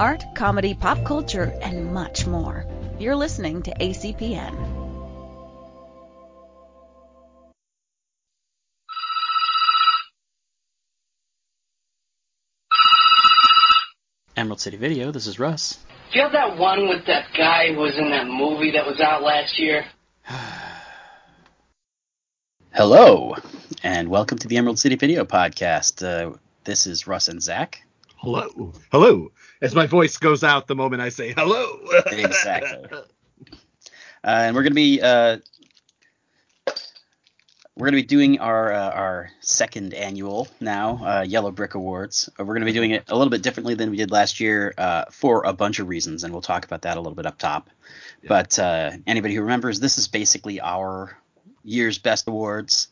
art, comedy, pop culture, and much more. You're listening to ACPN. Emerald City Video, this is Russ. Do you have that one with that guy who was in that movie that was out last year? Hello, and welcome to the Emerald City Video Podcast. Uh, this is Russ and Zach. Hello. Hello. As my voice goes out the moment I say hello. Exactly. Uh, and we're going to be uh, we're to be doing our uh, our second annual now uh, Yellow Brick Awards. Uh, we're going to be doing it a little bit differently than we did last year uh, for a bunch of reasons, and we'll talk about that a little bit up top. Yeah. But uh, anybody who remembers, this is basically our year's best awards.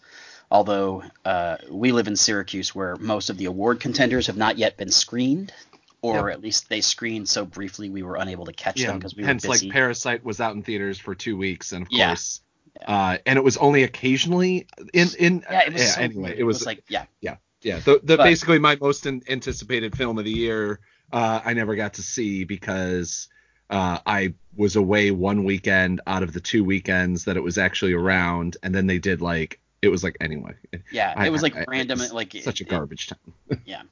Although uh, we live in Syracuse, where most of the award contenders have not yet been screened, or Yep. at least they screened so briefly we were unable to catch Yeah. them because we Hence, were busy. like Parasite was out in theaters for two weeks, and of Yeah. course, uh, and it was only occasionally in in. yeah, it was so anyway, weird. it was, like yeah, yeah. The, the but- basically my most an- anticipated film of the year. Uh, I never got to see because uh, I was away one weekend out of the two weekends that it was actually around, and then they did like it was like anyway. yeah. I- it was like I- I- random, it's like such a it- garbage time. Yeah,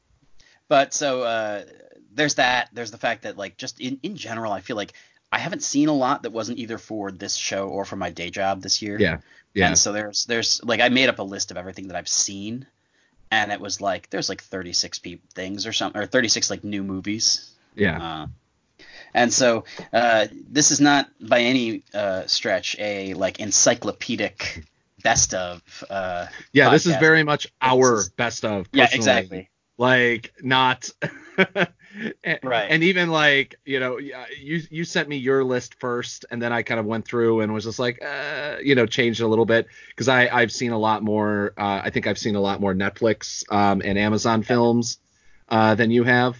but so uh, there's that. There's the fact that like just in in general, I feel like I haven't seen a lot that wasn't either for this show or for my day job this year. Yeah. Yeah. And so there's there's like I made up a list of everything that I've seen, and it was like there's like 36 pe- things or something or 36 like new movies. Yeah. Uh, and so uh, this is not by any uh, stretch a like encyclopedic best of. Uh, Yeah, this is very much our is- best of. yeah, exactly. Like not. and, Right. And even like you know you you sent me your list first, and then I kind of went through and was just like uh, you know changed a little bit because I I've seen a lot more. Uh, I think I've seen a lot more Netflix um, and Amazon films uh, than you have.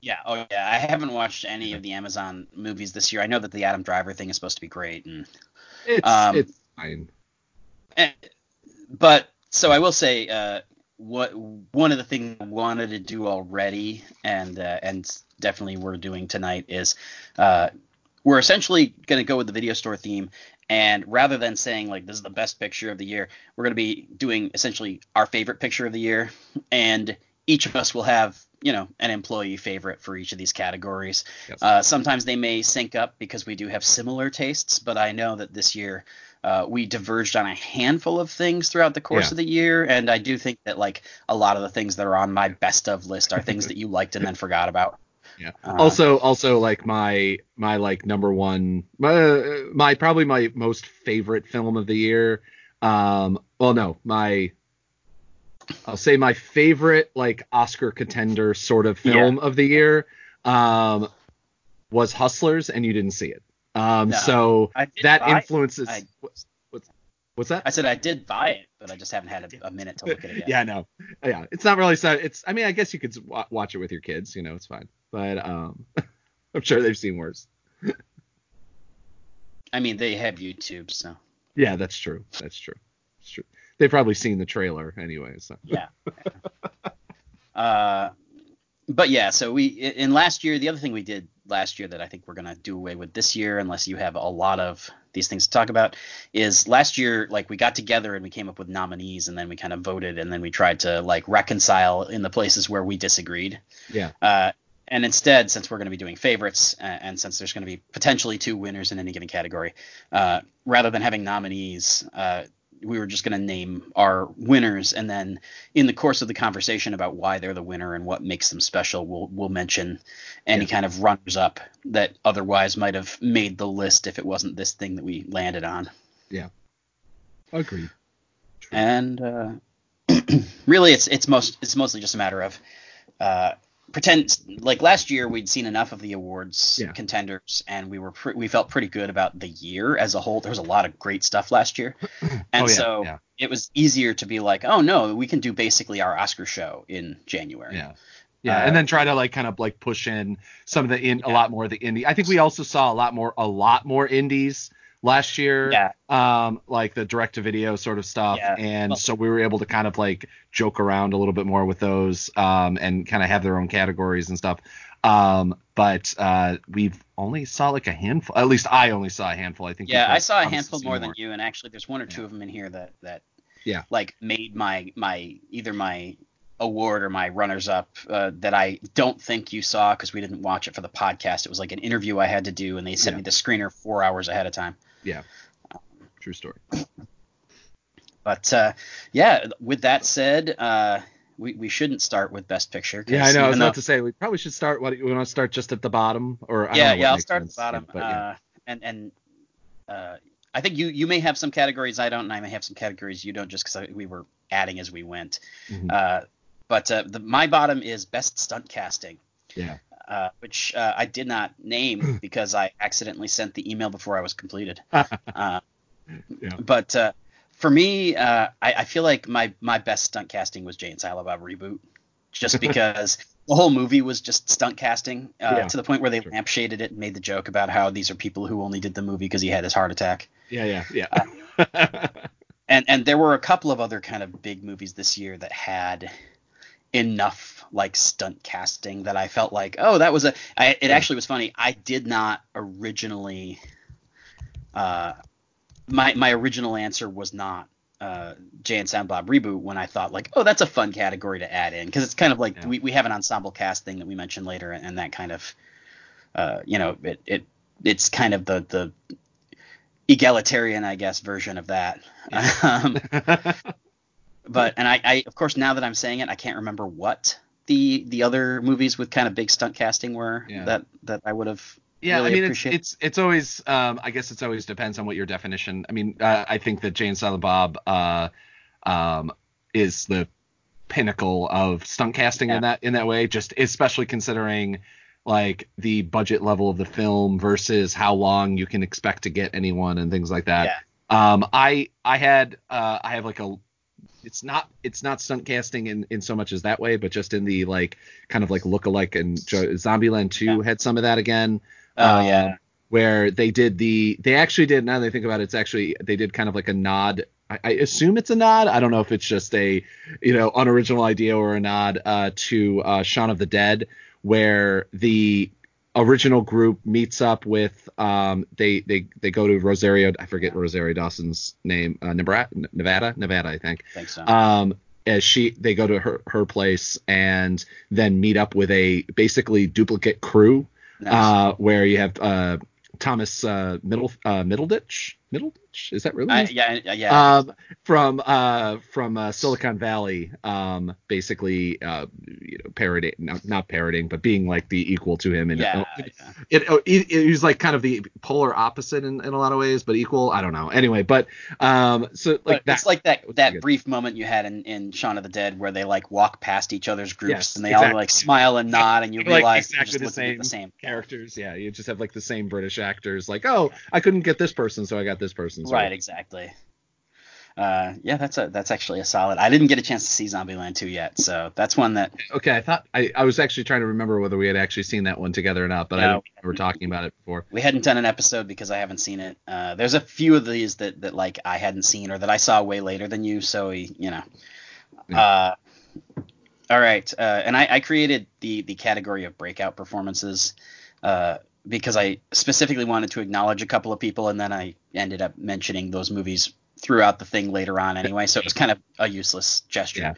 Yeah, oh yeah. I haven't watched any of the Amazon movies this year. I know that the Adam Driver thing is supposed to be great, and, It's Um, it's fine. and but so I will say, uh, what one of the things I wanted to do already, and uh, and definitely we're doing tonight is, uh, we're essentially going to go with the video store theme, and rather than saying like this is the best picture of the year, we're going to be doing essentially our favorite picture of the year, and each of us will have you know an employee favorite for each of these categories. Yes. Uh, sometimes they may sync up because we do have similar tastes, but I know that this year uh, we diverged on a handful of things throughout the course Yeah. of the year, and I do think that like a lot of the things that are on my best of list are things that you liked and then forgot about. Yeah. Uh, also, also like my my like number one, my, my probably my most favorite film of the year. Um, well, no, my I'll say my favorite like Oscar contender sort of film of the year um, was Hustlers, and you didn't see it. Um, No. so that influences. I- what's, what's that? I said I did buy it, but I just haven't had a, a minute to look at it yet. yeah, no, yeah, it's not really so. It's, I mean, I guess you could wa- watch it with your kids, you know, it's fine. But um, I'm sure they've seen worse. I mean, they have YouTube, so Yeah, that's true. That's true. It's true. They've probably seen the trailer anyway. So. yeah. uh, but yeah, so we in last year, the other thing we did last year that I think we're gonna do away with this year, unless you have a lot of these things to talk about, is last year like we got together and we came up with nominees, and then we kind of voted, and then we tried to like reconcile in the places where we disagreed. Yeah. Uh, and instead, since we're going to be doing favorites, uh, and since there's going to be potentially two winners in any given category, uh, rather than having nominees, uh, we were just going to name our winners, and then in the course of the conversation about why they're the winner and what makes them special, we'll we'll mention any kind of runners up that otherwise might have made the list if it wasn't this thing that we landed on. Yeah, agreed. And uh, really, it's it's most it's mostly just a matter of uh, pretend like last year we'd seen enough of the awards Yeah. contenders, and we were pre- we felt pretty good about the year as a whole. There was a lot of great stuff last year, and Oh, yeah, so yeah. it was easier to be like, oh no, we can do basically our Oscar show in January. Yeah. Yeah, Uh, and then try to like kind of like push in some of the in a lot more of the indie. I think we also saw a lot more a lot more indies last year. Yeah. Um, like the direct to video sort of stuff, Yeah. and Well- so we were able to kind of like joke around a little bit more with those, um, and kind of have their own categories and stuff. Um, but uh, we've only saw like a handful. At least I only saw a handful. I think. Yeah, I saw a handful seen more than you, and actually, there's one or two Yeah. of them in here that that Yeah. like made my my either my award or my runners up uh, that I don't think you saw because we didn't watch it for the podcast. It was like an interview I had to do, and they sent Yeah. me the screener four hours ahead of time. True story. But uh, yeah, with that said, uh, we we shouldn't start with best Picture. Yeah, I know. I was even about though- to say we probably should start. What we want to start just at the bottom, or I don't yeah, know yeah, I'll start at the bottom. But yeah. uh, and and uh, I think you you may have some categories I don't, and I may have some categories you don't, just because we were adding as we went. Mhm. Uh, but uh, the, my bottom is best stunt casting. Yeah. Uh, which uh, I did not name because I accidentally sent the email before I was completed. uh, Yeah. But uh, for me, uh, I, I feel like my my best stunt casting was Jay and Silent Bob reboot, just because the whole movie was just stunt casting uh, Yeah. to the point where they Sure. lampshaded it and made the joke about how these are people who only did the movie because he had his heart attack. Yeah, yeah, yeah. and and there were a couple of other kind of big movies this year that had enough like stunt casting that I felt like oh that was a I, it actually was funny. I did not originally uh my my original answer was not uh Jay and Silent Bob reboot when I thought like oh that's a fun category to add in. Because it's kind of like Yeah. we, we have an ensemble cast thing that we mentioned later and, and that kind of uh you know it it it's kind of the the egalitarian I guess version of that. Um, but and I, I of course now that I'm saying it, I can't remember what the the other movies with kind of big stunt casting were Yeah. that that I would have yeah, really I mean, it's, appreciate. it's it's always. Um, I guess it's always depends on what your definition. I mean, uh, I think that Jay and Silent Bob, uh, um, is the pinnacle of stunt casting Yeah. in that in that way. Just especially considering like the budget level of the film versus how long you can expect to get anyone and things like that. Um, I I had uh, I have like a it's not it's not stunt casting in, in so much as that way, but just in the like kind of like look alike and Jo- Zombieland 2 Yeah. had some of that again. oh um, yeah, Where they did the they actually did now that I think about it, it's actually they did kind of like a nod. I, I assume it's a nod. I don't know if it's just a you know unoriginal idea or a nod uh, to uh, Shaun of the Dead, where the original group meets up with um they they they go to Rosario I forget Rosario Dawson's name uh, Nevada Nevada I think I think so. um as she they go to her her place and then meet up with a basically duplicate crew Nice. uh where you have uh Thomas uh Middle uh Middleditch Is that really his yeah, yeah, um, from uh, from uh, Silicon Valley, um, basically, uh, you know, parroting, not, not parroting, but being like the equal to him, and yeah, it, yeah. it, it, it, he's like kind of the polar opposite in, in a lot of ways, but equal. I don't know. Anyway, but um, so like But that, it's like that was that good. brief moment you had in, in Shaun of the Dead where they like walk past each other's groups Yes, and they all like smile and nod and you Like, realize exactly they're the at the same same characters. Yeah, you just have like the same British actors. Like, oh, I couldn't get this person, so I got this person. So Right, exactly. Uh, yeah, that's a that's actually a solid. I didn't get a chance to see Zombieland 2 yet, so that's one that Okay, I thought I, I was actually trying to remember whether we had actually seen that one together or not, but I No, didn't remember talking about it before. we hadn't done an episode because I haven't seen it. Uh, there's a few of these that, that like I hadn't seen or that I saw way later than you, so we, you know. Uh, all right, uh, and I, I created the the category of breakout performances uh, because I specifically wanted to acknowledge a couple of people, and then I ended up mentioning those movies throughout the thing later on anyway, so it was kind of a useless gesture. Yeah.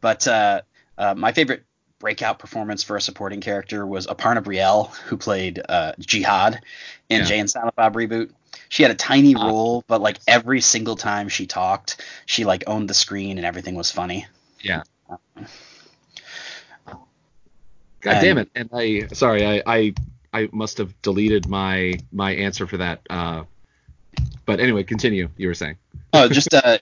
But uh, uh, my favorite breakout performance for a supporting character was Aparna Brielle, who played uh, Jihad in Yeah. Jay and Silent Bob reboot. She had a tiny Ah. role, but like every single time she talked, she like owned the screen and everything was funny. Yeah. God And- damn it! And I sorry, I, I I must have deleted my my answer for that. Uh, but anyway, continue. You were saying. Oh, just uh,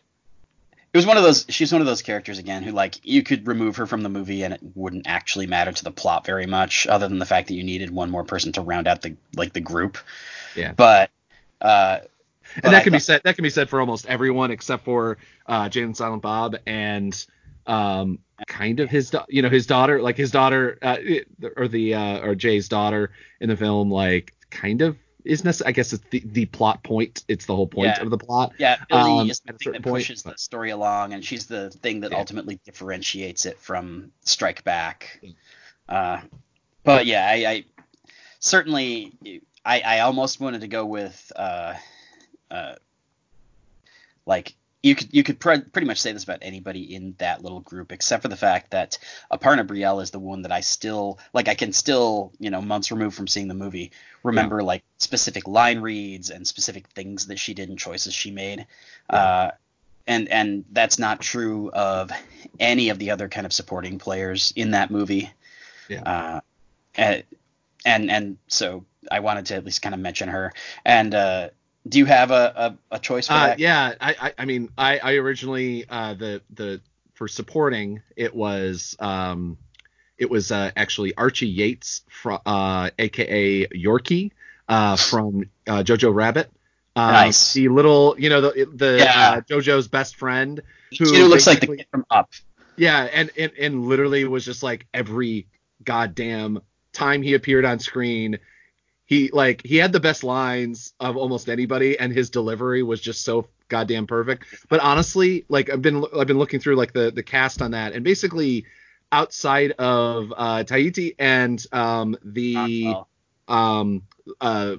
it was one of those. She's one of those characters again who like you could remove her from the movie and it wouldn't actually matter to the plot very much, other than the fact that you needed one more person to round out the like the group. Yeah. But uh, but and that I can be said. That can be said for almost everyone except for uh, Jay and Silent Bob and um, kind of his, you know, his daughter, like his daughter, uh, or the uh, or Jay's daughter in the film, like kind of is necessary. I guess it's the, the plot point. It's the whole point Yeah. of the plot. Yeah, Billy Um, is the thing that point, pushes the story along, and she's the thing that Yeah. ultimately differentiates it from Strike Back. Yeah. Uh, but yeah, I, I certainly I, I almost wanted to go with uh, uh, like you could you could pre- pretty much say this about anybody in that little group, except for the fact that Aparna Brielle is the one that I still like. I can still you know months removed from seeing the movie remember like specific line reads and specific things that she did and choices she made. Uh, and and that's not true of any of the other kind of supporting players in that movie. Yeah. Uh, and and and so I wanted to at least kind of mention her. And uh, do you have a, a, a choice for Uh, that? yeah, I, I, I mean, I, I originally uh, the the for supporting it was um, it was uh, actually Archie Yates from uh, aka Yorkie uh, from uh, Jojo Rabbit. Uh, Nice. The little, you know, the the Yeah. uh, Jojo's best friend. Who looks like the kid from Up. Yeah, and, and and literally was just like every goddamn time he appeared on screen, he like he had the best lines of almost anybody, and his delivery was just so goddamn perfect. But honestly, like I've been I've been looking through like the the cast on that, and basically outside of uh Waititi and um the um uh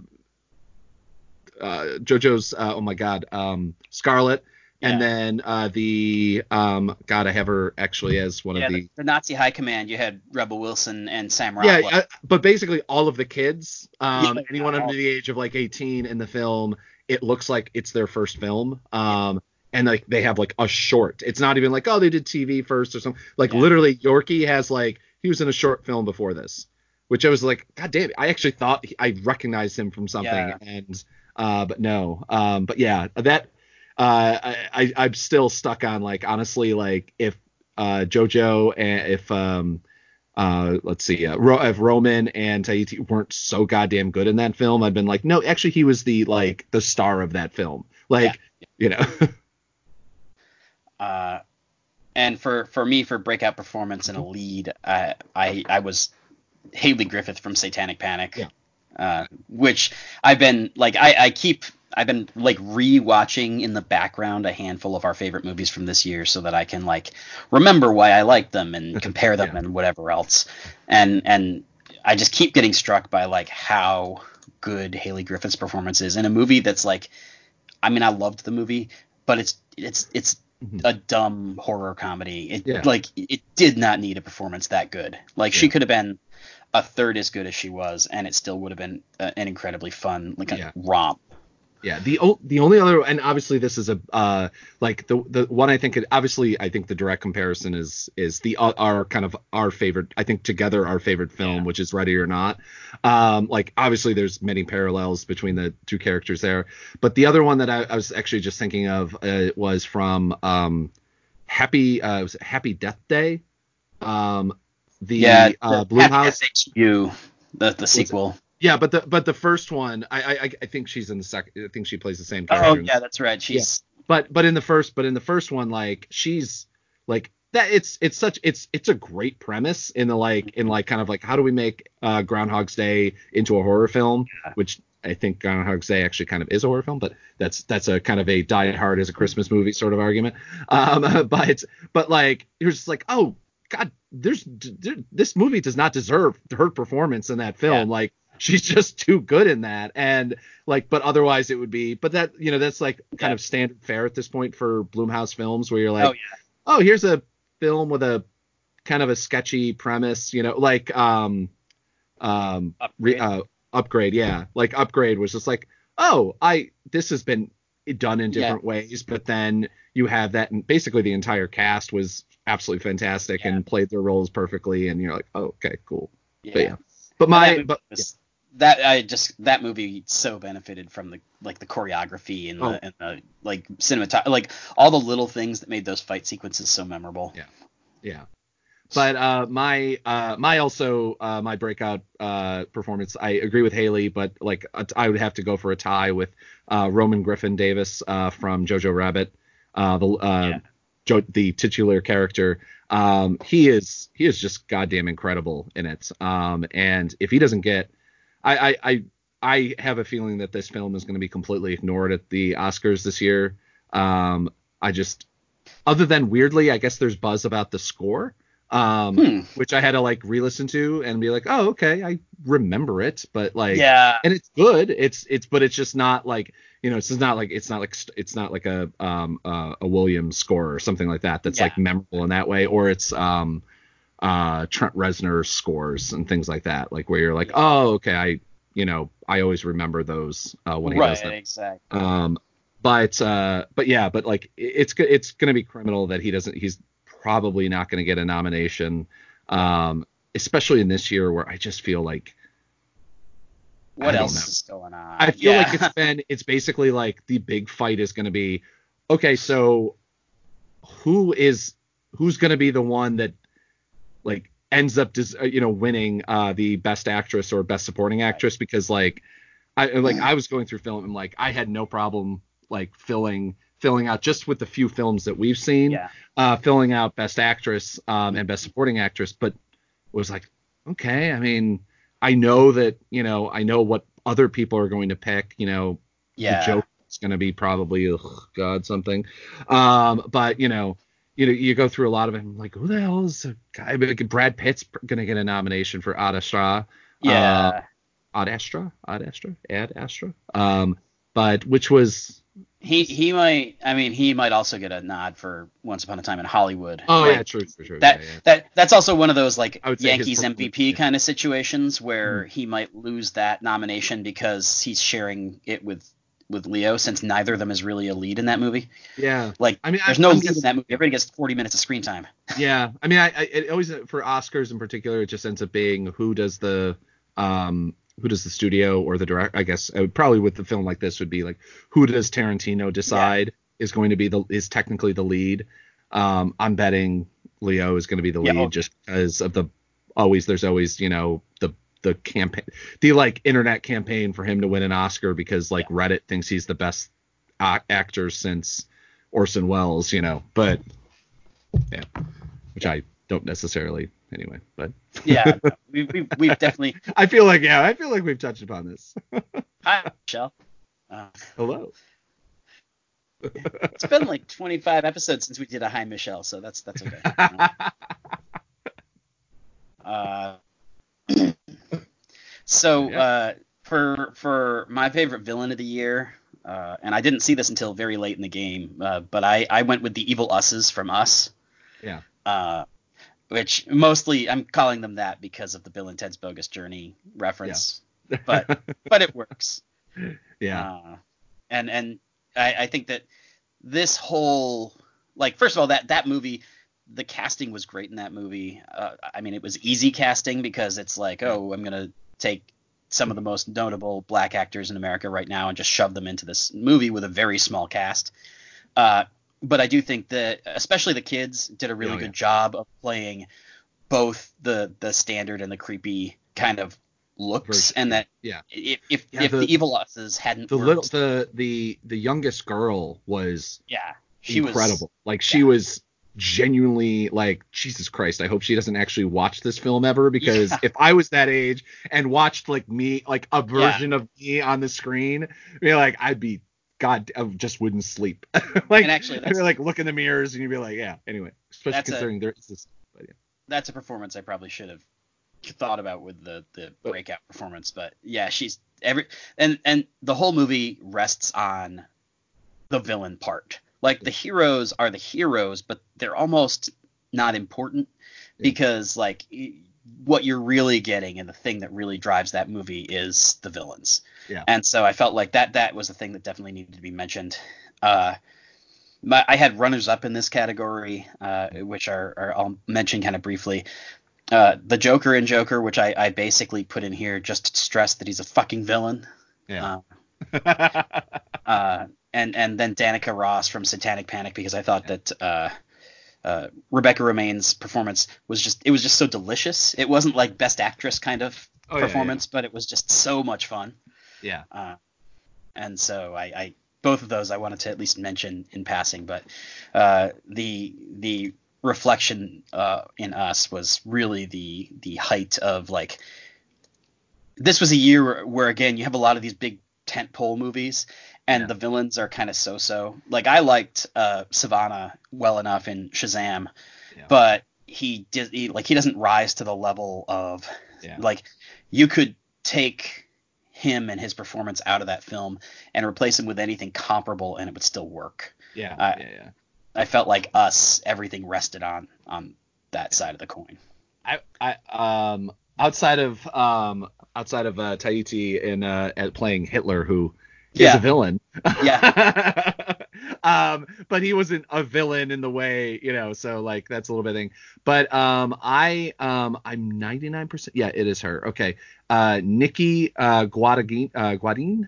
uh JoJo's uh, oh my god um Scarlett and then uh the um god I have her actually as one yeah, of the, the the Nazi High Command. You had Rebel Wilson and Sam yeah Rockwell. uh, but basically all of the kids um Yeah, anyone under the age of like 18 in the film it looks like it's their first film um and like they have like a short it's not even like oh they did TV first or something like Yeah. literally Yorkie has like he was in a short film before this which I was like god damn it I actually thought he- I recognized him from something Yeah. and uh but no um but yeah that uh I, I I'm still stuck on like honestly like if uh JoJo and if um uh let's see uh, Ro- if Roman and Waititi weren't so goddamn good in that film I'd been like no actually he was the like the star of that film like you know Uh, and for for me, for breakout performance and a lead, I I, I was Hayley Griffith from Satanic Panic. Yeah. Uh, which I've been like I, I keep I've been like re-watching in the background a handful of our favorite movies from this year so that I can like remember why I like them and compare them Yeah. and whatever else. And and I just keep getting struck by like how good Hayley Griffith's performance is in a movie that's like I mean I loved the movie, but it's it's it's Mhm. a dumb horror comedy. It Yeah. like it did not need a performance that good. Like she could have been a third as good as she was, and it still would have been uh, an incredibly fun like a Yeah. romp. Yeah, the o- the only other and obviously this is a uh like the the one I think it, obviously I think the direct comparison is is the uh, our kind of our favorite I think together our favorite film Yeah. which is Ready or Not. Um like obviously there's many parallels between the two characters there, but the other one that I, I was actually just thinking of uh, was from um Happy uh was Happy Death Day. Um the yeah, uh Blumhouse FSHU, the the sequel. Yeah, but the but the first one, I I I think she's in the second. I think she plays the same character. Oh yeah, that's right. She's but but in the first but in the first one like she's like that it's it's such it's it's a great premise in the like in like kind of like how do we make uh groundhog's day into a horror film Yeah. which i think groundhog's day actually kind of is a horror film but that's that's a kind of a die hard as a christmas movie sort of argument um but but like you're just like oh god there's d- this movie does not deserve her performance in that film like she's just too good in that and like but otherwise it would be but that you know that's like kind Yeah. of standard fare at this point for blumhouse films where you're like oh yeah, oh here's a film with a kind of a sketchy premise you know like um um re, Upgrade. uh, upgrade yeah like upgrade was just like oh i this has been done in Yeah. different ways but then you have that and basically the entire cast was absolutely fantastic Yeah. and played their roles perfectly and you're like oh okay cool yeah. but yeah but my but that I just that movie so benefited from the like the choreography and the, Oh. and the like cinematography, like all the little things that made those fight sequences so memorable. Yeah. yeah but uh my uh my also uh my breakout uh performance i agree with hayley but like i would have to go for a tie with uh roman griffin davis uh from jojo rabbit uh the uh Yeah. jo- the titular character um he is he is just goddamn incredible in it um and if he doesn't get i i i I have a feeling that this film is going to be completely ignored at the Oscars this year. Um, I just, other than weirdly, I guess there's buzz about the score, um, Hmm. which I had to like re-listen to and be like, oh, okay, I remember it, but like, yeah, and it's good. It's it's, but it's just not like you know, it's not like it's not like it's not like a um uh, a Williams score or something like that that's Yeah. like memorable in that way, or it's um uh Trent Reznor scores and things like that, like where you're like, oh, okay, I you know, I always remember those uh, when he right, does them. exactly. Um, but uh, but yeah, but like it's it's gonna be criminal that he doesn't. He's probably not gonna get a nomination, um, especially in this year where I just feel like what else is going on? I feel yeah. like it's been it's basically like the big fight is gonna be okay. So who is who's gonna be the one that like ends up dis, uh, you know winning uh, the best actress or best supporting actress because like I like I was going through film and like I had no problem like filling filling out just with the few films that we've seen yeah, uh, filling out best actress um, and best supporting actress, but was like, okay, I mean, I know that you know, I know what other people are going to pick. You know, yeah. the joke is going to be probably ugh, God something, um, but you know. You know, you go through a lot of it. I'm like, who the hell is a guy? Like, Brad Pitt's going to get a nomination for Ad Astra. yeah. Ad Astra, Ad Astra, Ad Astra. Um, but which was he he might. I mean, he might also get a nod for Once Upon a Time in Hollywood. oh Like, yeah, true, true, true. That yeah, yeah. that that's also one of those like I would say his Yankees MVP yeah. kind of situations where he might lose that nomination because he's sharing it with with Leo since neither of them is really a lead in that movie. yeah. Like I mean, I- there's no I'm lead just- in that movie. Everybody gets 40 minutes of screen time. yeah i mean I, I it always for oscars in particular it just ends up being who does the um who does the studio or the direct i guess I probably with the film like this would be like who does tarantino decide is going to be the is technically the lead um i'm betting leo is going to be the Yeah, lead oh. just because of the always there's always you know the the campaign the like internet campaign for him to win an oscar because like reddit thinks he's the best actor since orson welles you know but yeah, which I don't necessarily anyway. But Yeah, no, we, we, we've definitely. I feel like yeah, I feel like we've touched upon this. Hi, Michelle. Uh, Hello. it's been like 25 episodes since we did a Hi Michelle, so that's that's okay. Uh, so Yeah. uh, for for my favorite villain of the year, uh, and I didn't see this until very late in the game, uh, but I I went with the evil us's from Us. Yeah. Uh, which mostly I'm calling them that because of the Bill and Ted's Bogus Journey reference, but but it works. yeah. Uh, and and I, I think that this whole like first of all that that movie the casting was great in that movie. Uh, I mean it was easy casting because it's like oh I'm gonna take some of the most notable black actors in America right now and just shove them into this movie with a very small cast. Uh, but I do think that especially the kids did a really Oh, yeah. good job of playing both the the standard and the creepy kind of looks, Version, and that yeah. if if, Yeah, if the- the, evil us's hadn't The worked, little the the the youngest girl was yeah, she incredible. was like she yeah. was genuinely like Jesus Christ. I hope she doesn't actually watch this film ever because Yeah. if I was that age and watched like me like a version of me on the screen, be like I'd be God, I just wouldn't sleep. like, And actually, I'd that's- be like look in the mirrors and you'd be like, yeah. Anyway, especially That's a- considering there is this. that's a performance I probably should have thought about with the the But- breakout performance, but yeah, she's every and and the whole movie rests on the villain part. Like the heroes are the heroes, but they're almost not important because like what you're really getting and the thing that really drives that movie is the villains. Yeah. And so I felt like that that was the thing that definitely needed to be mentioned. Uh, my, I had runners up in this category, uh, which are, are I'll mention kind of briefly. Uh, the Joker in Joker, which I, I basically put in here just to stress that he's a fucking villain. Yeah. Uh, and and then Danica Ross from Satanic Panic because I thought that uh, uh, Rebecca Romijn's performance was just it was just so delicious. It wasn't like best actress kind of Oh, yeah, yeah. performance, but it was just so much fun. yeah. Uh, and so I, I both of those I wanted to at least mention in passing, but uh, the the reflection uh, in us was really the the height of like this was a year where, where again you have a lot of these big tentpole movies and Yeah. the villains are kind of so-so. Like I liked uh, Sivana well enough in Shazam, Yeah. but he did he, like he doesn't rise to the level of Yeah. like you could take him and his performance out of that film and replace him with anything comparable and it would still work. Yeah, I- yeah, yeah. I felt like us everything rested on on that side of the coin. I, I um outside of um outside of uh, Waititi in uh at playing Hitler who is Yeah. a villain. Yeah. um but he wasn't a villain in the way, you know, so like that's a little bit thing. But um I um I'm 99% yeah, it is her. Okay. Uh Nikki uh Guadagnini uh Guadini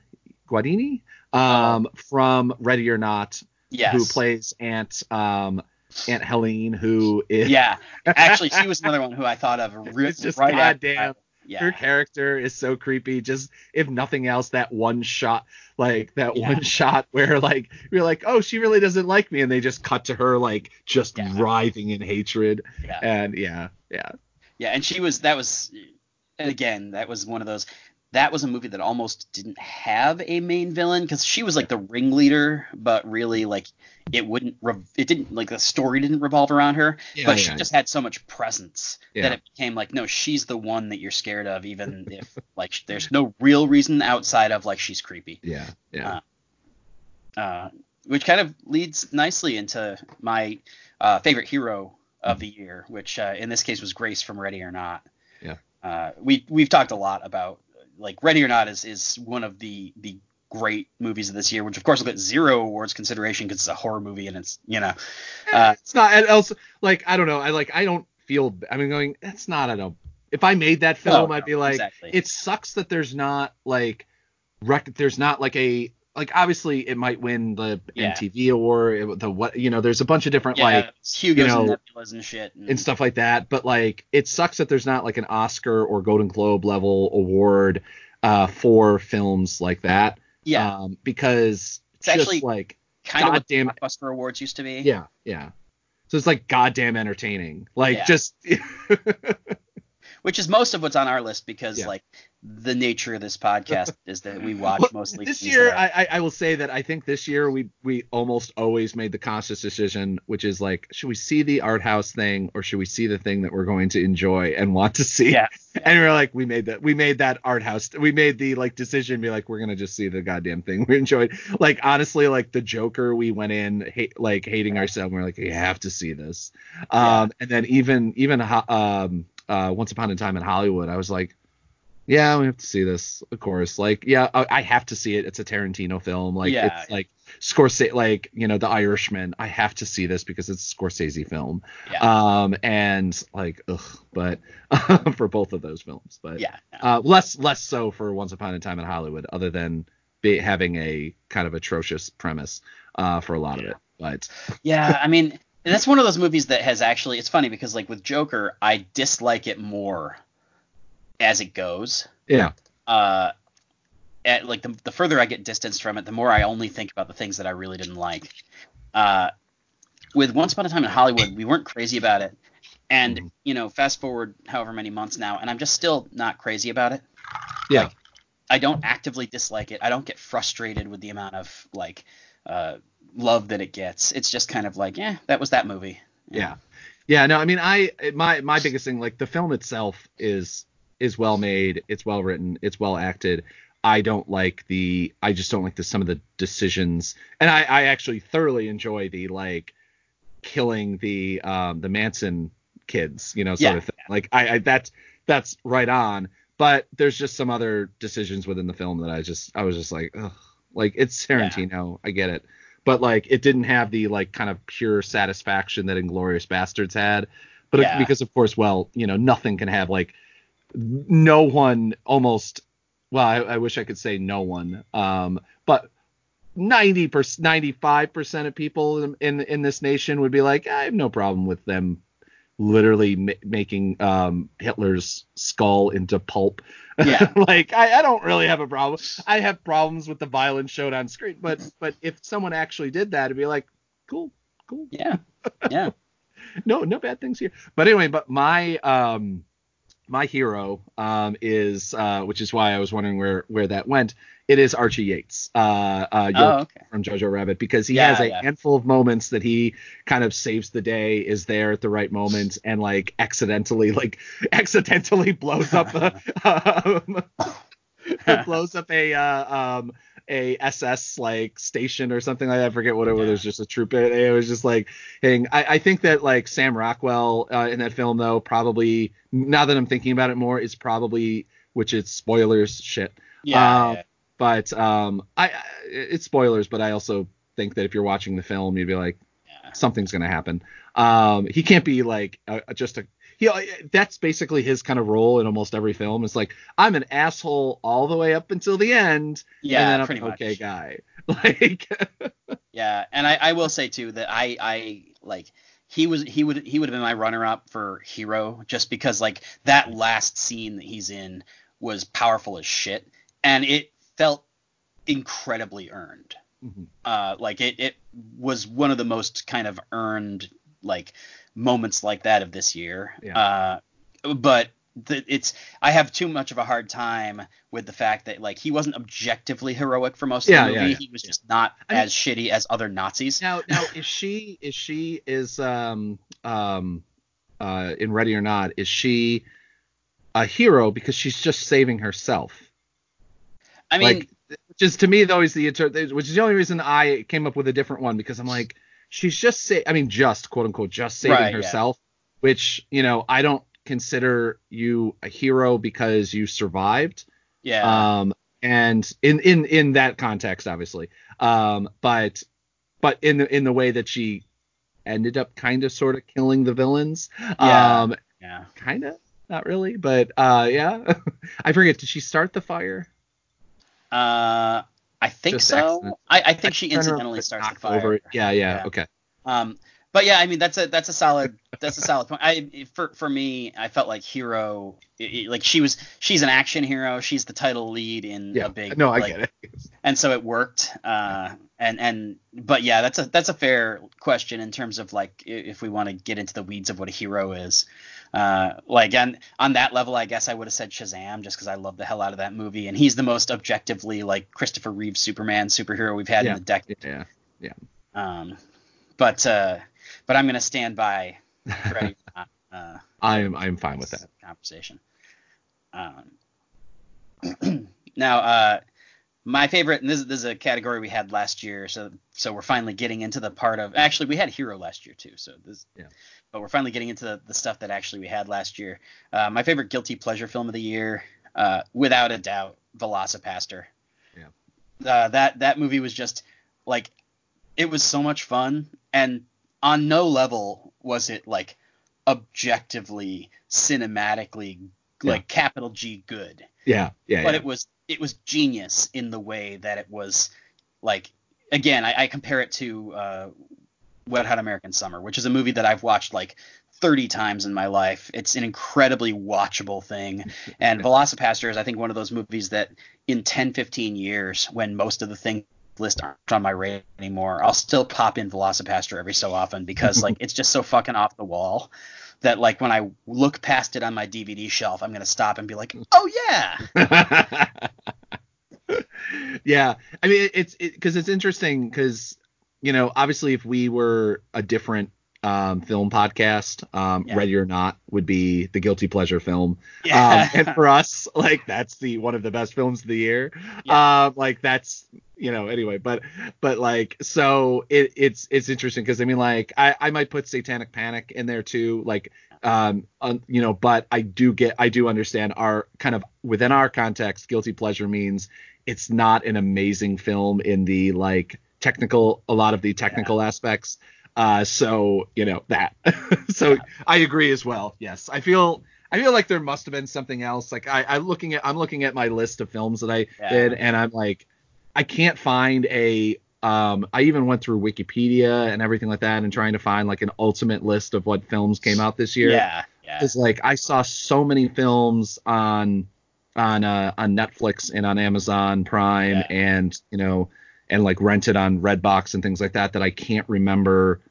Guadini um from Ready or Not Yes. who plays Aunt um Aunt Helene who is Yeah. Actually, she was another one who I thought of re- It's just right goddamn. Yeah. her character is so creepy just if nothing else that one shot like that Yeah. one shot where like you're like oh she really doesn't like me and they just cut to her like just Yeah. writhing in hatred Yeah. and yeah yeah Yeah, and she was that was and again, that was one of those that was a movie that almost didn't have a main villain because she was like the ringleader, but really like it wouldn't rev- it didn't like the story didn't revolve around her, Yeah, but she yeah. just had so much presence Yeah. that it became like no, she's the one that you're scared of, even if like there's no real reason outside of like she's creepy. yeah yeah uh, which kind of leads nicely into my uh, favorite hero of the year, which uh, in this case was Grace from Ready or Not. Yeah. Uh, we we've talked a lot about like Ready or Not is is one of the the great movies of this year, which of course will get zero awards consideration because it's a horror movie and it's you know uh, it's not also like i don't know i like i don't feel i mean going it's not i don't if i made that film no, i'd be like exactly. it sucks that there's not like rec- there's not like a like obviously it might win the Yeah. MTV award the what you know there's a bunch of different yeah, like Hugo's you know, and and shit. And, and stuff like that but like it sucks that there's not like an Oscar or Golden Globe level award uh for films like that yeah, um because It's just actually like kind of what goddamn Blockbuster Awards used to be. yeah yeah so it's like goddamn entertaining like Yeah. just which is most of what's on our list because like the nature of this podcast is that we watch Well, mostly this year I, I will say that I think this year we we almost always made the conscious decision which is like should we see the art house thing or should we see the thing that we're going to enjoy and want to see? Yeah. And we are like we made that we made that art house we made the like decision be like we're gonna just see the goddamn thing we enjoyed. Like honestly like the joker we went in hate, like hating ourselves we're like we have to see this. Um and then even even um uh once upon a time in hollywood i was like yeah we have to see this of course. Like yeah i, I have to see it. It's a tarantino film. Like Yeah. it's like scorsese like you know the irishman. I have to see this because it's a scorsese film. Yeah. Um and like ugh but for both of those films. But yeah uh less less so for once upon a time in hollywood other than be, having a kind of atrocious premise uh for a lot of it. But yeah i mean that's one of those movies that has actually it's funny because like with joker i dislike it more as it goes yeah uh at, like the, the further i get distanced from it the more i only think about the things that i really didn't like uh with once upon a time in hollywood we weren't crazy about it and Mhm. you know fast forward however many months now and i'm just still not crazy about it yeah Like, I don't actively dislike it. I don't get frustrated with the amount of like uh, love that it gets. It's just kind of like, yeah, that was that movie. yeah yeah no i mean i my my biggest thing like the film itself is is well made it's well written it's well acted i don't like the i just don't like the some of the decisions and i i actually thoroughly enjoy the like killing the um the manson kids you know sort Yeah. of thing like i i that's that's right on but there's just some other decisions within the film that i just i was just like ugh. like it's tarantino i get it but like it didn't have the like kind of pure satisfaction that Inglourious Basterds had. But Yeah. because of course, well, you know, nothing can have like no one almost. Well, I, I wish I could say no one, um, but ninety percent, ninety five percent of people in, in in this nation would be like, I have no problem with them literally ma- making um, Hitler's skull into pulp. Yeah. like I, I don't really have a problem. I have problems with the violence showed on screen, but but if someone actually did that, it'd be like, cool, cool. Yeah. Yeah. No, no bad things here. But anyway, but my um my hero um, is, uh, which is why I was wondering where where that went. It is Archie Yates, uh, uh, Oh, okay. from Jojo Rabbit, because he Yeah, has a yeah. handful of moments that he kind of saves the day, is there at the right moment, and like accidentally, like accidentally blows up a um, blows up a uh, um a SS like station or something like that. I forget what it was. Yeah. It was just a troop. It, was just like hitting. I, I think that like Sam Rockwell uh, in that film though probably now that I'm thinking about it more is probably which it's spoilers shit. Yeah, Um, yeah. But um I, I it's spoilers, but I also think that if you're watching the film, you'd be like something's gonna happen. Um he can't be like a- just a he that's basically his kind of role in almost every film. It's like I'm an asshole all the way up until the end, Yeah, and then I'm pretty an much. okay guy. Like Yeah, and I, I will say too that I I like he was he would he would have been my runner up for hero just because like that last scene that he's in was powerful as shit and it felt incredibly earned. Mhm. Uh, like it it was one of the most kind of earned like moments like that of this year. Yeah. Uh, but the, it's I have too much of a hard time with the fact that like he wasn't objectively heroic for most of the movie. yeah, He was just not I mean- as shitty as other Nazis. now now is she is she is um um uh in Ready or Not is she a hero because she's just saving herself? I mean, like which is to me though is the inter- which is the only reason I came up with a different one because I'm like she's just say I mean just quote unquote just saving Right, yeah. herself which you know I don't consider you a hero because you survived yeah, um and in in in that context obviously um but but in the in the way that she ended up kind of sort of killing the villains Yeah. um yeah. kind of not really but uh yeah I forget did she start the fire Uh, I think Just so. accident. I, I think she incidentally it starts the fire. over. Yeah, yeah, Yeah. okay. Um, but yeah, I mean that's a that's a solid that's a solid point. I for for me, I felt like hero, i- i- like she was she's an action hero. She's the title lead in Yeah. a big no, I like, get it. and so it worked. Uh, and and but yeah, that's a that's a fair question in terms of like if we want to get into the weeds of what a hero is. Uh, like on on that level, I guess I would have said Shazam just because I love the hell out of that movie, and he's the most objectively like Christopher Reeve Superman superhero we've had Yeah. in the decade. Yeah. Um, but uh, but I'm gonna stand by Not, uh, I'm I'm fine with that. conversation. Um, now, uh, my favorite, and this, this is a category we had last year, so so we're finally getting into the part of. Actually, we had Hero last year too, so this. Yeah. But we're finally getting into the, the stuff that actually we had last year. Uh, my favorite guilty pleasure film of the year, uh, without a doubt, VelociPastor. Yeah. Uh, that that movie was just like, it was so much fun, and on no level was it like objectively cinematically Yeah. like capital G good Yeah, yeah, but yeah. it was it was genius in the way that it was like again I, I compare it to uh, Wet Hot American Summer, which is a movie that I've watched like 30 times in my life. It's an incredibly watchable thing. And VelociPastor is I think one of those movies that in 10 15 years when most of the things list aren't on my radar anymore, I'll still pop in VelociPastor every so often because like it's just so fucking off the wall that like when I look past it on my DVD shelf, I'm gonna stop and be like, oh yeah, yeah, I mean it's because it's interesting because you know obviously if we were a different um, film podcast, um, Yeah. Ready or Not would be the guilty pleasure film. yeah, Um, and for us, like that's the one of the best films of the year. Yeah. Um, like that's you know anyway, but but like so it, it's it's interesting because I mean like I I might put Satanic Panic in there too, like um un, you know, but I do get I do understand our kind of within our context, guilty pleasure means it's not an amazing film in the like technical a lot of the technical aspects. Uh, so you know that. so I agree as well. Yes, I feel I feel like there must have been something else. Like I, I'm looking at I'm looking at my list of films that I Yeah. did, and I'm like, I can't find a. Um, I even went through Wikipedia and everything like that, and trying to find like an ultimate list of what films came out this year. yeah, yeah, It's like I saw so many films on on uh, on Netflix and on Amazon Prime, Yeah. and you know, and like rented on Redbox and things like that that I can't remember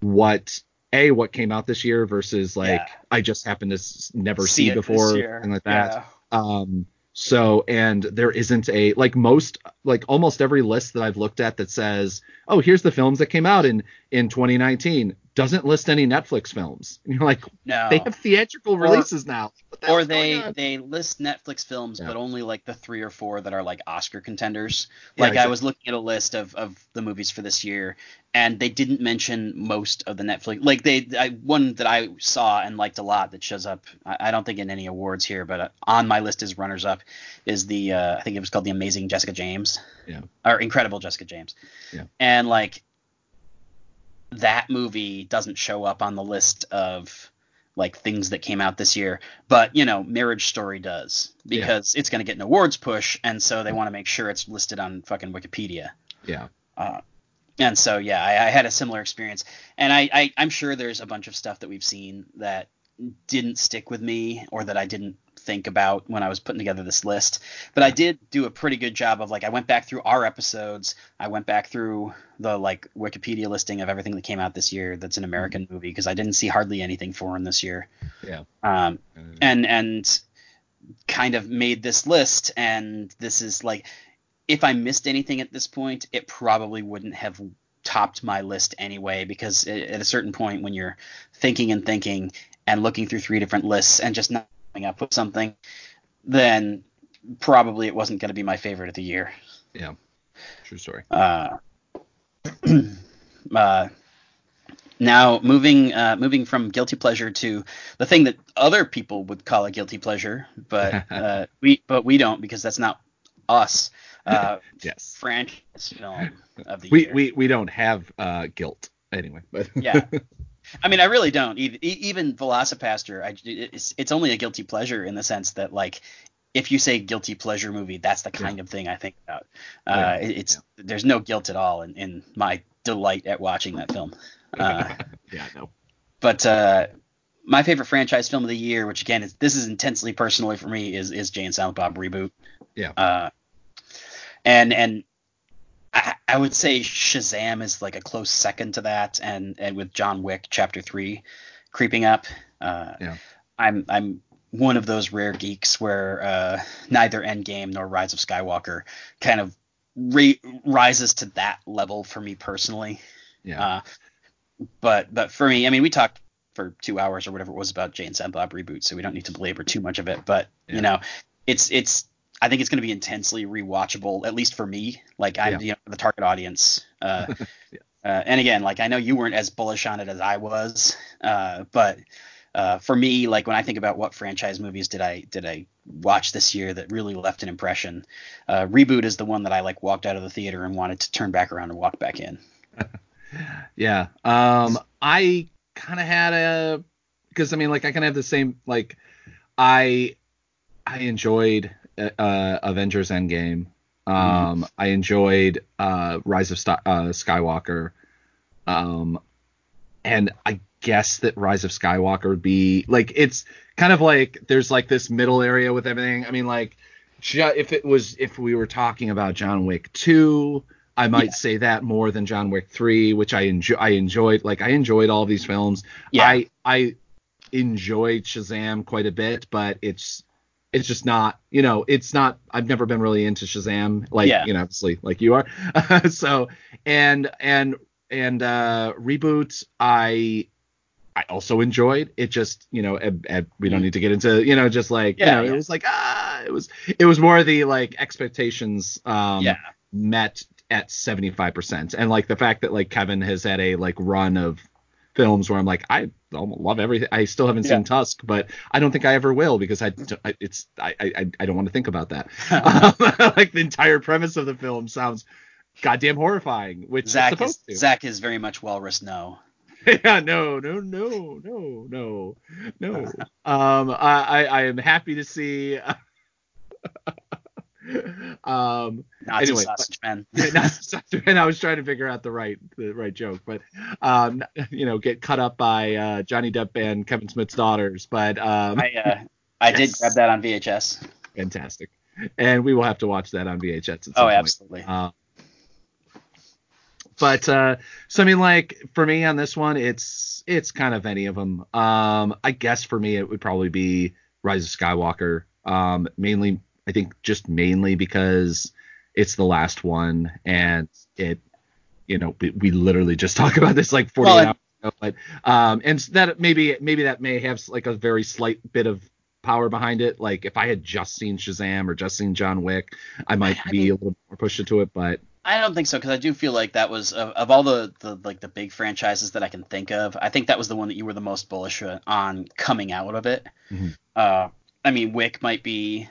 what a what came out this year versus like Yeah. I just happened to s- never See see, before and like that. Yeah. Um, so and there isn't a like most like almost every list that I've looked at that says, oh, here's the films that came out in in 2019 doesn't list any Netflix films. And you're like, No. they have theatrical releases now. What the or they they list Netflix films, Yeah. but only like the three or four that are like Oscar contenders. Yeah, Like I was looking at a list of of the movies for this year, and they didn't mention most of the Netflix. Like they, I, one that I saw and liked a lot that shows up. I, I don't think in any awards here, but uh, on my list as runners up is the uh, I think it was called the Amazing Jessica James. Yeah. Or Incredible Jessica James. Yeah. And like that movie doesn't show up on the list of like things that came out this year but you know marriage story does Yeah. because it's going to get an awards push and so they want to make sure it's listed on fucking wikipedia yeah. uh, and so yeah I, I had a similar experience and I, I i'm sure there's a bunch of stuff that we've seen that didn't stick with me or that i didn't think about when i was putting together this list but i did do a pretty good job of like i went back through our episodes. I went back through the like wikipedia listing of everything that came out this year that's an american movie because i didn't see hardly anything foreign this year. Yeah. um, Uh, and and kind of made this list and this is like if i missed anything at this point it probably wouldn't have topped my list anyway because at a certain point when you're thinking and thinking and looking through three different lists and just not coming up with something then probably it wasn't going to be my favorite of the year yeah. True story. uh, uh, now moving uh, moving from guilty pleasure to the thing that other people would call a guilty pleasure, but uh, we but we don't because that's not us. Uh, Yes. franchise film of the We year. we we don't have uh guilt anyway, but yeah. I mean, I really don't. Even, even VelociPastor, I, it's it's only a guilty pleasure in the sense that like if you say guilty pleasure movie, that's the kind of thing I think about. Uh, Yeah. it- It's there's no guilt at all in, in my delight at watching that film. Uh, yeah, no. but uh, my favorite franchise film of the year, which again is this is intensely personally for me, is is Jay and Silent Bob reboot. Yeah. Uh, and and I, I would say Shazam is like a close second to that, and and with John Wick Chapter Three creeping up. Uh, Yeah. I'm I'm one of those rare geeks where uh, neither Endgame nor Rise of Skywalker kind of re- rises to that level for me personally. Yeah. Uh, but but for me, I mean, we talked for two hours or whatever it was about Jay and Silent Bob reboot, so we don't need to belabor too much of it. But Yeah. you know, it's it's I think it's going to be intensely rewatchable, at least for me. Like I'm Yeah. you know, the target audience. Uh, uh, and again, like I know you weren't as bullish on it as I was, uh, but uh, for me, like when I think about what franchise movies did I did I watch this year that really left an impression, uh, reboot is the one that I like walked out of the theater and wanted to turn back around and walk back in. Yeah. Um, I kind of had a because I mean, like, I kind of have the same like I I enjoyed uh, Avengers Endgame. Um, I enjoyed uh, Rise of St- uh, Skywalker. Um, and I guess that Rise of Skywalker would be like it's kind of like there's like this middle area with everything. I mean, like ju- if it was if we were talking about John Wick two. I might Yeah. say that more than John Wick 3, which I enjoy. I enjoyed, like, I enjoyed all these films. Yeah. I I enjoyed Shazam quite a bit, but it's it's just not, you know, it's not. I've never been really into Shazam, like Yeah. you know, obviously, like you are. so and and and uh reboot, I I also enjoyed. It just, you know, eb- eb- we don't Mhm. need to get into, you know, just like Yeah, you know, yeah. it was like ah, it was it was more the like expectations um Yeah. met at 75% and like the fact that like Kevin has had a like run of films where I'm like I love everything I still haven't Yeah. seen Tusk but I don't think I ever will because I it's I I, I don't want to think about that um, like the entire premise of the film sounds goddamn horrifying which Zach is, to Zach is very much walrus no. yeah, no, no, no, no, no, no. um, I, I, I am happy to see. um, Nazi Anyway, sausage man. not, and I was trying to figure out the right, the right joke, but um, you know, get cut up by uh, Johnny Depp and Kevin Smith's daughters, but um, I uh, I did grab that on VHS. fantastic, and we will have to watch that on VHS Oh, absolutely. Uh, but uh, so I mean, like for me on this one, it's it's kind of any of them. Um, I guess for me, it would probably be Rise of Skywalker. Um, mainly, I think just mainly because it's the last one, and it, you know, we, we literally just talked about this like 40 Well, hours ago, but um, and that maybe maybe that may have like a very slight bit of power behind it. Like if I had just seen Shazam or just seen John Wick, I might I be mean- a little more pushed into it, but I don't think so because I do feel like that was of, of all the, the like the big franchises that I can think of. I think that was the one that you were the most bullish on coming out of it. Mhm. Uh, I mean, Wick might be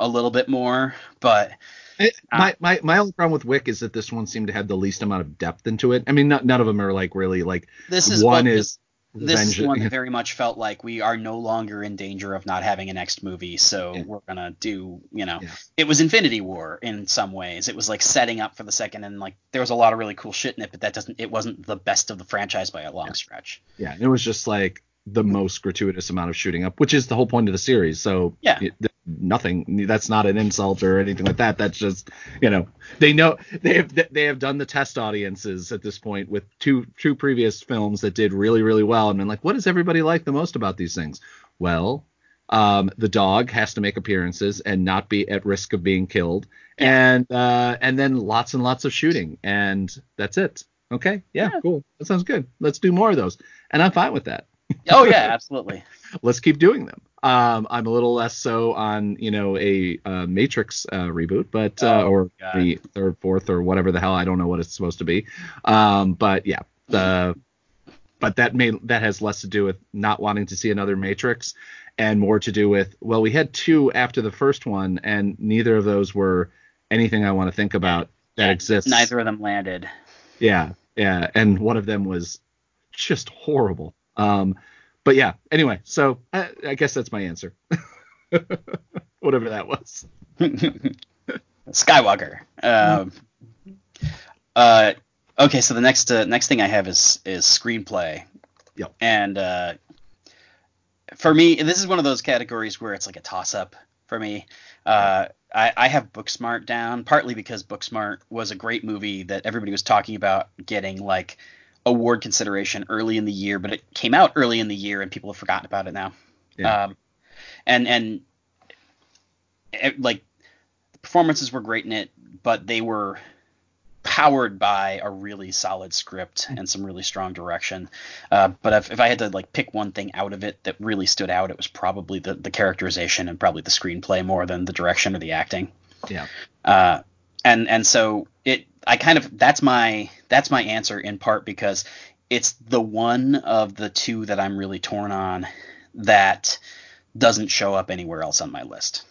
a little bit more, but It, my, my my only problem with Wick is that this one seemed to have the least amount of depth into it. I mean, not, none of them are like really like this is one well, is this is venge- one that very much felt like we are no longer in danger of not having a next movie, so Yeah. we're gonna do, you know, Yeah. it was Infinity War in some ways. It was like setting up for the second, and like there was a lot of really cool shit in it, but that doesn't, it wasn't the best of the franchise by a long stretch. yeah, it was just like the most gratuitous amount of shooting up, which is the whole point of the series. So Yeah. it- nothing. That's not an insult or anything like that. That's just you know they know they have they have done the test audiences at this point with two two previous films that did really really well and been like, what does everybody like the most about these things? Well. Um, the dog has to make appearances and not be at risk of being killed, and uh, and then lots and lots of shooting, and that's it. Okay, yeah, Yeah. cool. That sounds good. Let's do more of those, and I'm fine with that Oh yeah, absolutely. let's keep doing them. Um, I'm a little less so on, you know, a uh, Matrix uh, reboot, but uh, Oh, or God. the third, fourth, or whatever the hell. I don't know what it's supposed to be. Um, but yeah, the but that may that has less to do with not wanting to see another Matrix, and more to do with well, we had two after the first one, and neither of those were anything I want to think about that Yeah, exists. Neither of them landed. Yeah, yeah, and one of them was just horrible. Um, but yeah. Anyway, so I, I guess that's my answer. Whatever that was. Skywalker. Um, uh, okay, so the next uh, next thing I have is is screenplay. Yep. And uh, for me, this is one of those categories where it's like a toss up for me. Uh, I, I have Booksmart down partly because Booksmart was a great movie that everybody was talking about getting like award consideration early in the year, but it came out early in the year and people have forgotten about it now. Yeah. Um, and and it, like the performances were great in it, but they were powered by a really solid script and some really strong direction. Uh, but if, if I had to like pick one thing out of it that really stood out, it was probably the, the characterization and probably the screenplay more than the direction or the acting. Yeah. Uh, and and so it I kind of that's my that's my answer in part because it's the one of the two that I'm really torn on that doesn't show up anywhere else on my list.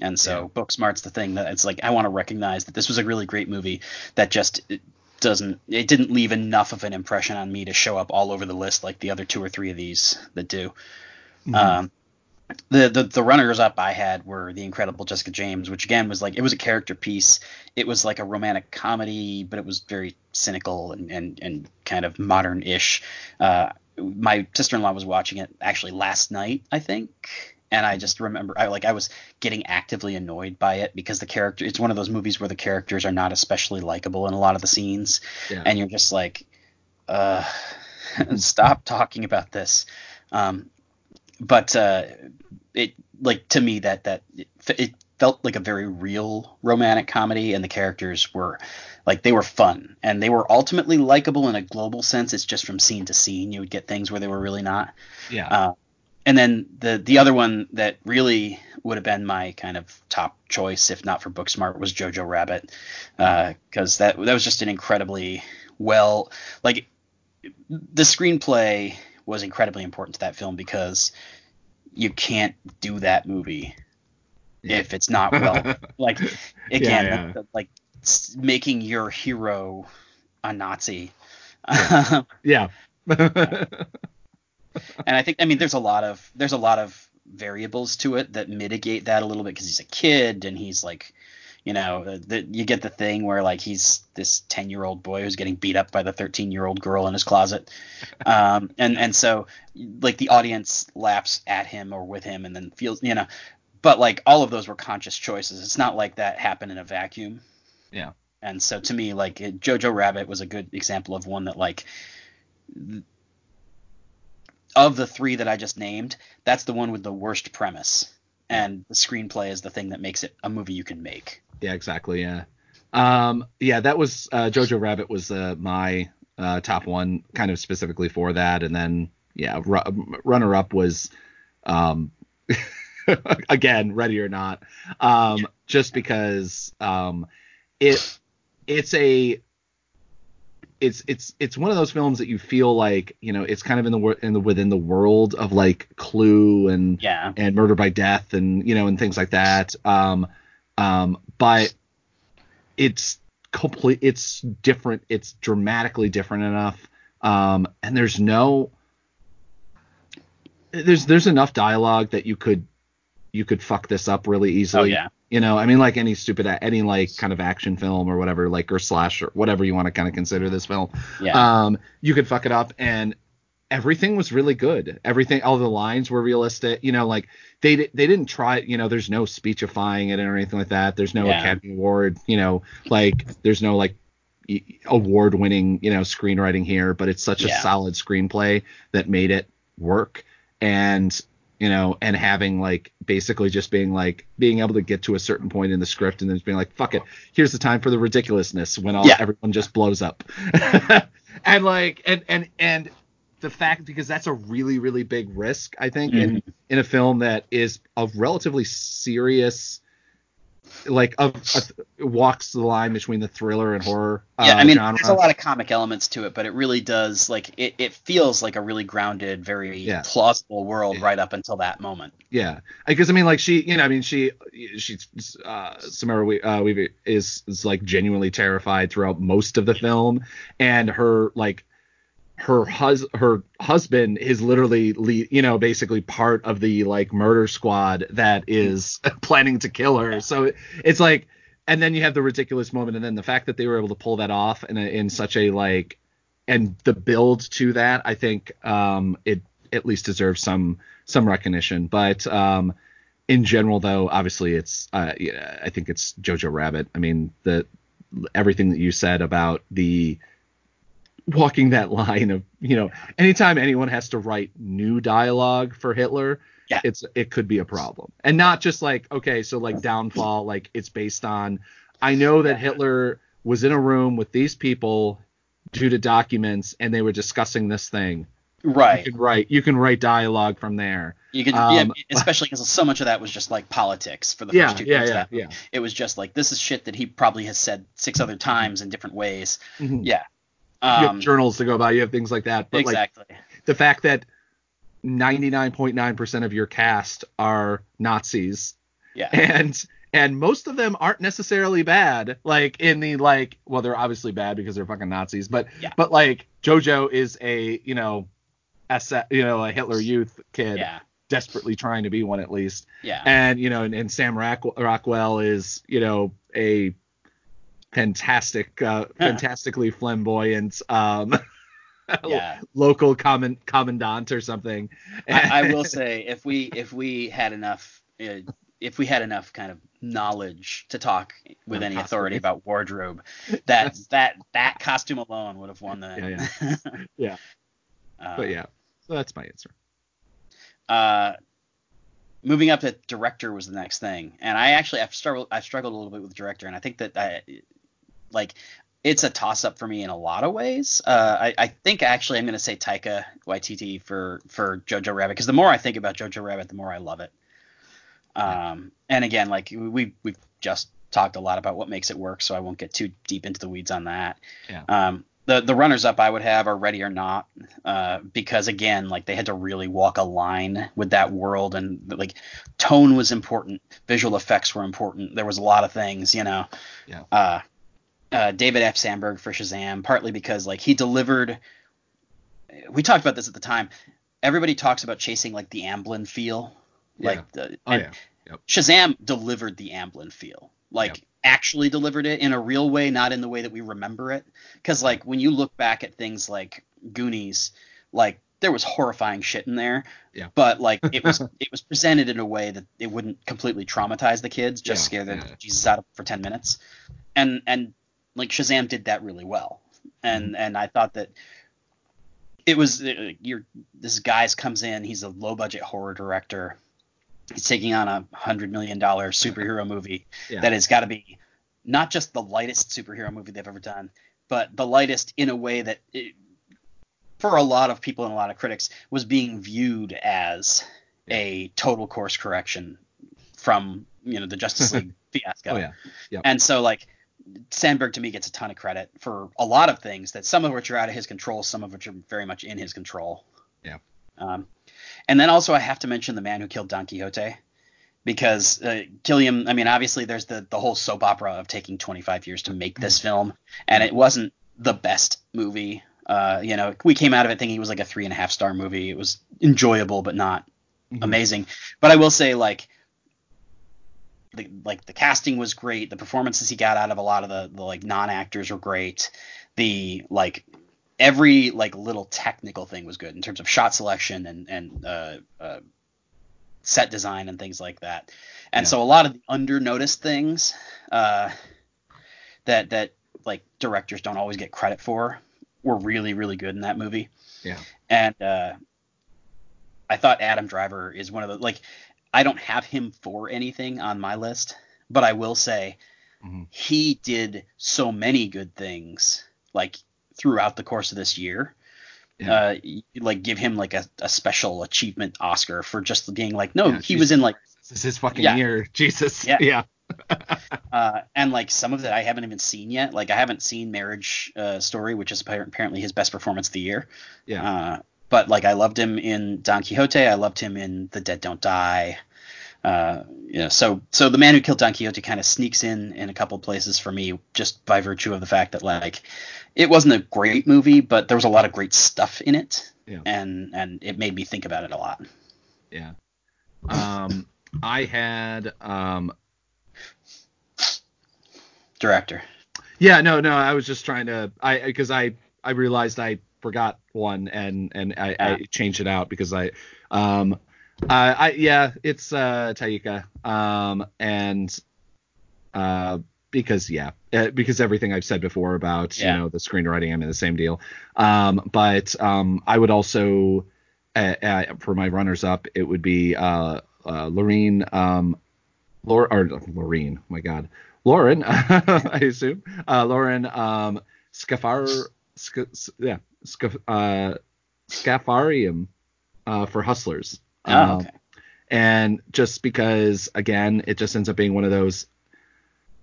And so Booksmart's the thing that it's like I want to recognize that this was a really great movie that just it doesn't it didn't leave enough of an impression on me to show up all over the list like the other two or three of these that do. Um, the, the the runners up I had were the incredible Jessica James, which again was like it was a character piece. It was like a romantic comedy, but it was very cynical and and, and kind of modern ish. Uh, my sister in law was watching it actually last night, I think, and I just remember I like I was getting actively annoyed by it because the character it's one of those movies where the characters are not especially likable in a lot of the scenes, Yeah. and you're just like, uh, stop talking about this. Um, but uh, it like to me that that it, it felt like a very real romantic comedy, and the characters were like they were fun and they were ultimately likable in a global sense. It's just from scene to scene you would get things where they were really not. yeah. Uh, and then the the other one that really would have been my kind of top choice, if not for Booksmart, was Jojo Rabbit, because that that was just an incredibly well like the screenplay was incredibly important to that film because you can't do that movie Yeah. if it's not well like again Yeah, yeah. like making your hero a Nazi. yeah. and I think I mean there's a lot of there's a lot of variables to it that mitigate that a little bit because he's a kid and he's like you know the, the, you get the thing where like he's this 10 year old boy who's getting beat up by the 13 year old girl in his closet um, and and so like the audience laughs at him or with him and then feels you know but like all of those were conscious choices it's not like that happened in a vacuum Yeah. And so to me, like it- Jojo Rabbit was a good example of one that like th- of the three that I just named, that's the one with the worst premise. And the screenplay is the thing that makes it a movie you can make. Yeah, exactly. Yeah. Um, yeah, that was uh, Jojo Rabbit was uh, my uh, top one, kind of specifically for that, and then yeah, ru- runner up was um, again Ready or Not, um, Yeah. just because um, it it's a it's it's it's one of those films that you feel like you know it's kind of in the in the within the world of like Clue and Yeah. and Murder by Death and you know and things like that. Um, um, but it's complete. It's different. It's dramatically different enough. Um, and there's no there's there's enough dialogue that you could you could fuck this up really Oh easily. yeah. You know, I mean, like any stupid, any like kind of action film or whatever, like or slash or whatever you want to kind of consider this film. Yeah. Um, you could fuck it up, and everything was really good. Everything, all the lines were realistic. You know, like they they didn't try. You know, there's no speechifying it or anything like that. There's no Yeah. Academy Award. You know, like there's no like award winning you know screenwriting here, but it's such Yeah. a solid screenplay that made it work. And you know, and having like basically just being like being able to get to a certain point in the script and then just being like, fuck it, here's the time for the ridiculousness when all Yeah. everyone just blows up. and like and and and the fact because that's a really really big risk I think in mm-hmm. in a film that is a relatively serious like of, walks the line between the thriller and horror uh, yeah, I mean, genre. there's a lot of comic elements to it, but it really does like it, it feels like a really grounded, very Yeah. plausible world Yeah. right up until that moment. Yeah, because I mean, like she, you know, I mean, she, she's uh, Samara we- uh, Weaver is is like genuinely terrified throughout most of the film, and her like her hus her husband is literally lead, you know, basically part of the like murder squad that is planning to kill her. So it's like, and then you have the ridiculous moment, and then the fact that they were able to pull that off in a, in such a like, and the build to that, I think, um, it at least deserves some some recognition. But um, in general, though, obviously, it's uh, yeah, I think it's Jojo Rabbit. I mean, the everything that you said about the walking that line of you know anytime anyone has to write new dialogue for Hitler Yeah. it's it could be a problem and not just like okay so like downfall like it's based on I know that Hitler was in a room with these people due to documents and they were discussing this thing Right. you can write you can write dialogue from there You could, Um, yeah, especially because so much of that was just like politics for the yeah first two yeah yeah yeah It was just like this is shit that he probably has said six other times in different ways. Mhm. Yeah. You have Um, journals to go by you have things like that but like exactly. the fact that 99.9% of your cast are Nazis Yeah. and and most of them aren't necessarily bad like in the like well they're obviously bad because they're fucking Nazis but Yeah. but like Jojo is a you know S you know a Hitler youth kid Yeah. desperately trying to be one at least Yeah. and you know and, and Sam Rock- Rockwell is you know a fantastic uh fantastically flamboyant um Yeah. local common commandant or something I, I will say if we if we had enough uh, if we had enough kind of knowledge to talk with any authority about wardrobe, that that that costume alone would have won the. Yeah, Yeah. Uh, but yeah so that's my answer Uh, moving up to director was the next thing, and I actually I've struggled I struggled a little bit with director, and I think that I like it's a toss up for me in a lot of ways. Uh, I, I think actually I'm going to say Taika Waititi for for Jojo Rabbit because the more I think about Jojo Rabbit, the more I love it. Um, and again, like we we've just talked a lot about what makes it work, so I won't get too deep into the weeds on that. Yeah. Um, the the runners up I would have are Ready or Not, uh, because again, like they had to really walk a line with that world, and like tone was important, visual effects were important. There was a lot of things, you know. Yeah. Uh, uh, David F. Sandberg for Shazam, partly because like he delivered. We talked about this at the time. Everybody talks about chasing like the Amblin feel, like the, oh yeah Yep. Shazam delivered the Amblin feel, like Yep. actually delivered it in a real way, not in the way that we remember it. Because like when you look back at things like Goonies, like there was horrifying shit in there, Yeah. but like it was it was presented in a way that it wouldn't completely traumatize the kids, just Yeah, scare the yeah. Jesus out of for ten minutes, and and like Shazam did that really well, and and I thought that it was uh, you're this guy comes in, he's a low budget horror director. He's taking on a hundred million dollar superhero movie Yeah. that has got to be not just the lightest superhero movie they've ever done, but the lightest in a way that it, for a lot of people and a lot of critics was being viewed as a total course correction from you know the Justice League fiasco. Oh yeah. Yep. And so like Sandberg to me gets a ton of credit for a lot of things that some of which are out of his control, some of which are very much in his control. Yeah. Um, and then also I have to mention the man who killed Don Quixote because uh, Gilliam. I mean, obviously there's the the whole soap opera of taking 25 years to make this film, and it wasn't the best movie. Uh, you know, we came out of it thinking it was like a three and a half star movie. It was enjoyable, but not Mhm. amazing. But I will say, like, the like the casting was great. The performances he got out of a lot of the, the like non actors were great. The like every like little technical thing was good in terms of shot selection and and uh, uh, set design and things like that. And Yeah. so a lot of the under noticed things uh, that that like directors don't always get credit for were really really good in that movie. Yeah. And uh, I thought Adam Driver is one of the like I don't have him for anything on my list, but I will say Mhm. he did so many good things like throughout the course of this year. Yeah. Uh, like give him like a, a special achievement Oscar for just being like, no, Yeah, he was in like This is his fucking Yeah. year. Jesus. Yeah. Yeah. uh, and like some of that I haven't even seen yet. Like I haven't seen Marriage uh, Story, which is apparently his best performance of the year. Yeah. Uh, but like I loved him in Don Quixote. I loved him in The Dead Don't Die. Uh, you know, so so the man who killed Don Quixote kind of sneaks in in a couple places for me just by virtue of the fact that like it wasn't a great movie, but there was a lot of great stuff in it, Yeah. and and it made me think about it a lot. Yeah. Um, I had um, Director. yeah, no, no, I was just trying to, I because I I realized I forgot one and and I, I changed it out because I, um, I, I yeah, it's uh Taika, um, and uh because yeah, uh, because everything I've said before about Yeah. you know the screenwriting, I'm in the same deal. Um, but um, I would also uh, uh, for my runners up, it would be uh, uh Lorene, um, Laura or Lorene, my God, Lauren, I assume, uh, Lauren, um, Scafar, Sc- yeah, Sc- uh, Scafarium, uh, for Hustlers. Oh, Um, okay. and just because again it just ends up being one of those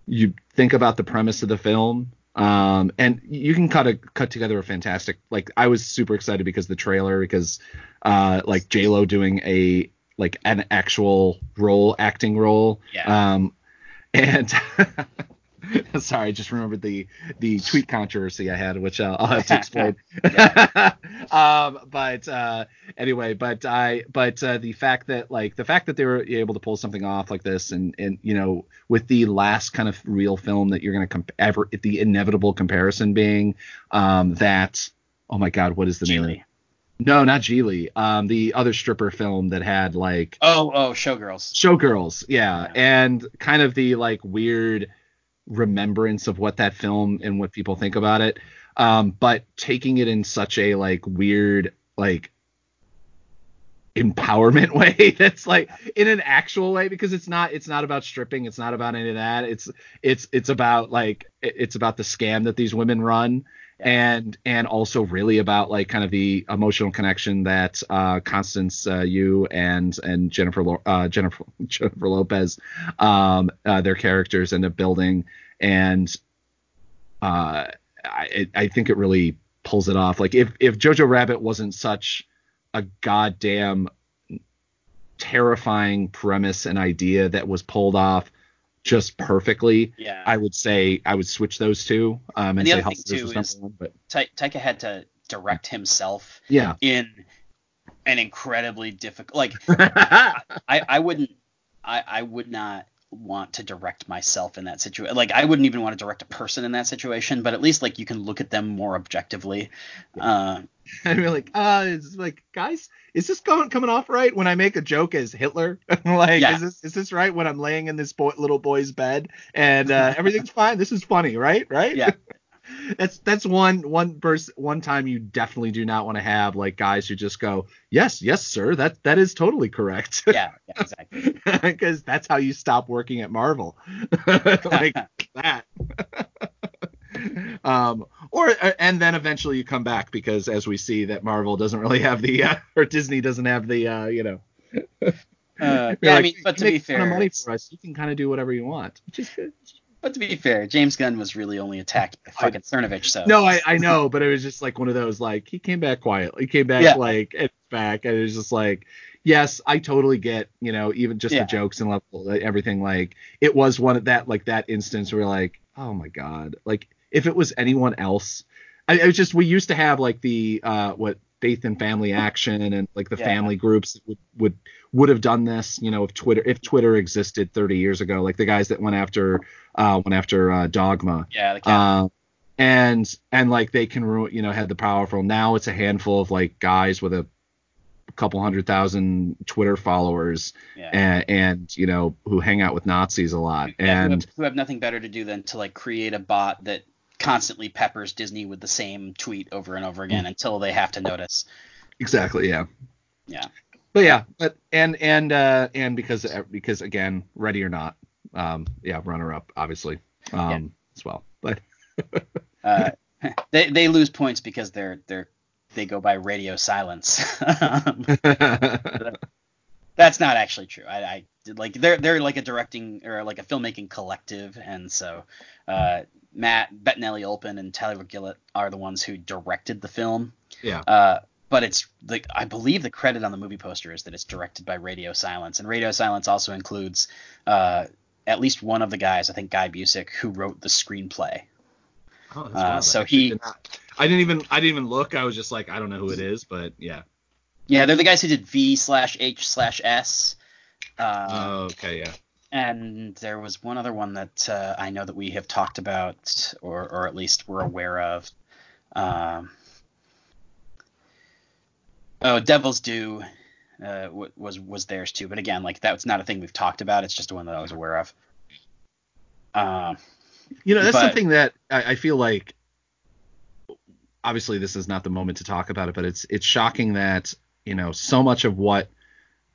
you think about the premise of the film um and you can cut a cut together a fantastic like i was super excited because the trailer because uh like j lo doing a like an actual role acting role Yeah. um and sorry i just remembered the the tweet controversy i had which uh, i'll have to explain um but uh anyway but i but uh, the fact that like the fact that they were able to pull something off like this and and you know with the last kind of real film that you're going to comp- ever the inevitable comparison being um that oh my god what is the name? Gigli. no not Gigli um the other stripper film that had like Oh, oh, Showgirls. Showgirls, yeah. Yeah. and kind of the like weird remembrance of what that film and what people think about it, um, but taking it in such a like weird like empowerment way that's like in an actual way because it's not it's not about stripping it's not about any of that. It's it's it's about like it's about the scam that these women run and and also really about like kind of the emotional connection that uh Constance uh, you and and Jennifer uh Jennifer Jennifer Lopez um uh, their characters end up building. And uh I I think it really pulls it off. Like if if Jojo Rabbit wasn't such a goddamn terrifying premise and idea that was pulled off just perfectly Yeah. I would say I would switch those two um, and, And the say other thing, Hustlers too, was number is- one. But Taika had to direct himself yeah, in an incredibly difficult like I, I wouldn't I, I would not want to direct myself in that situation. Like I wouldn't even want to direct a person in that situation, but at least like you can look at them more objectively. Uh, and we're like, uh, it's like, guys, is this going coming off right when I make a joke as Hitler? like, Yeah. is this is this right when I'm laying in this boy, little boy's bed and uh, everything's fine? This is funny, right? Right? Yeah. that's that's one one person one time you definitely do not want to have like guys who just go, yes, yes, sir, that that is totally correct. yeah, yeah, exactly. because that's how you stop working at Marvel, like that. um, or and then eventually you come back because as we see that Marvel doesn't really have the uh, or Disney doesn't have the uh, you know. Uh, yeah, I mean, but to be fair, money for us, you can kind of do whatever you want, which is good. But to be fair, James Gunn was really only attacked by fucking Cernovich, so No, I, I know, but it was just like one of those like he came back quietly. He came back Yeah. like and back, and it was just like, yes, I totally get, you know, even just Yeah. the jokes and level everything. Like it was one of that like that instance where like, oh my god, like if it was anyone else, I, it was just we used to have like the uh what faith and family action and like the Yeah. family groups would would would have done this, you know, if Twitter if Twitter existed 30 years ago, like the guys that went after uh went after uh, Dogma. yeah, the cat. Uh, and and like they can ruin, you know, had the powerful. Now it's a handful of like guys with a couple hundred thousand Twitter followers, yeah. and, and you know who hang out with Nazis a lot. Yeah, who And have, who have nothing better to do than to like create a bot that constantly peppers Disney with the same tweet over and over again until they have to notice. exactly, yeah, Yeah. but yeah, but and and uh and because because again, ready or not, um, yeah, runner up obviously, um, as well, but Uh, they they lose points because they're they're they go by radio silence. That's not actually true. I, I did like they're they're like a directing or like a filmmaking collective, and so uh, Matt Bettinelli Olpin and Tyler Gillett are the ones who directed the film. yeah, Uh, but it's like I believe the credit on the movie poster is that it's directed by Radio Silence, and Radio Silence also includes uh, at least one of the guys, I think Guy Busick, who wrote the screenplay. Oh, Uh, so he- did not- I didn't even I didn't even look. I was just like I don't know who it is, but yeah. Yeah, they're the guys who did V slash H slash S. Uh, Oh, okay, yeah. and there was one other one that uh, I know that we have talked about, or or at least we're aware of. Um, oh, Devil's Due uh, was was theirs too, but again, like that's not a thing we've talked about. It's just one that I was aware of. Um, You know, that's But- something that I, I feel like. Obviously, this is not the moment to talk about it, but it's it's shocking that you know so much of what,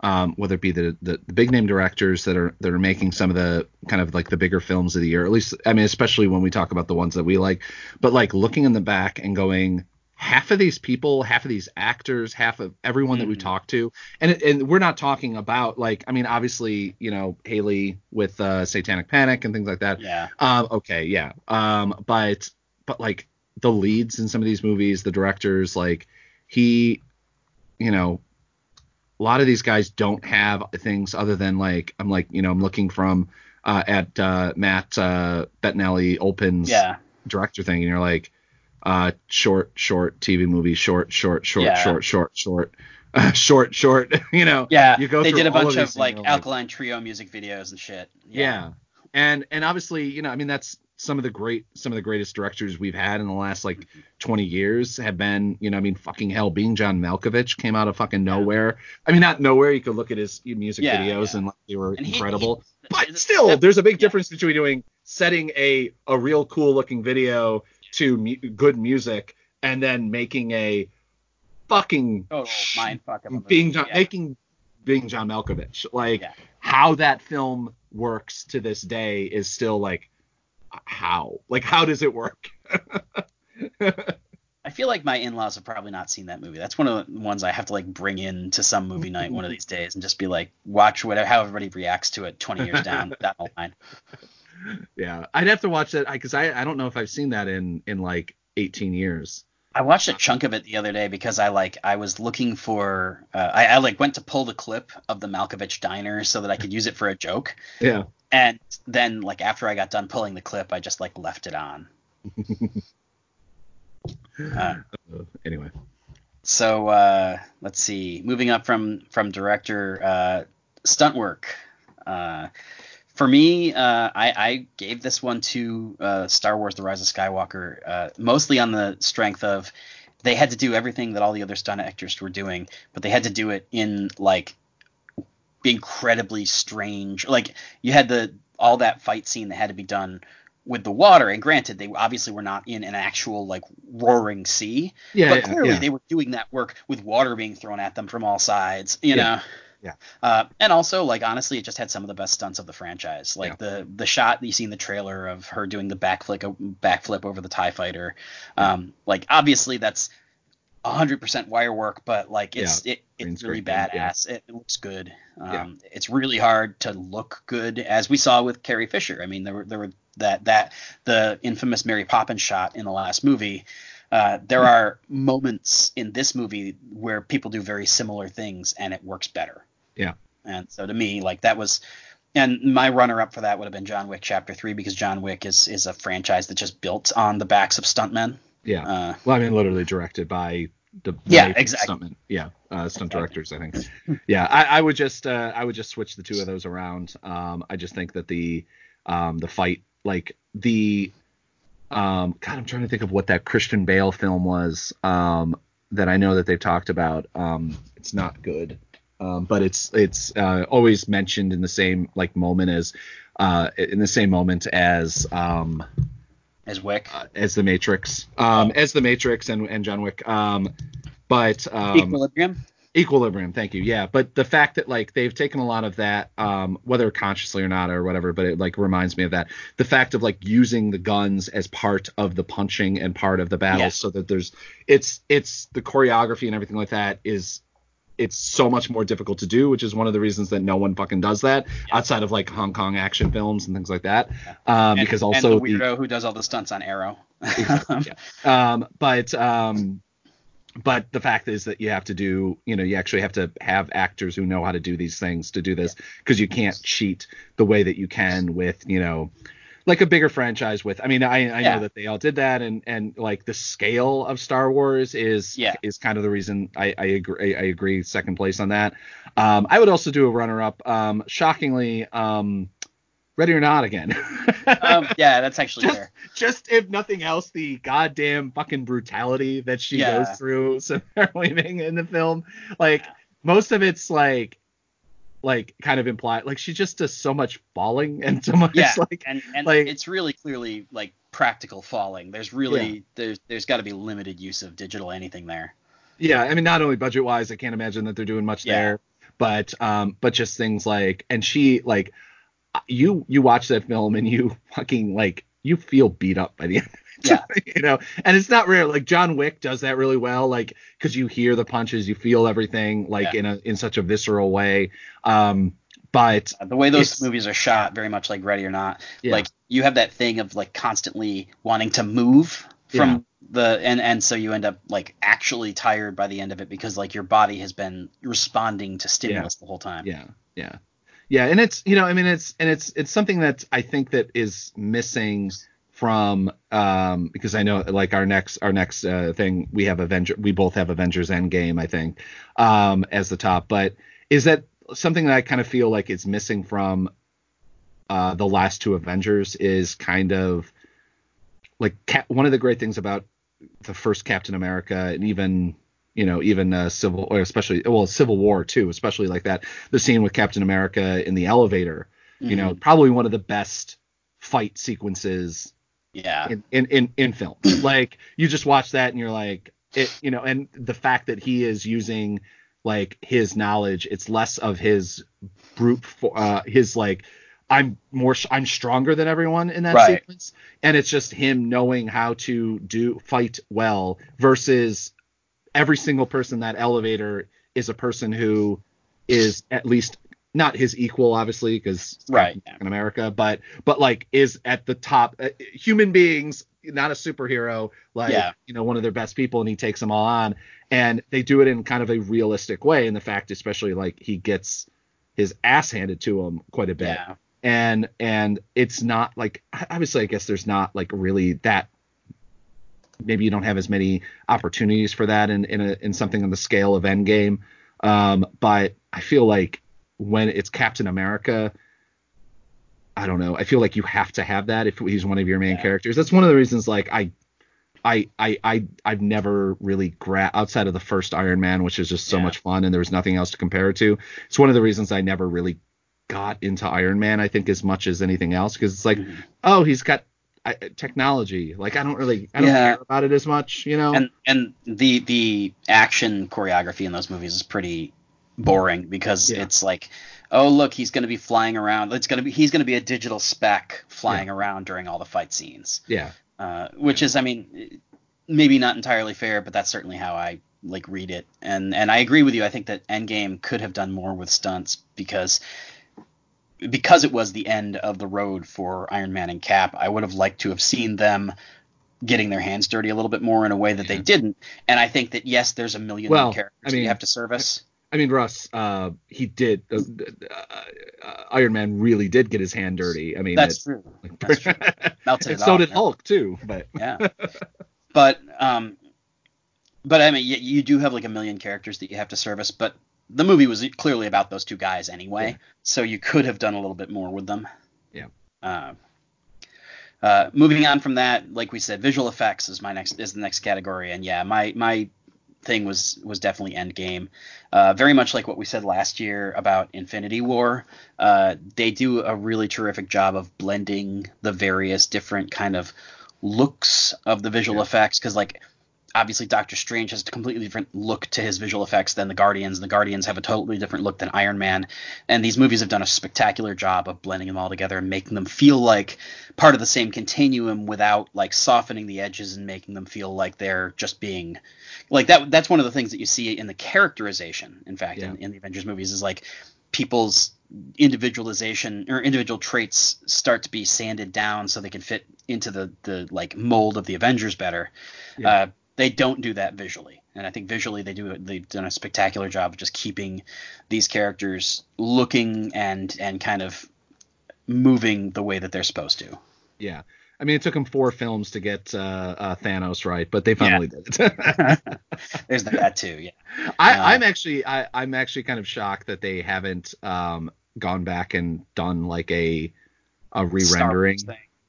um, whether it be the, the the big name directors that are that are making some of the kind of like the bigger films of the year, at least I mean, especially when we talk about the ones that we like, but like looking in the back and going, half of these people, half of these actors, half of everyone that we Mhm. talk to, and and we're not talking about like I mean, obviously, you know, Hayley with uh, Satanic Panic and things like that. yeah, Um, okay, yeah. Um, but but like the leads in some of these movies, the directors, like he, you know, a lot of these guys don't have things other than like I'm like you know I'm looking from uh, at uh, Matt uh, Bettinelli Olpin's yeah, director thing, and you're like, uh, short, short TV movie, short, short, short, Yeah. short, short, short, uh, short, short. You know, yeah. You go they did a bunch of of, like Alkaline Trio music videos and shit. yeah. and and obviously you know i mean that's some of the great some of the greatest directors we've had in the last like 20 years have been you know i mean fucking hell being john malkovich came out of fucking nowhere i mean not nowhere you could look at his music Yeah, videos yeah. and like, they were And incredible he- but still there's a big yeah. difference between doing setting a a real cool looking video to mu- good music and then making a fucking oh, Total mind fuck of a movie. being John, yeah. making being John Malkovich. Like Yeah. how that film works to this day is still like how? Like how does it work? I feel like my in-laws have probably not seen that movie. That's one of the ones I have to like bring in to some movie night one of these days and just be like, watch whatever how everybody reacts to it 20 years down that whole line. Yeah, I'd have to watch that because I, I don't know if I've seen that in in like 18 years. I watched a chunk of it the other day because I like I was looking for uh, I, I like went to pull the clip of the Malkovich diner so that I could use it for a joke, Yeah. and then like after I got done pulling the clip, I just like left it on. Uh, anyway. So uh, let's see. Moving up from from director, uh, stunt work. Uh, for me, uh, I, I, gave this one to uh, Star Wars: The Rise of Skywalker, uh, mostly on the strength of they had to do everything that all the other stunt actors were doing, but they had to do it in like incredibly strange. Like you had the all that fight scene that had to be done with the water. And granted, they obviously were not in an actual like roaring sea, yeah, but yeah, clearly yeah. they were doing that work with water being thrown at them from all sides. You Yeah. know. Yeah. Uh, and also, like honestly, it just had some of the best stunts of the franchise. Like Yeah. the the shot that you see in the trailer of her doing the backflip backflip over the Tie Fighter. Um, like obviously that's hundred percent wire work, but like it's it, it's really screen, yeah. badass. It looks good. Um, Yeah. It's really hard to look good, as we saw with Carrie Fisher. I mean, there were there were that that the infamous Mary Poppins shot in the last movie. Uh, there are moments in this movie where people do very similar things, and it works better. Yeah. And so to me, like that was, and my runner-up for that would have been John Wick Chapter Three because John Wick is is a franchise that just built on the backs of stuntmen. Yeah. Uh, Well, I mean, literally directed by the Yeah, exactly. stuntmen. Yeah, uh, stunt directors. I think. Yeah, I, I would just uh, I would just switch the two of those around. Um, I just think that the um, the fight, like the um, God, I'm trying to think of what that Christian Bale film was. Um, that I know that they've talked about. Um, it's not good. Um, but it's it's uh, always mentioned in the same like moment as uh, in the same moment as um, as Wick. uh, as the Matrix, um, as the Matrix and, and John Wick. Um, but um, Equilibrium. Equilibrium, thank you. Yeah, but the fact that like they've taken a lot of that, um, whether consciously or not or whatever, but it like reminds me of that. The fact of like using the guns as part of the punching and part of the battle, Yeah. so that there's it's it's the choreography and everything like that is it's so much more difficult to do, which is one of the reasons that no one fucking does that outside of like Hong Kong action films and things like that. Um, And- because and also the weirdo who does all the stunts on Arrow. Exactly, yeah. Um, but um, but the fact is that you have to do, you know, you actually have to have actors who know how to do these things to do this because you can't cheat the way that you can with, you know, like a bigger franchise with. I mean, I, I Yeah. know that they all did that, and and like the scale of Star Wars is Yeah. is kind of the reason I I agree I agree second place on that. Um, I would also do a runner up. Um, shockingly, um, Ready or Not again. um, yeah, that's actually just, fair. just if nothing else, the goddamn fucking brutality that she Yeah. goes through Samara in the film. Like most of it's like like kind of implied like she just does so much falling and so much Yeah, like and and like- it's really clearly like practical falling. There's really there's there's got to be limited use of digital anything there. yeah, I mean not only budget wise, I can't imagine that they're doing much Yeah. there, but um but just things like and she like you you watch that film and you fucking like you feel beat up by the end. Yeah. you know, and it's not rare. Like John Wick does that really well, like because you hear the punches, you feel everything, like Yeah. in a in such a visceral way. Um, but Uh, The way those movies are shot, very much like Ready or Not. Yeah. Like you have that thing of like constantly wanting to move from Yeah. the and and so you end up like actually tired by the end of it because like your body has been responding to stimulus the whole time. yeah, yeah, yeah, and it's you know, I mean, it's and it's it's something that I think that is missing from um because I know like our next our next uh, thing we have Avenger we both have Avengers Endgame I think um as the top but is that something that I kind of feel like it's missing from uh the last two Avengers is kind of like one of the great things about the first Captain America and even you know even uh, civil or especially well Civil War too especially like that the scene with Captain America in the elevator you know probably one of the best fight sequences Yeah. in in in, in film. like you just watch that and you're like it you know and the fact that he is using like his knowledge it's less of his brute for uh his like I'm more I'm stronger than everyone in that Right. sequence and it's just him knowing how to do fight well versus every single person in that elevator is a person who is at least not his equal obviously because Right. in America, but but like is at the top. Uh, human beings, not a superhero, like Yeah. you know one of their best people, and he takes them all on, and they do it in kind of a realistic way. And the fact, especially like he gets his ass handed to him quite a bit, Yeah. and and it's not like obviously I guess there's not like really that. Maybe you don't have as many opportunities for that in in, a, in something on the scale of Endgame, um, but I feel like when it's Captain America, I don't know. I feel like you have to have that if he's one of your main Yeah. characters. That's one of the reasons like I I I I I've never really gra- outside of the first Iron Man, which is just so Yeah. much fun and there was nothing else to compare it to. It's one of the reasons I never really got into Iron Man, I think as much as anything else because it's like, Mhm. oh, he's got I, technology. Like I don't really I don't Yeah. care about it as much, you know. and and the the action choreography in those movies is pretty boring because Yeah. it's like oh look he's going to be flying around it's going to be he's going to be a digital speck flying around during all the fight scenes yeah. uh, which is i mean maybe not entirely fair but that's certainly how i like read it and and i agree with you i think that endgame could have done more with stunts because because it was the end of the road for iron man and cap i would have liked to have seen them getting their hands dirty a little bit more in a way that they didn't and i think that yes there's a million Well, characters I mean, you have to service I mean, Russ, uh, he did. Uh, uh, uh, Iron Man really did get his hand dirty. I mean, that's it- true That's true. melted it so off, did yeah. Hulk too. But yeah but um but i mean you, you do have like a million characters that you have to service but the movie was clearly about those two guys anyway Yeah. so you could have done a little bit more with them Yeah. uh, uh, moving on from that like we said visual effects is my next is the next category and yeah my my thing was was definitely Endgame. Uh, very much like what we said last year about Infinity War. Uh, they do a really terrific job of blending the various different kind of looks of the visual Yeah. effects because like obviously Doctor Strange has a completely different look to his visual effects than the Guardians. The Guardians have a totally different look than Iron Man. And these movies have done a spectacular job of blending them all together and making them feel like part of the same continuum without like softening the edges and making them feel like they're just being like that that's one of the things that you see in the characterization in fact in, in the Avengers movies is like people's individualization or individual traits start to be sanded down so they can fit into the the like mold of the Avengers better. Yeah. Uh, they don't do that visually, and I think visually they do they've done a spectacular job of just keeping these characters looking and and kind of moving the way that they're supposed to. yeah, I mean, it took them four films to get uh, uh, Thanos right, but they finally did it. There's that too, yeah. I, Uh, I'm actually I, I'm actually kind of shocked that they haven't um, gone back and done like a a re-rendering.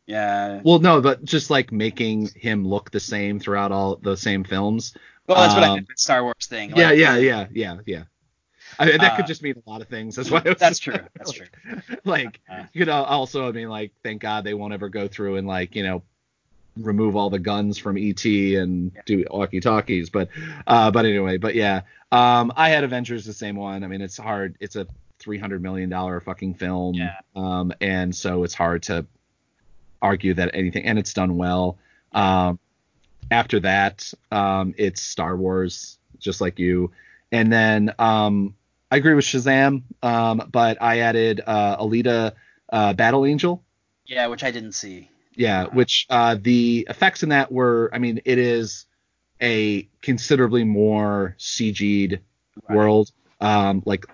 Yeah. Well, no, but just like making him look the same throughout all the same films. Well, that's what I um, meant Star Wars thing. yeah, like- yeah, yeah, yeah, yeah. I, mean, that Uh, could just mean a lot of things. That's why. Was That's true. That's true. like Uh. you could al- also, I mean, like, thank God they won't ever go through and like you know remove all the guns from ET and do walkie talkies. But uh, but anyway, but yeah, um, I had Avengers the same one. I mean, it's hard. It's a three hundred million dollar fucking film. Yeah. Um, and so it's hard to argue that anything, and it's done well. Um, after that, um, it's Star Wars, just like you. And then um, I agree with Shazam, um, but I added uh, Alita uh, Battle Angel. Yeah, which I didn't see. Yeah, which uh, the effects in that were, I mean, it is a considerably more CG'd Right. world. Um, like,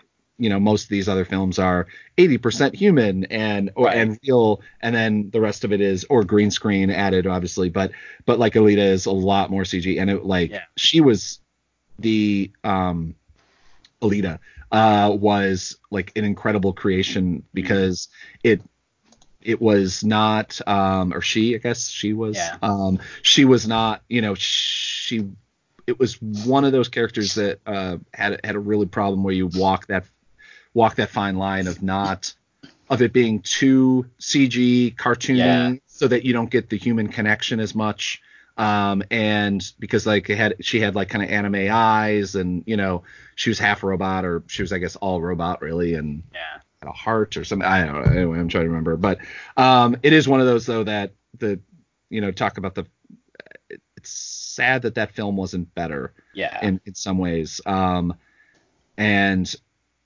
you know, most of these other films are 80% human and or Right. and real, and then the rest of it is or green screen added, obviously. But but like Alita is a lot more CG, and it like Yeah. she was the um Alita uh was like an incredible creation because it it was not um or she I guess she was Yeah. um she was not you know she it was one of those characters that uh had had a really problem where you walk that walk that fine line of not of it being too CG cartoony Yeah. so that you don't get the human connection as much um and because like it had she had like kind of anime eyes and you know she was half robot or she was I guess all robot really and Yeah. had a heart or something I don't know anyway I'm trying to remember but um it is one of those though that the you know talk about the it's sad that that film wasn't better Yeah. in, in some ways. Um, and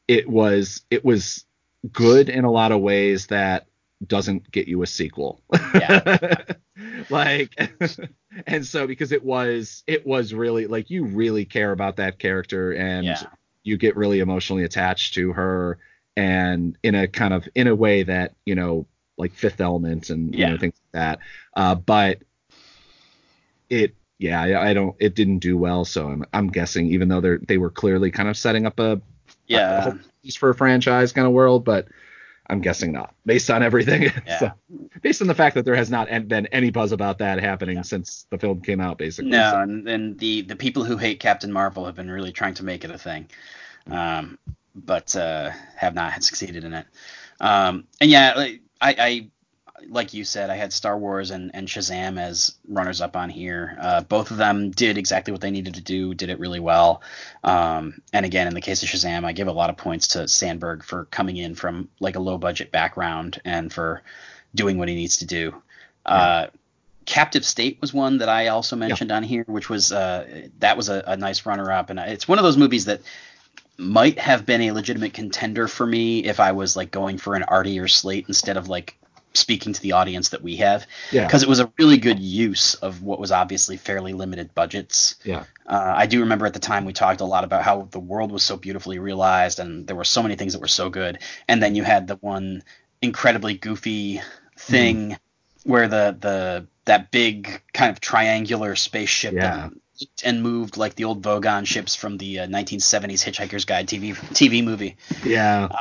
it was it was good in a lot of ways that doesn't get you a sequel. Yeah. like and so because it was it was really like you really care about that character and Yeah. you get really emotionally attached to her and in a kind of in a way that you know like fifth element and you know things like that uh but it yeah I, I don't it didn't do well so i'm i'm guessing even though they're they were clearly kind of setting up a yeah. least for a franchise kind of world but I'm guessing not, based on everything. Yeah. so, based on the fact that there has not been any buzz about that happening since the film came out, basically. No, So, and, and the the people who hate Captain Marvel have been really trying to make it a thing, um, but uh, have not succeeded in it. Um, and yeah, I, I like you said, I had Star Wars and, and Shazam as runners up on here. Uh, both of them did exactly what they needed to do, did it really well. Um, and again, in the case of Shazam, I give a lot of points to Sandberg for coming in from like a low budget background and for doing what he needs to do. Uh, Captive State was one that I also mentioned on here, which was uh, that was a, a nice runner up, and it's one of those movies that might have been a legitimate contender for me if I was like going for an artier slate instead of like speaking to the audience that we have yeah. because it was a really good use of what was obviously fairly limited budgets. Yeah. Uh, I do remember at the time we talked a lot about how the world was so beautifully realized and there were so many things that were so good. And then you had the one incredibly goofy thing Mm-hmm. where the the that big kind of triangular spaceship Yeah. that and moved like the old Vogon ships from the uh, 1970s Hitchhiker's Guide TV TV movie. Yeah. Uh,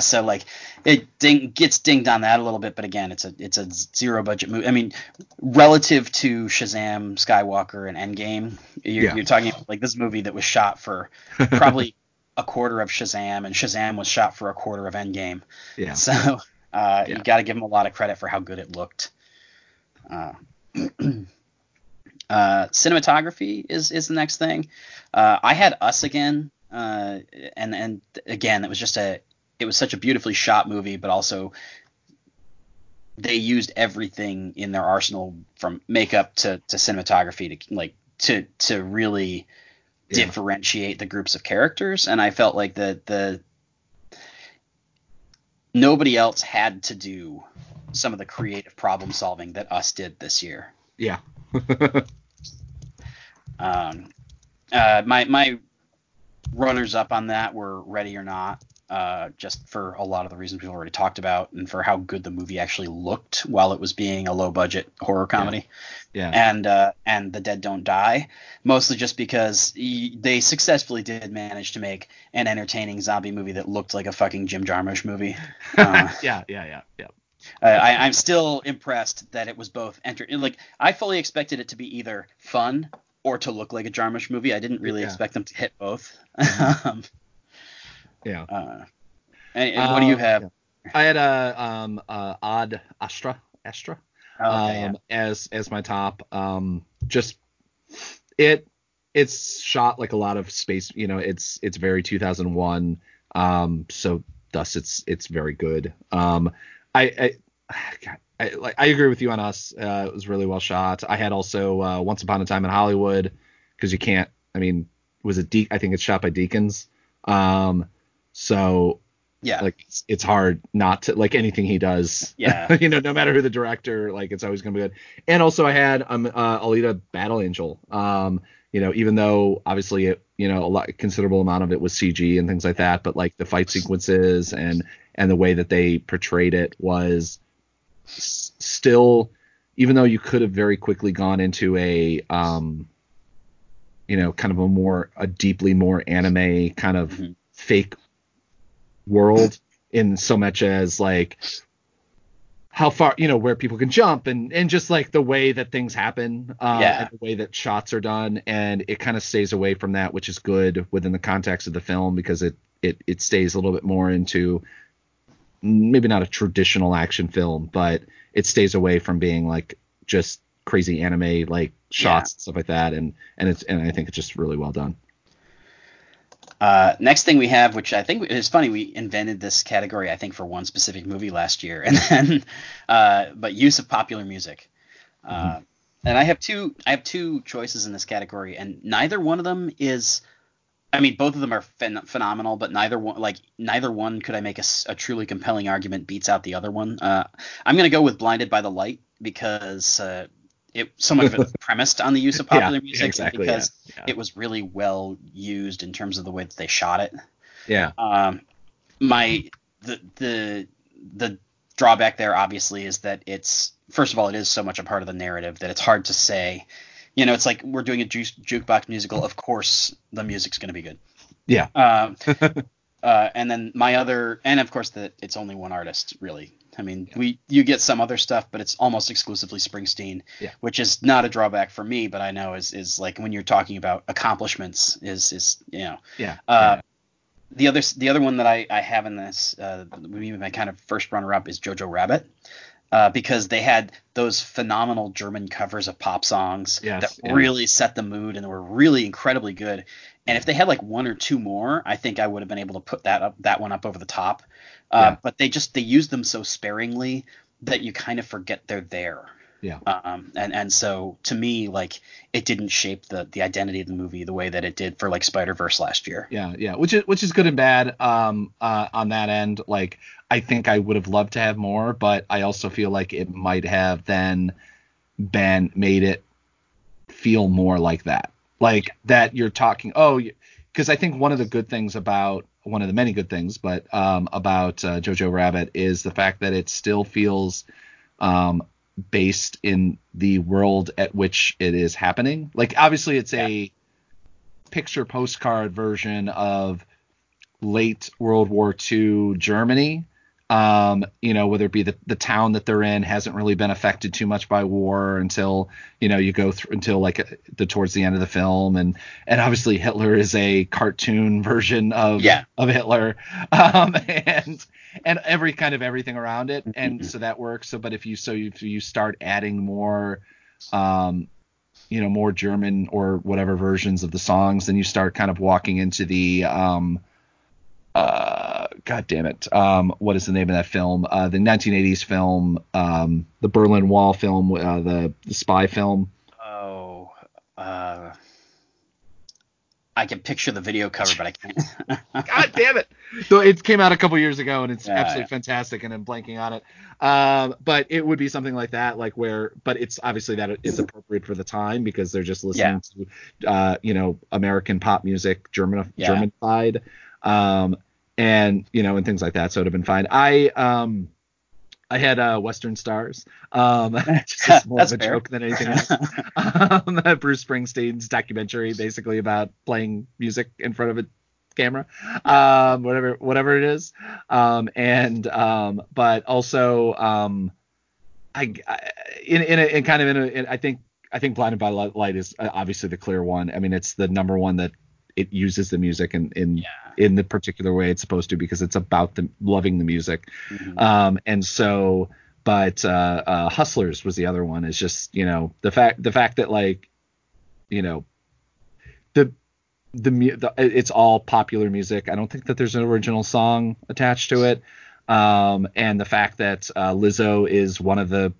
so like it ding, gets dinged on that a little bit, but again, it's a it's a zero budget movie. I mean, relative to Shazam, Skywalker, and Endgame, you're, Yeah. you're talking about, like this movie that was shot for probably a quarter of Shazam, and Shazam was shot for a quarter of Endgame. Yeah. So uh, Yeah. you got to give him a lot of credit for how good it looked. Uh, uh, cinematography is is the next thing. Uh, I had Us again, uh, and and again, it was just a it was such a beautifully shot movie, but also they used everything in their arsenal from makeup to, to cinematography to like to to really Yeah. differentiate the groups of characters and I felt like the the nobody else had to do some of the creative problem solving that us did this year. Yeah. Um, uh, my my runners up on that were Ready or Not, uh, just for a lot of the reasons we've already talked about, and for how good the movie actually looked while it was being a low budget horror comedy. yeah. And uh, and The Dead Don't Die, mostly just because y- they successfully did manage to make an entertaining zombie movie that looked like a fucking Jim Jarmusch movie. Uh, yeah. Yeah. Yeah. Yeah. I, I'm still impressed that it was both enter like I fully expected it to be either fun or to look like a Jarmusch movie. I didn't really Yeah. expect them to hit both. um, Yeah. uh, and, and what do you Uh, have? yeah. I had a um uh, Ad Astra Astra Oh, okay, um as as my top um just it it's shot like a lot of space you know it's it's very 2001 um so thus it's it's very good um I I God, I, like, I agree with you on us. Uh, it was really well shot. I had also uh, Once Upon a Time in Hollywood because you can't. I mean, was it De- I think it's shot by Deakins. Um, so yeah. like it's, it's hard not to like anything he does. Yeah. you know, no matter who the director, like it's always gonna be good. And also I had um uh, Alita Battle Angel. Um, you know, even though obviously it, you know, a lot considerable amount of it was CG and things like that, but like the fight sequences and and the way that they portrayed it was s- still even though you could have very quickly gone into a um you know kind of a more a deeply more anime kind of Mhm. fake world in so much as like how far you know where people can jump and and just like the way that things happen uh, Yeah. the way that shots are done. And it kind of stays away from that which is good within the context of the film because it it it stays a little bit more into maybe not a traditional action film but it stays away from being like just crazy anime like shots and stuff like that. And and it's and I think it's just really well done Uh, next thing we have, which I think is funny, we invented this category, I think, for one specific movie last year, and then, uh, but use of popular music. Uh, and I have two, I have two choices in this category, and neither one of them is, I mean, both of them are phen- phenomenal, but neither one, like, neither one could I make a truly compelling argument beats out the other one. Uh, I'm gonna go with Blinded by the Light because uh, it so much of it was premised on the use of popular yeah, music, exactly, because yeah, yeah. it was really well used in terms of the way that they shot it. yeah Um, my the the the drawback there obviously is that it's first of all it is so much a part of the narrative that it's hard to say. You know, it's like we're doing a juice, jukebox musical. Of course, the music's going to be good. yeah Um, Uh, and then my other, and of course, that it's only one artist really. I mean, we you get some other stuff, but it's almost exclusively Springsteen, Yeah. which is not a drawback for me, but I know is is like when you're talking about accomplishments, is is you know. Yeah. Uh, the other the other one that I, I have in this, uh, my kind of first runner up is Jojo Rabbit. Uh, because they had those phenomenal German covers of pop songs Yes, that yeah. really set the mood and were really incredibly good. And if they had like one or two more, I think I would have been able to put that up that one up over the top. Uh, Yeah. But they just they use them so sparingly that you kind of forget they're there. Yeah. Um, and and so to me, like it didn't shape the the identity of the movie the way that it did for like Spider Verse last year. Yeah, yeah, which is which is good and bad. Um, uh, on that end, like I think I would have loved to have more, but I also feel like it might have then been made it feel more like that, like that you're talking. Oh, because I think one of the good things about one of the many good things, but um, about uh, Jojo Rabbit is the fact that it still feels um, based in the world at which it is happening. Like obviously, it's a picture postcard version of late World War II Germany. Um, you know, whether it be the, the town that they're in hasn't really been affected too much by war until, you know, you go through until like uh, the towards the end of the film. And, and obviously Hitler is a cartoon version of, Yeah. of Hitler. Um, and, and every kind of everything around it. And so that works. So, but if you, so if you start adding more, um, you know more German or whatever versions of the songs, then you start kind of walking into the um uh god damn it um what is the name of that film uh the 1980s film um the Berlin Wall film uh, the, the spy film Oh, uh, I can picture the video cover, but I can't. God damn it! So it came out a couple years ago, and it's Yeah, absolutely yeah. fantastic, and I'm blanking on it. Um, but it would be something like that, like where, but it's obviously that it's appropriate for the time because they're just listening to, uh, you know, American pop music, German Yeah. Germanified, um, and you know, and things like that. So it'd have been fine. I um. I had uh, Western Stars. Um, just more That's of a fair. joke than anything else. um, Bruce Springsteen's documentary, basically about playing music in front of a camera, um, whatever whatever it is. Um, and um, but also um, I, I in in, a, in kind of in a in, I think I think Blinded by Light Light is uh, obviously the clear one. I mean, it's the number one that it uses the music in in Yeah. in the particular way it's supposed to because it's about the loving the music. Mhm. Um, and so, but uh, uh, Hustlers was the other one. Is just you know the fact the fact that like, you know, the the, the it's all popular music. I don't think that there's an original song attached to it. Um, and the fact that uh, Lizzo is one of the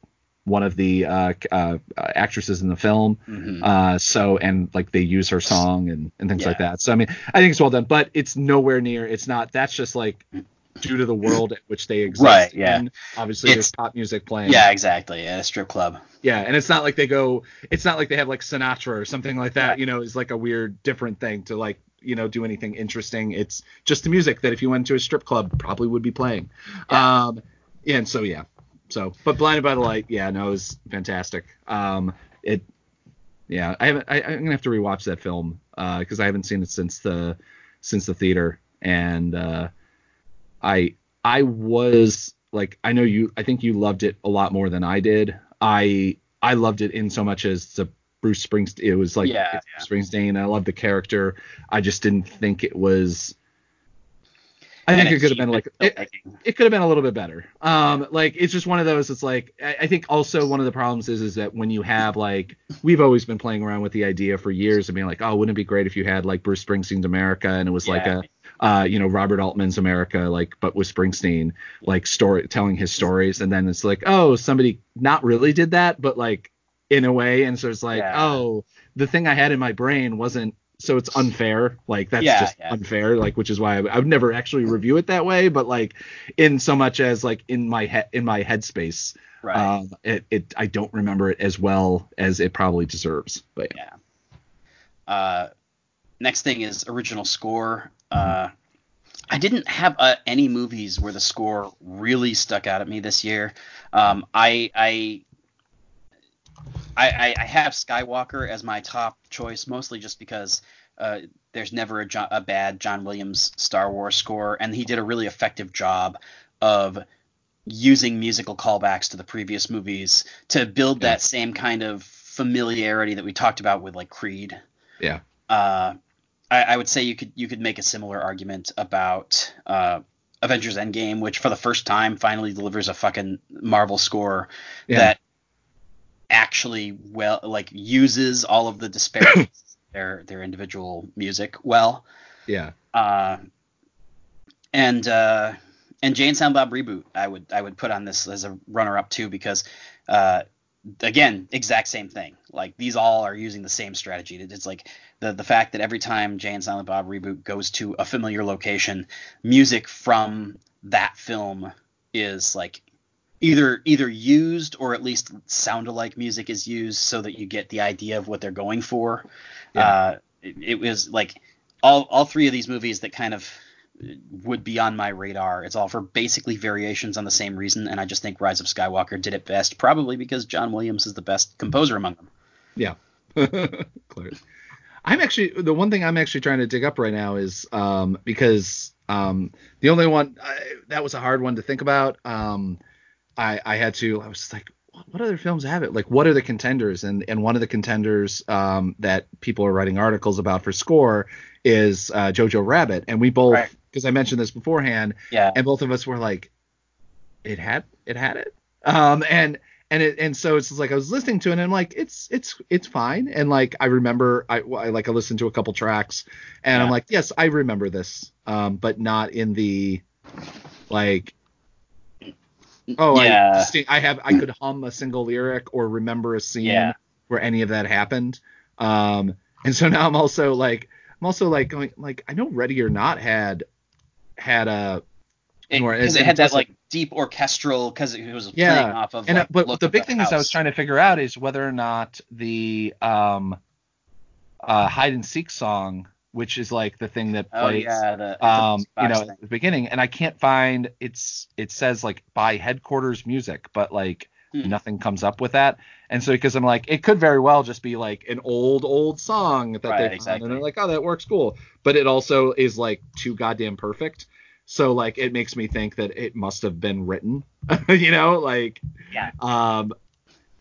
one of the uh, uh, actresses in the film. Mhm. Uh, so and like they use her song and, and things like that. So I mean, I think it's well done, but it's nowhere near. It's not. That's just like due to the world in which they exist. Right, yeah. in. Obviously, It's- there's pop music playing. yeah, exactly. At a strip club. Yeah, and it's not like they go. It's not like they have like Sinatra or something like that. You know, is like a weird different thing to like you know do anything interesting. It's just the music that if you went to a strip club probably would be playing. Um, and so yeah. So, but Blinded by the Light, yeah, no, it was fantastic. Um, it, yeah, I haven't. I, I'm gonna have to rewatch that film because I haven't seen it since the since the theater, and uh, I I was like, I know you. I think you loved it a lot more than I did. I I loved it in so much as the Bruce Springsteen. It was like Yeah, it's Springsteen. I loved the character. I just didn't think it was. I think it could have been like it, it could have been a little bit better. Um, like it's just one of those. It's like I, I think also one of the problems is is that when you have like we've always been playing around with the idea for years of being like, oh, wouldn't it be great if you had like Bruce Springsteen's America and it was like a uh, you know Robert Altman's America like but with Springsteen like story telling his stories and then it's like oh somebody not really did that but like in a way and so it's like Yeah. oh the thing I had in my brain wasn't so it's unfair like that's Yeah, just yeah. unfair like which is why I, I would never actually review it that way but like in so much as like in my head in my headspace Right. um it, it I don't remember it as well as it probably deserves but yeah. Yeah. Uh, next thing is original score. Uh, I didn't have uh, any movies where the score really stuck out at me this year. Um, I, I I I I have Skywalker as my top choice, mostly just because Uh, there's never a, jo- a bad John Williams Star Wars score, and he did a really effective job of using musical callbacks to the previous movies to build Yeah. that same kind of familiarity that we talked about with like Creed. Yeah. Uh, I, I would say you could you could make a similar argument about uh, Avengers Endgame, which for the first time finally delivers a fucking Marvel score Yeah. that actually well like uses all of the disparities their their individual music well. Yeah. Uh, and uh, and and Silent Bob reboot, I would I would put on this as a runner up too because uh, again, exact same thing. Like these all are using the same strategy. It's like the the fact that every time Jay and Silent Bob reboot goes to a familiar location, music from that film is like either either used or at least sound alike music is used so that you get the idea of what they're going for. Yeah. Uh, it, it was like all all three of these movies that kind of would be on my radar. It's all for basically variations on the same reason, and I just think Rise of Skywalker did it best, probably because John Williams is the best composer among them. Yeah. Clear. I'm actually the one thing I'm actually trying to dig up right now is um, because um, the only one I, that was a hard one to think about. Um, I I had to I was like what other films have it? Like what are the contenders? And and one of the contenders um, that people are writing articles about for score is uh, Jojo Rabbit, and we both Right. because I mentioned this beforehand, Yeah, and both of us were like, it had it had it. Um, and and it and so it's just like I was listening to it and I'm like it's it's it's fine and like I remember I, I like I listened to a couple tracks and I'm like yes I remember this um but not in the like oh I Yeah. distinct, I have I could hum a single lyric or remember a scene Yeah. where any of that happened um and so now I'm also like I'm also like going like I know Ready or Not had had a it, 'cause it's it had that like deep orchestral because it was Yeah, playing off of and uh, like, but the big thing is I was trying to figure out is whether or not the um uh hide and seek song, which is like the thing that Oh plays yeah, the um you know thing. at the beginning, and I can't find it's it says like by headquarters music, but like Hmm. nothing comes up with that, and so because I'm like it could very well just be like an old old song that Right, they found, exactly. and they're like oh that works cool, but it also is like too goddamn perfect. So like it makes me think that it must have been written, you know, like Yeah. um,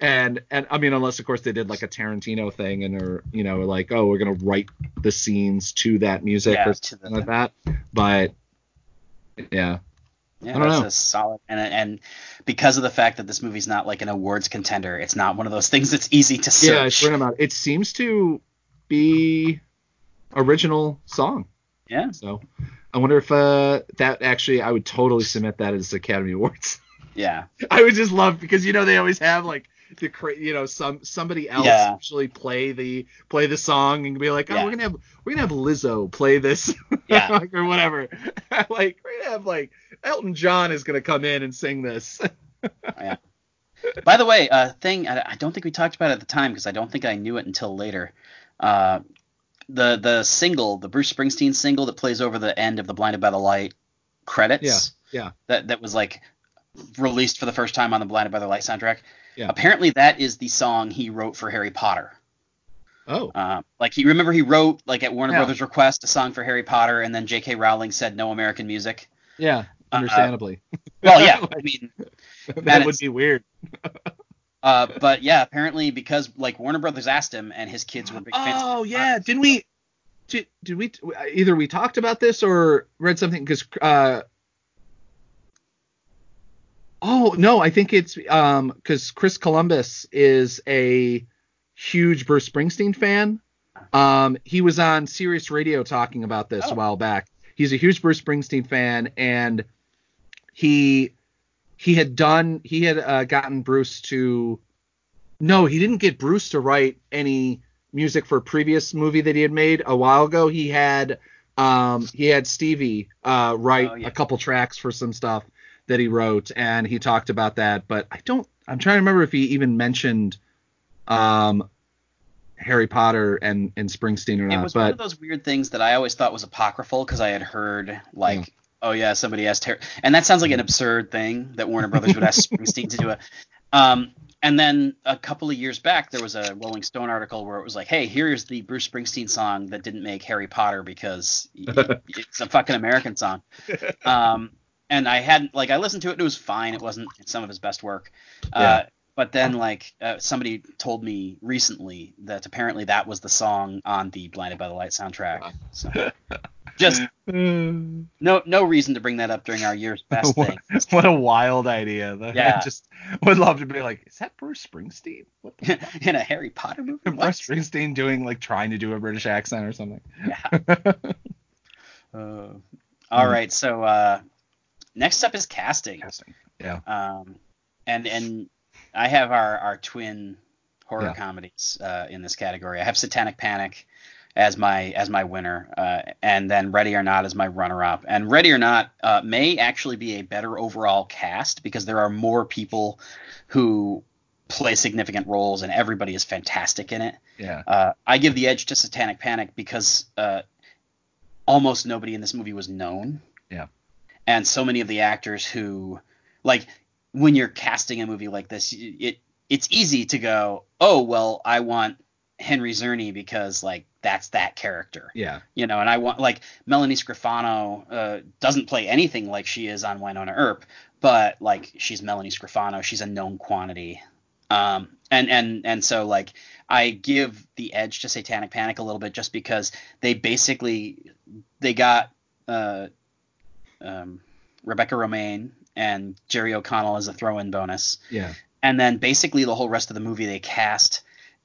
and and I mean, unless of course they did like a Tarantino thing and are you know like oh we're gonna write the scenes to that music Yeah, or something like that. But yeah, Yeah, that's know. a solid and and because of the fact that this movie's not like an awards contender, it's not one of those things that's easy to search. yeah, about. It seems to be original song. Yeah. So I wonder if uh that actually I would totally submit that as Academy Awards. Yeah. I would just love because you know they always have like the you know some somebody else Yeah. usually play the play the song and be like oh Yeah. we're gonna have we're gonna have Lizzo play this Yeah. like, or whatever like we're gonna have like Elton John is gonna come in and sing this Yeah. By the way, uh, thing I, I don't think we talked about it at the time because I don't think I knew it until later. Uh, the the single, the Bruce Springsteen single that plays over the end of the Blinded by the Light credits. Yeah, yeah. That that was like released for the first time on the Blinded by the Light soundtrack. Yeah. Apparently, that is the song he wrote for Harry Potter. oh Uh, like he remember he wrote like at Warner Yeah. Brothers' request a song for Harry Potter, and then J.K. Rowling said no American music. yeah Uh, understandably Well, yeah, I mean, that and would be weird uh, but yeah, apparently because like Warner Brothers asked him, and his kids were big fans. oh yeah didn't we did, did we either we talked about this or read something because uh oh no i think it's um because chris columbus is a huge bruce springsteen fan um he was on sirius radio talking about this Oh. a while back he's a huge bruce springsteen fan and he he had done he had uh, gotten bruce to no he didn't get bruce to write any music for a previous movie that he had made a while ago. He had um he had Stevie uh write Oh, yeah. a couple tracks for some stuff that he wrote and he talked about that, but I don't I'm trying to remember if he even mentioned um Harry Potter and and Springsteen or not. It was one of those weird things that I always thought was apocryphal because I had heard like, Yeah. oh yeah, somebody asked Harry, and that sounds like an absurd thing that Warner Brothers would ask Springsteen to do. A, um, and then a couple of years back, there was a Rolling Stone article where it was like, "Hey, here's the Bruce Springsteen song that didn't make Harry Potter because it's a fucking American song." Um, and I hadn't like I listened to it; and it was fine. It wasn't some of his best work. Uh, but then, like uh, somebody told me recently that apparently that was the song on the Blinded by the Light soundtrack. So just no no reason to bring that up during our year's best what, thing. what a wild idea. That- Yeah. I just would love to be like, is that Bruce Springsteen? What the in a Harry Potter movie. Bruce What? Springsteen doing like trying to do a British accent or something. Yeah. Uh, all right. So uh, next up is casting. Casting. Yeah. Um, and and I have our our twin horror Yeah. comedies uh, in this category. I have Satanic Panic as my as my winner, uh, and then Ready or Not as my runner up. And Ready or Not uh, may actually be a better overall cast because there are more people who play significant roles, and everybody is fantastic in it. Yeah. Uh, I give the edge to Satanic Panic because uh, almost nobody in this movie was known. Yeah. And so many of the actors who, like, when you're casting a movie like this, it it's easy to go, oh well, I want Henry Czerny because like that's that character, Yeah. you know, and I want like Melanie Scrofano uh, doesn't play anything like she is on Wynonna Earp, but like she's Melanie Scrofano, she's a known quantity. Um, and and and so like I give the edge to Satanic Panic a little bit just because they basically they got uh, um, Rebecca Romijn and Jerry O'Connell as a throw-in bonus, Yeah. and then basically the whole rest of the movie they cast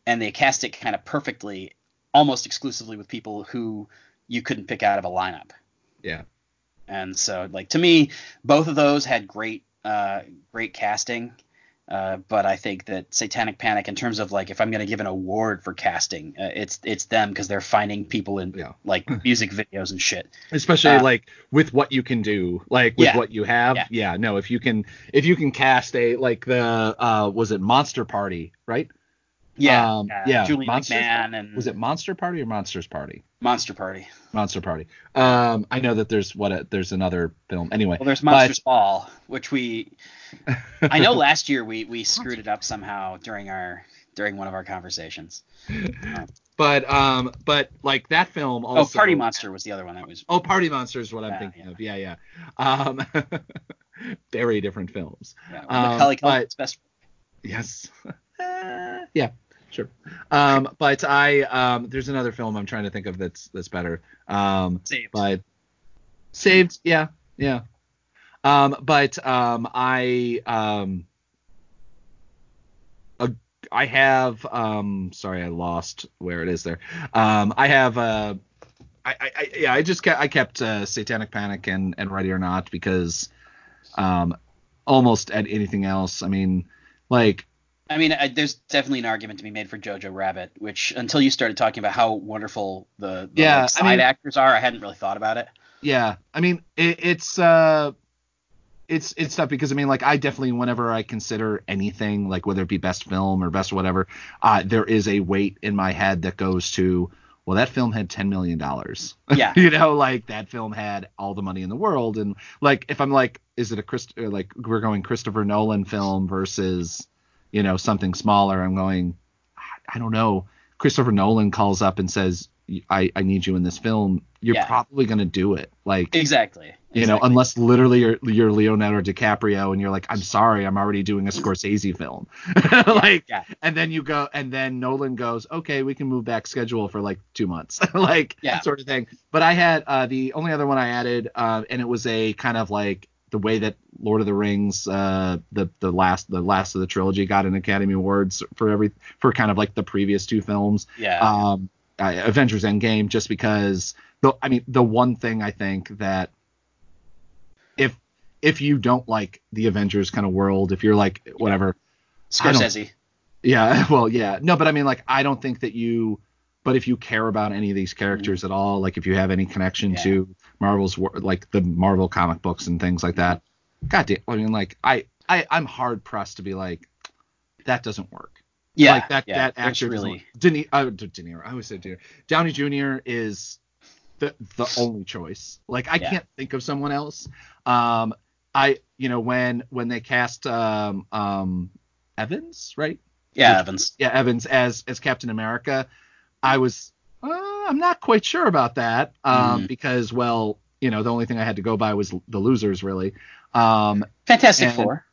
and they cast it kind of perfectly, almost exclusively with people who you couldn't pick out of a lineup. Yeah. And so, like to me, both of those had great, uh, great casting. Uh, but I think that Satanic Panic, in terms of like, if I'm going to give an award for casting, uh, it's it's them because they're finding people in Yeah. like music videos and shit. Especially Uh, like with what you can do, like with Yeah. what you have. Yeah. Yeah. No, if you can, if you can cast a like the uh was it Monster Party, right? Yeah, Um, yeah, Julie Monsters- McMahon and Was it Monster Party or Monsters Party? Monster Party? Monster Party. Um, I know that there's what a, there's another film. Anyway, Well, there's but- Monsters Ball, which we I know last year we we screwed it up somehow during our during one of our conversations. But um, but like that film also. oh, Party Monster was the other one that was. Oh, Party Monster is what I'm thinking yeah. of. Yeah, yeah. Um, very different films. Yeah, um, Macaulay but- best. Yes. Uh, yeah, sure. Um, but I um, there's another film I'm trying to think of that's that's better. Um, Saved. but saved. Yeah, yeah. Um, but um, I um, a, I have um, sorry, I lost where it is there. Um, I have uh, I, I, yeah, I just kept I kept uh, Satanic Panic and and Ready or Not because um, almost at anything else. I mean, like I mean, I, there's definitely an argument to be made for Jojo Rabbit, which until you started talking about how wonderful the, the Yeah, like, I side mean- actors are, I hadn't really thought about it. Yeah, I mean it, it's uh, it's it's tough because I mean like I definitely whenever I consider anything like whether it be best film or best whatever, uh, there is a weight in my head that goes to well that film had ten million dollars. Yeah. you know like that film had all the money in the world and like if I'm like is it a Christ like we're going Christopher Nolan film versus you know something smaller I'm going I- don't know Christopher Nolan calls up and says I I need you in this film you're Yeah. probably going to do it like Exactly. you know, unless literally you're, you're Leonardo DiCaprio and you're like, I'm sorry, I'm already doing a Scorsese film. like, yeah. and then you go, and then Nolan goes, okay, we can move back schedule for like two months, like Yeah. sort of thing. But I had uh, the only other one I added, uh, and it was a kind of like the way that Lord of the Rings, uh, the the last the last of the trilogy got an Academy Awards for every for kind of like the previous two films Yeah. um, uh, Avengers Endgame, just because the I mean the one thing I think that if if you don't like the Avengers kind of world, if you're like whatever, Scorsese. yeah, well, yeah, no, but I mean like I don't think that you, but if you care about any of these characters at all, like if you have any connection Yeah. to Marvel's like the Marvel comic books and things like that, God damn, I mean like I I I'm hard pressed to be like that doesn't work. Yeah. like that yeah. that actor really. De, uh, De Niro. I always say De Niro. Downey Jr. is the the only choice. Like I Yeah. can't think of someone else. Um, I you know when when they cast um um Evans, right? Yeah, Which- Evans. Yeah, Evans as as Captain America. I was uh, I'm not quite sure about that um, Mm. because well, you know, the only thing I had to go by was the losers really. Um, Fantastic And- Four.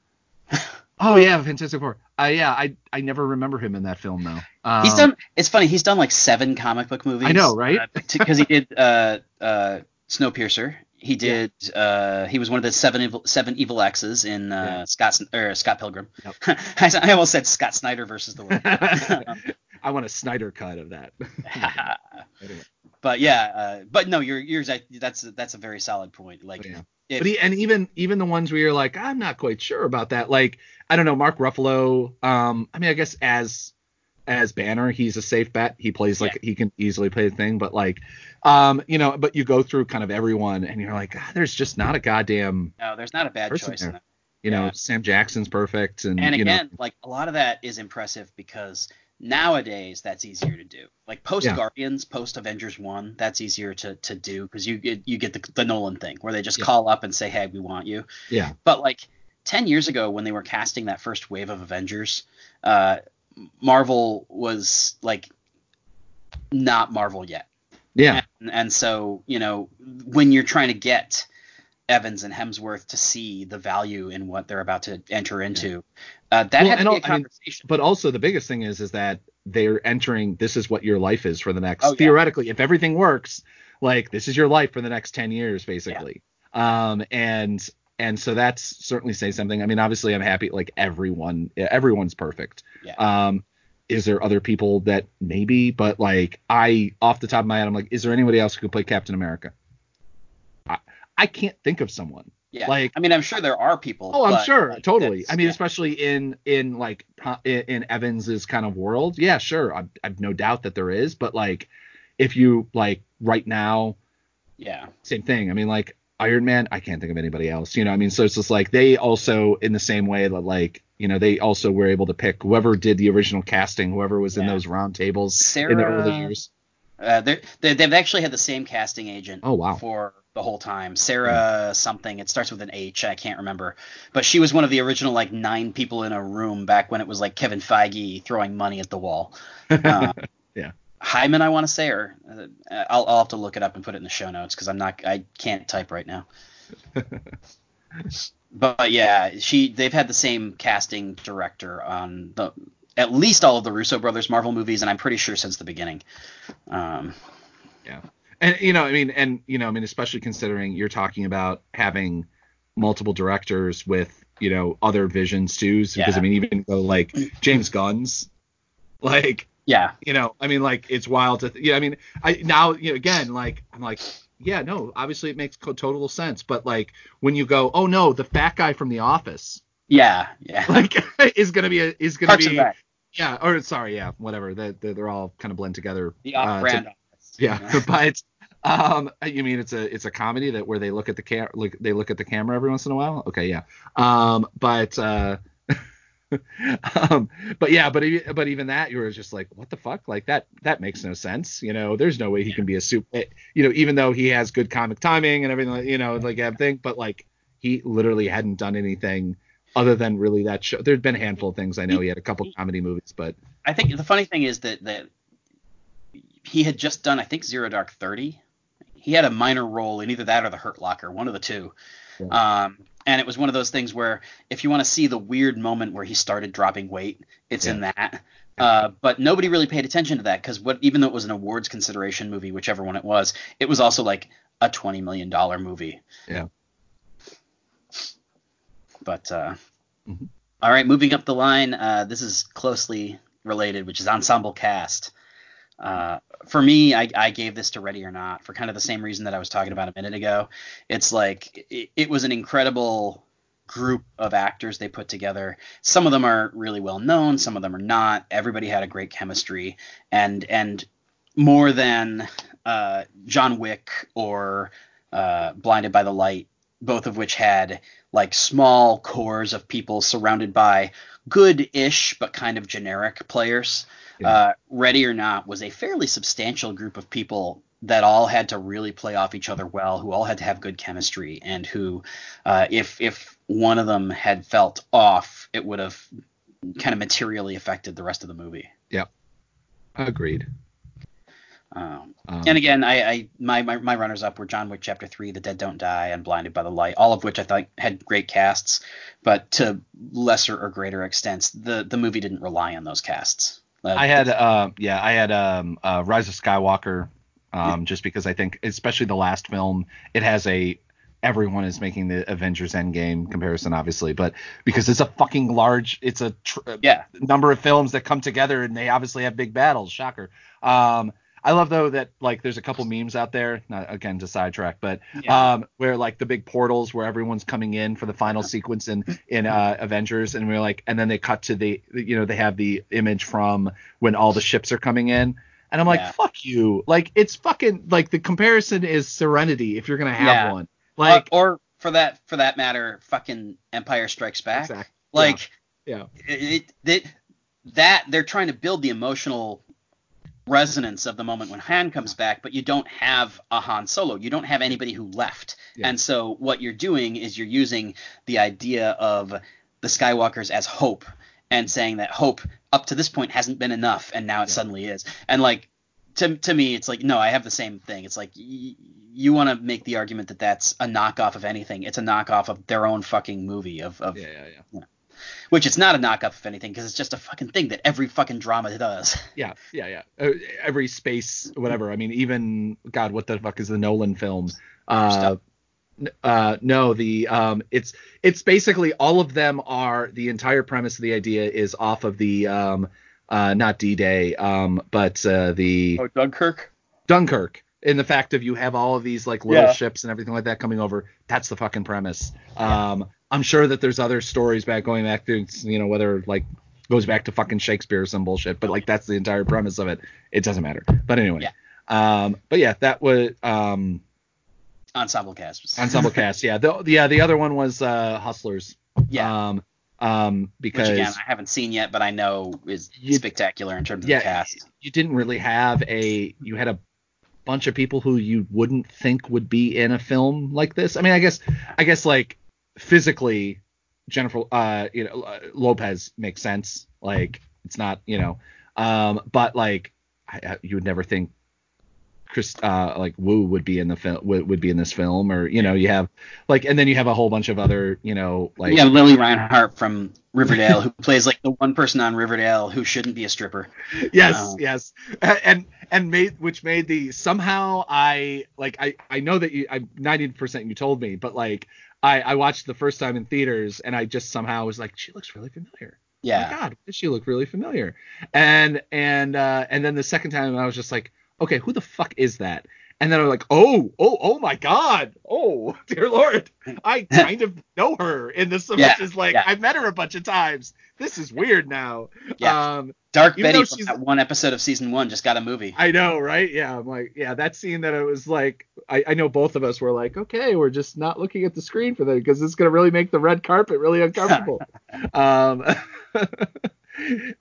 oh yeah, Fantastic Four. Uh, yeah, I I never remember him in that film though. Um, He's done. It's funny. He's done like seven comic book movies. I know, right? Because he did uh, uh, Snowpiercer. He did. Uh, he was one of the seven evil, seven evil X's in uh, Yeah. Scott or Scott Pilgrim. Yep. I, I almost said Scott Snyder versus the world. I want a Snyder cut of that. Anyway. but yeah, uh, but no, you're you're that's that's a very solid point. Like, yeah. if, But he, and even even the ones where you're like, I'm not quite sure about that. Like, I don't know, Mark Ruffalo. Um, I mean, I guess as as Banner, he's a safe bet. He plays like he can easily play the thing. But like, um, you know, but you go through kind of everyone, and you're like, ah, there's just not a goddamn, no, there's not a bad choice in there. that. you know, Sam Jackson's perfect, and, And you again, know, like a lot of that is impressive because nowadays that's easier to do. Like post Yeah. Guardians, post Avengers One, that's easier to to do because you get you get the, the Nolan thing where they just Yeah. call up and say, hey, we want you. yeah, But like ten years ago, when they were casting that first wave of Avengers, uh, Marvel was like not Marvel yet. yeah, And, and so, you know, when you're trying to get Evans and Hemsworth to see the value in what they're about to enter into, uh, that Well, had to be a I mean, conversation. but also the biggest thing is is that they're entering this is what your life is for the next Oh, yeah. theoretically if everything works like this is your life for the next 10 years basically. Um and and so that's certainly saying something. I mean obviously i'm happy like everyone everyone's perfect. Yeah. um is there other people that maybe but like i off the top of my head i'm like is there anybody else who could play captain america i, can't think of someone yeah. like- I mean, I'm sure there are people. Oh, I'm sure, like, totally. I mean, yeah. especially in in like in, in Evans's kind of world. Yeah, sure. I've, I've no doubt that there is, but like if you like right now, yeah. same thing. I mean, like Iron Man, I can't think of anybody else. You know, I mean, so it's just like they also in the same way that like you know they also were able to pick whoever did the original casting, whoever was in those round tables Sarah, in the early years. Uh, they they've actually had the same casting agent Oh wow. for the whole time. Sarah something. It starts with an H. I can't remember. But she was one of the original like nine people in a room back when it was like Kevin Feige throwing money at the wall. Uh, Yeah. Hyman, I want to say, or uh, I'll, I'll have to look it up and put it in the show notes because I'm not, I can't type right now. but yeah, she, they've had the same casting director on the, at least all of the Russo brothers Marvel movies, and I'm pretty sure since the beginning. Um, and you know i mean and you know i mean especially considering you're talking about having multiple directors with you know other visions too because Yeah. i mean even though like james gunn's like yeah, you know i mean like it's wild to th- yeah i mean i now you know again like i'm like yeah no obviously it makes total sense but like when you go oh no the fat guy from the office yeah, yeah. like is gonna be a, is gonna Parks be yeah or sorry yeah whatever they, they, they're all kind of blend together the uh, to- off-brand office. yeah, but um, you mean it's a it's a comedy that where they look at the cam look they look at the camera every once in a while? Okay, yeah. Um, but uh, um, but yeah, but but even that you were just like, what the fuck? Like that that makes no sense. You know, there's no way he can be a super. You know, even though he has good comic timing and everything, like, you know, like everything, but like he literally hadn't done anything other than really that show. There'd been a handful of things I know. He had a couple comedy movies, but I think the funny thing is that that he had just done I think Zero Dark Thirty. He had a minor role in either that or the Hurt Locker, one of the two. Um, and it was one of those things where if you want to see the weird moment where he started dropping weight, it's in that. Uh, but nobody really paid attention to that because what even though it was an awards consideration movie, whichever one it was, it was also like a twenty million dollar movie. Yeah. But uh, Mhm. all right, moving up the line, uh, this is closely related, which is ensemble cast. Uh, for me, I, I gave this to Ready or Not for kind of the same reason that I was talking about a minute ago. It's like it, it was an incredible group of actors they put together. Some of them are really well known, some of them are not. Everybody had a great chemistry, and and more than uh, John Wick or uh, Blinded by the Light, both of which had like small cores of people surrounded by good-ish but kind of generic players. Yeah. Uh, Ready or Not was a fairly substantial group of people that all had to really play off each other well, who all had to have good chemistry, and who, uh, if if one of them had felt off, it would have kind of materially affected the rest of the movie. Yep. Agreed. Um, Um, and again, I, I my, my my runners up were John Wick Chapter Three, The Dead Don't Die, and Blinded by the Light, all of which I thought had great casts, but to lesser or greater extents, the the movie didn't rely on those casts. Uh, I had uh yeah, I had um uh, Rise of Skywalker um just because I think especially the last film it has a everyone is making the Avengers Endgame comparison obviously, but because it's a fucking large it's a tr- yeah, number of films that come together and they obviously have big battles, shocker. Um I love though that like there's a couple memes out there, not again to sidetrack, but Yeah. um where like the big portals where everyone's coming in for the final sequence in in uh, Avengers, and we're like, and then they cut to the you know they have the image from when all the ships are coming in, and I'm like, Yeah. fuck you, like it's fucking like the comparison is Serenity if you're gonna have Yeah. one, like or, or for that for that matter, fucking Empire Strikes Back. Exact- Like yeah, it, it, that they're trying to build the emotional resonance of the moment when Han comes back, but you don't have a Han Solo. You don't have anybody who left. Yeah. And so what you're doing is you're using the idea of the Skywalkers as hope and saying that hope up to this point hasn't been enough and now it suddenly is. And like to to me it's like no, I have the same thing. It's like y- you want to make the argument that that's a knockoff of anything. It's a knockoff of their own fucking movie of of yeah, yeah, yeah. Which it's not a knockoff of anything because it's just a fucking thing that every fucking drama does. Yeah, yeah, yeah. Uh, every space, whatever. I mean, even God, what the fuck is the Nolan film? Uh, uh, no, the um, it's it's basically all of them are the entire premise of the idea is off of the um, uh, not D-Day, um, but uh, the Oh, Dunkirk. Dunkirk. In the fact of you have all of these like little Yeah. ships and everything like that coming over. That's the fucking premise. Um, I'm sure that there's other stories back going back to you know whether like goes back to fucking Shakespeare or some bullshit, but like that's the entire premise of it. It doesn't matter. But anyway. Yeah. Um, but yeah, that was um Ensemble cast. ensemble cast. Yeah. The yeah the other one was uh Hustlers. yeah. Um, um because which again I haven't seen yet, but I know is You- spectacular in terms of yeah, the cast. you didn't really have a you had a bunch of people who you wouldn't think would be in a film like this. I mean, I guess I guess like physically Jennifer uh you know uh, Lopez makes sense. Like it's not, you know, um but like I, I, you would never think Chris uh like Wu would be in the film would, would be in this film or you know, you have like and then you have a whole bunch of other, you know, like yeah, Lili Reinhart from Riverdale, who plays like the one person on Riverdale who shouldn't be a stripper. yes Um, yes and and made which made the somehow i like i i know that you i'm 90% you told me but like i i watched the first time in theaters and i just somehow was like she looks really familiar. Oh Yeah. my god does she look really familiar? And and uh and then the second time i was just like okay who the fuck is that and then I'm like, oh, oh, oh my God, oh dear Lord, I kind of know her in this so Yeah, much as like yeah. I've met her a bunch of times. This is weird now. Yeah. Um, Dark Betty from she's- that one episode of season one just got a movie. I know, right? Yeah, I'm like, yeah, that scene that it was like, I, I know both of us were like, okay, we're just not looking at the screen for that because it's gonna really make the red carpet really uncomfortable. um,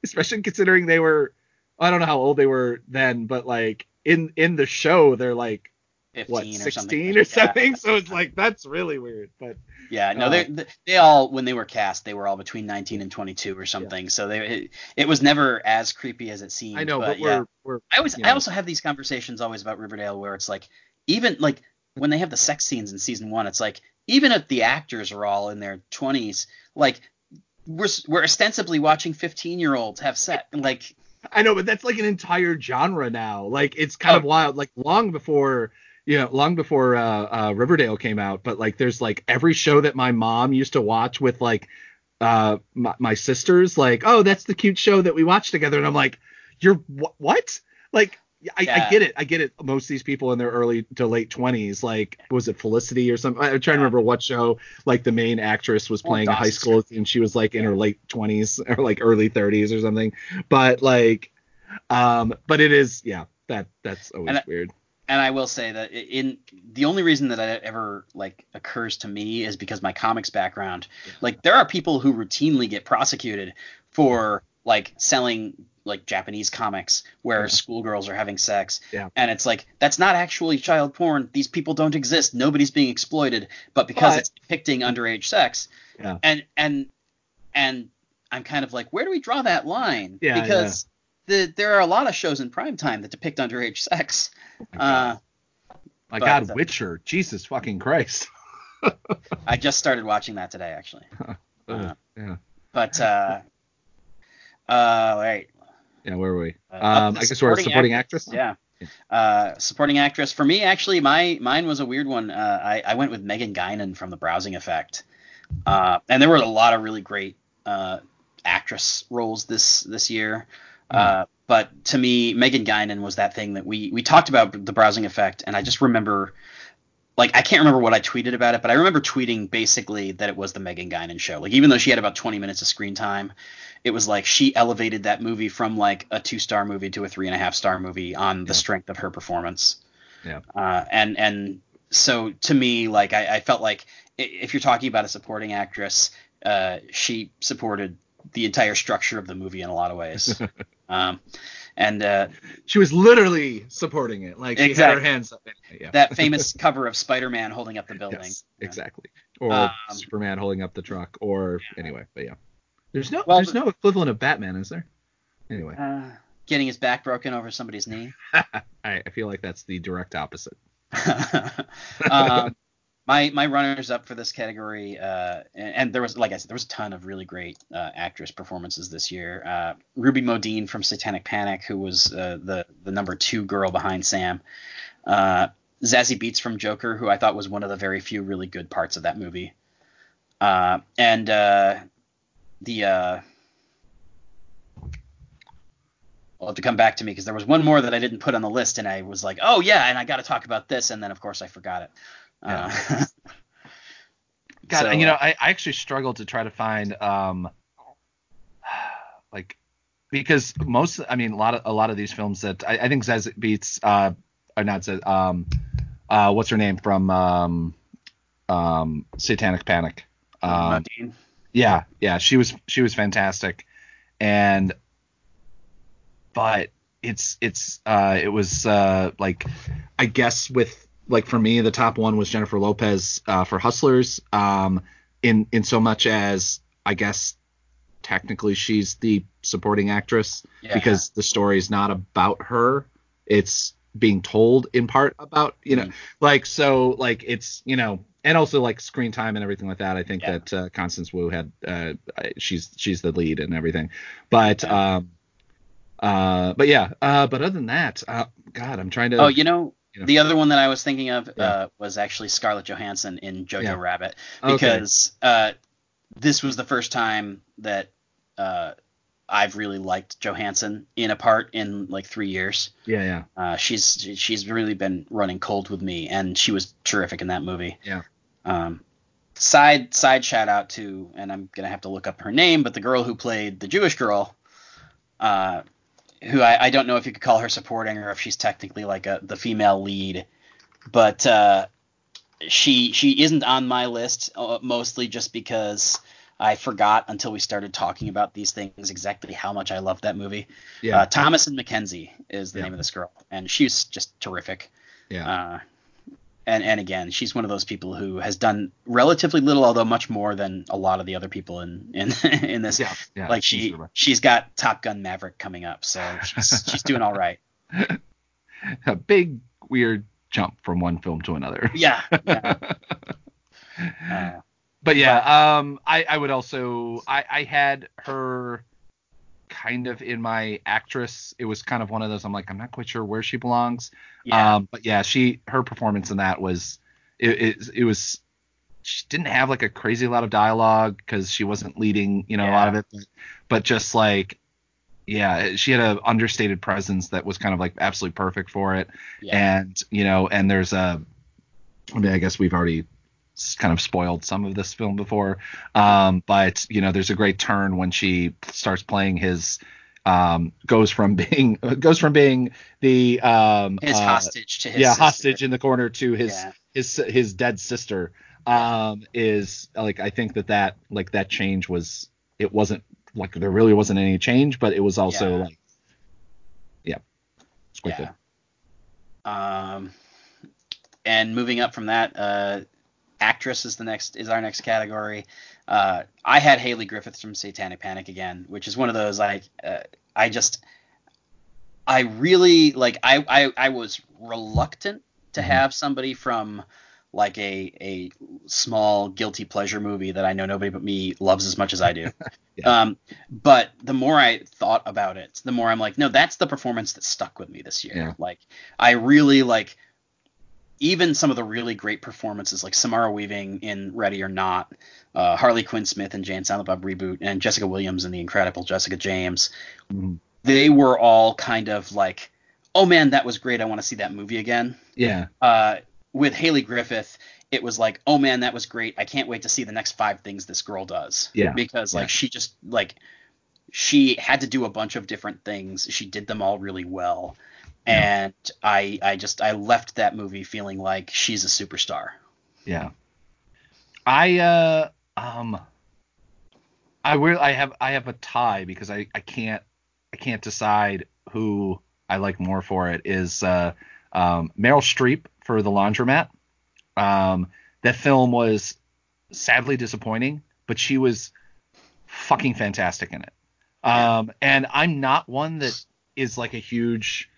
especially considering they were, I don't know how old they were then, but like in in the show they're like 15 what or 16 something. or something, so it's like that's really weird. But Yeah, no, Uh, they they- all when they were cast, they were all between 19 and 22 or something. So they it, it was never as creepy as it seemed. I know, but, yeah. we're we're I always I know. also have these conversations always about Riverdale where it's like even like when they have the sex scenes in season one, it's like even if the actors are all in their 20s, like we're we're ostensibly watching 15 year olds have sex. Like I know, but that's like an entire genre now. Like it's kind Oh. of wild. Like long before, you know, long before uh, uh, Riverdale came out. But like, there's like every show that my mom used to watch with like uh my, my sisters. Like, oh, that's the cute show that we watched together. And I'm like, you're wh- what? Like. I, I get it. I get it. Most of these people in their early to late twenties, like was it Felicity or something? I'm trying to remember what show. Like the main actress was Or playing a high school, and she was like in her late twenties or like early thirties or something. But like, um, but it is, yeah, that that's always And I- weird. and I will say that in the only reason that it ever like occurs to me is because my comics background. Like there are people who routinely get prosecuted for like selling like Japanese comics where Yeah. schoolgirls are having sex. Yeah. And it's like that's not actually child porn. These people don't exist. Nobody's being exploited, but because But- it's depicting underage sex. Yeah. And and and I'm kind of like, where do we draw that line? Yeah, because the there are a lot of shows in prime time that depict underage sex. my Uh, My but, God, uh, Witcher, Jesus fucking Christ. I just started watching that today, actually. Uh, yeah, But uh, uh, wait, yeah. Where were we? Uh, um, I guess we're supporting supporting actress. actress. Yeah. Uh, supporting actress for me actually my mine was a weird one. Uh, I I went with Megan Guinan from The Browsing Effect, uh, and there were a lot of really great uh, actress roles this this year. Uh, but to me, Megan Guinan was that thing that we we talked about The Browsing Effect, and I just remember. Like I can't remember what I tweeted about it, but I remember tweeting basically that it was the Megan Guinan show. Like even though she had about 20 minutes of screen time, it was like she elevated that movie from like a two star movie to a three and a half star movie on the Yeah. strength of her performance. Yeah. Uh, and and so to me, like I, I felt like if you're talking about a supporting actress, uh, she supported the entire structure of the movie in a lot of ways. um, and uh, She was literally supporting it. Like she had her hands up. Yeah. that famous cover of Spider-Man holding up the building. Yes, Yeah. exactly. Or Um, Superman holding up the truck. Or anyway, but yeah. There's no Well, there's no equivalent of Batman, is there? Anyway, Uh, getting his back broken over somebody's knee. I, I feel like that's the direct opposite. um, my my runners up for this category, uh, and, and there was like I said, there was a ton of really great uh, actress performances this year. Uh, Ruby Modine from Satanic Panic, who was uh, the the number two girl behind Sam. Uh, Zazie Beetz from Joker, who I thought was one of the very few really good parts of that movie. Uh, and the will have to come back to me because there was one more that I didn't put on the list, and I was like, oh yeah, and I got to talk about this, and then of course I forgot it. Uh, God, so, you know, uh, I, I actually struggled to try to find um like because most I mean a lot of a lot of these films that I, I think Zazie Beetz uh or not Zaz, um uh what's her name from um um Satanic Panic. Um yeah, yeah, she was she was fantastic. And but it's it's uh it was uh like I guess with like for me, the top one was Jennifer Lopez uh, for Hustlers. Um, in in so much as I guess technically she's the supporting actress Yeah. because the story is not about her. It's being told in part about you know Mhm. like so like it's you know and also like screen time and everything like that. I think Yeah. that uh, Constance Wu had uh, she's she's the lead and everything, but Yeah. um. Uh, but yeah, uh, but other than that, uh, God, I'm trying to. Oh, you know, know. the other one that I was thinking of Yeah. uh, was actually Scarlett Johansson in Jojo Yeah. Rabbit Okay. because uh, this was the first time that uh, I've really liked Johansson in a part in like three years. yeah, yeah. Uh, she's she's really been running cold with me, and she was terrific in that movie. Yeah. Um, side side shout out to, and I'm gonna have to look up her name, but the girl who played the Jewish girl, uh, who I, I don't know if you could call her supporting or if she's technically like a the female lead, but uh, she she isn't on my list uh, mostly just because. I forgot until we started talking about these things exactly how much I loved that movie. Yeah. Uh, Thomasin McKenzie is the Yeah. name of this girl, and she's just terrific. Yeah. And and again, she's one of those people who has done relatively little, although much more than a lot of the other people in in in this. yeah, yeah. like she she's- she's got Top Gun Maverick coming up, so she's she's doing all right. a big weird jump from one film to another. Yeah. yeah. Uh, But yeah, um, I, I would also I, I had her kind of in my actress. It was kind of one of those. I'm like, I'm not quite sure where she belongs. yeah. Um, but yeah, she her performance in that was it, it, it was she didn't have like a crazy lot of dialogue because she wasn't leading you know a lot of it, but, but just like yeah, she had a understated presence that was kind of like absolutely perfect for it. yeah. And you know, and there's a I mean, I guess we've already kind of spoiled some of this film before, um, but you know, there's a great turn when she starts playing his um, goes from being goes from being the um, his uh, hostage to his yeah sister. hostage in the corner to his Yeah. his his dead sister um is like i think that that like that change was it wasn't like there really wasn't any change but it was also Yeah. like yeah it's quite yeah. Um, and moving up from that, uh, actress is the next is our next category. Uh, I had Hayley Griffith from Satanic Panic again, which is one of those I uh, I just I really like I I, I was reluctant to Mhm. have somebody from like a a small guilty pleasure movie that I know nobody but me loves as much as I do. Yeah. Um, but the more I thought about it, the more I'm like, no, that's the performance that stuck with me this year. Yeah. Like I really like even some of the really great performances like Samara Weaving in Ready or Not, uh, Harley Quinn Smith in Jay and Silent Bob Reboot, and Jessica Williams in The Incredible Jessica James. Mhm. They were all kind of like, oh man, that was great. I want to see that movie again. Yeah. Uh, with Hayley Griffith, it was like, oh man, that was great. I can't wait to see the next five things this girl does. Yeah. Because like Yeah. she just like she had to do a bunch of different things. She did them all really well. And I I just I left that movie feeling like she's a superstar. Yeah. I uh um I will I have I have a tie because I I can't I can't decide who I like more for it is uh um Meryl Streep for The Laundromat. Um that film was sadly disappointing, but she was fucking fantastic in it. Um and I'm not one that is like a huge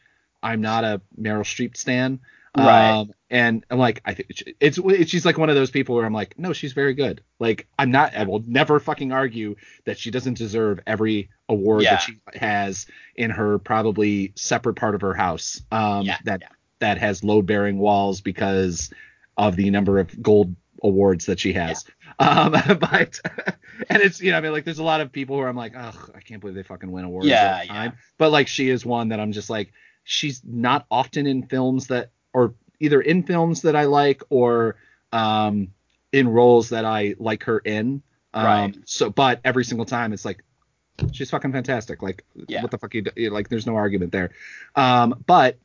I'm not a Meryl Streep stan. Right. Um, and I'm like, I think it's, it's she's like one of those people where I'm like, no, she's very good. Like I'm not, I will never fucking argue that she doesn't deserve every award Yeah. that she has in her probably separate part of her house. Um, Yeah, that yeah. that has load bearing walls because of the number of gold awards that she has. Um, but and it's you know I mean like there's a lot of people where I'm like, ugh, I can't believe they fucking win awards Yeah, all the yeah. But like she is one that I'm just like she's not often in films that or either in films that I like or um in roles that I like her in. Um Right. so but every single time it's like she's fucking fantastic. Like Yeah. what the fuck you do? like there's no argument there. Um but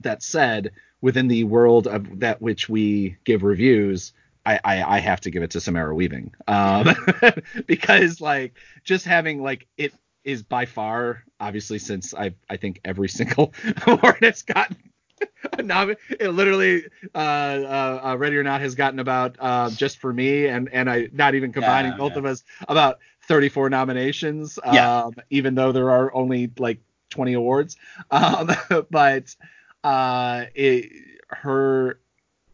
that said, within the world of that which we give reviews, I, I, I have to give it to Samara Weaving. Um, because like just having like it is by far obviously since I I think every single award has gotten a nom- it literally uh, uh, uh Ready or Not has gotten about uh, just for me and and I not even combining Yeah, both yeah. of us about 34 nominations Yeah. um even though there are only like 20 awards um but uh it her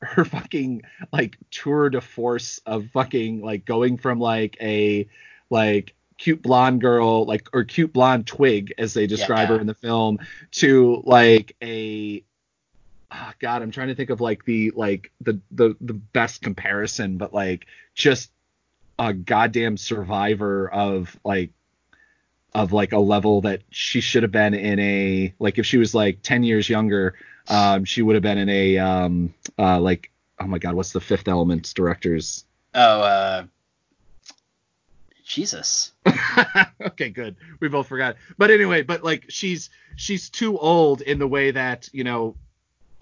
her fucking like tour de force of fucking like going from like a like cute blonde girl like or cute blonde twig as they describe her in the film to like a oh god i'm trying to think of like the like the the the best comparison but like just a goddamn survivor of like of like a level that she should have been in a like if she was like 10 years younger um she would have been in a um uh like oh my god what's the fifth element directors Oh, uh, Jesus. okay, good. We both forgot. But anyway, but like she's she's too old in the way that, you know,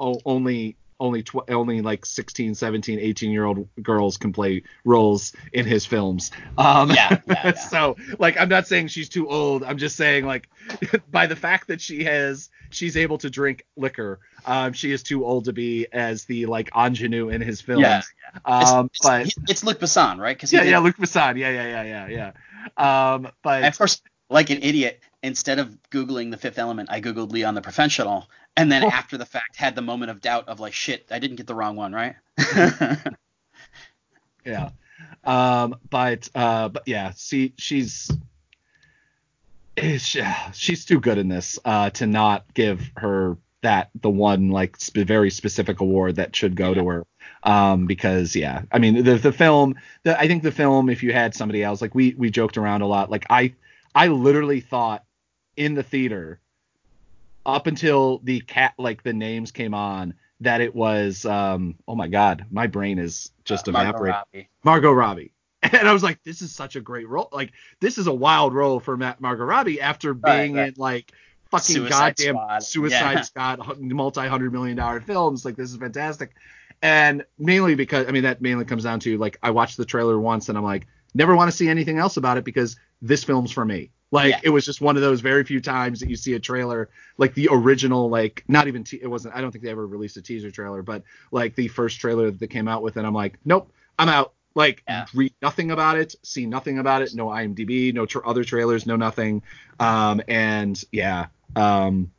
o- only only tw- only like 16, 17, 18 year old girls can play roles in his films. Um Yeah, yeah, yeah. so like I'm not saying she's too old. I'm just saying like by the fact that she has she's able to drink liquor, um she is too old to be as the like ingenue in his films. Yeah, Um it's, but it's, it's Luc Besson, right? Because yeah, yeah, Luc Besson. Yeah, yeah, yeah, yeah, yeah. Um but And of course, like an idiot, instead of googling the Fifth Element, I googled Leon the Professional, and then after the fact had the moment of doubt of like, shit, I didn't get the wrong one, right? yeah. Um but uh but yeah see she's she's too good in this uh to not give her that the one like sp- very specific award that should go to her. Um because yeah i mean the the film the, i think the film if you had somebody else like we we joked around a lot. Like i i literally thought in the theater up until the cat like the names came on that it was um oh my god my brain is just Uh, evaporating Robbie. Margot Robbie. And I was like, this is such a great role. Like, this is a wild role for Matt Margot Robbie after Right, being right. in like fucking Suicide goddamn Squad. Suicide Yeah. Squad, multi hundred million dollar films. Like, this is fantastic. And mainly because, I mean, that mainly comes down to like, I watched the trailer once and I'm like, never want to see anything else about it because this film's for me. Like, Yeah. it was just one of those very few times that you see a trailer, like the original, like, not even, te- it wasn't, I don't think they ever released a teaser trailer, but like the first trailer that they came out with. And I'm like, nope. I'm out. Like Yeah. read nothing about it, see nothing about it, no IMDb, no tra- other trailers, no nothing. Um, and yeah, um,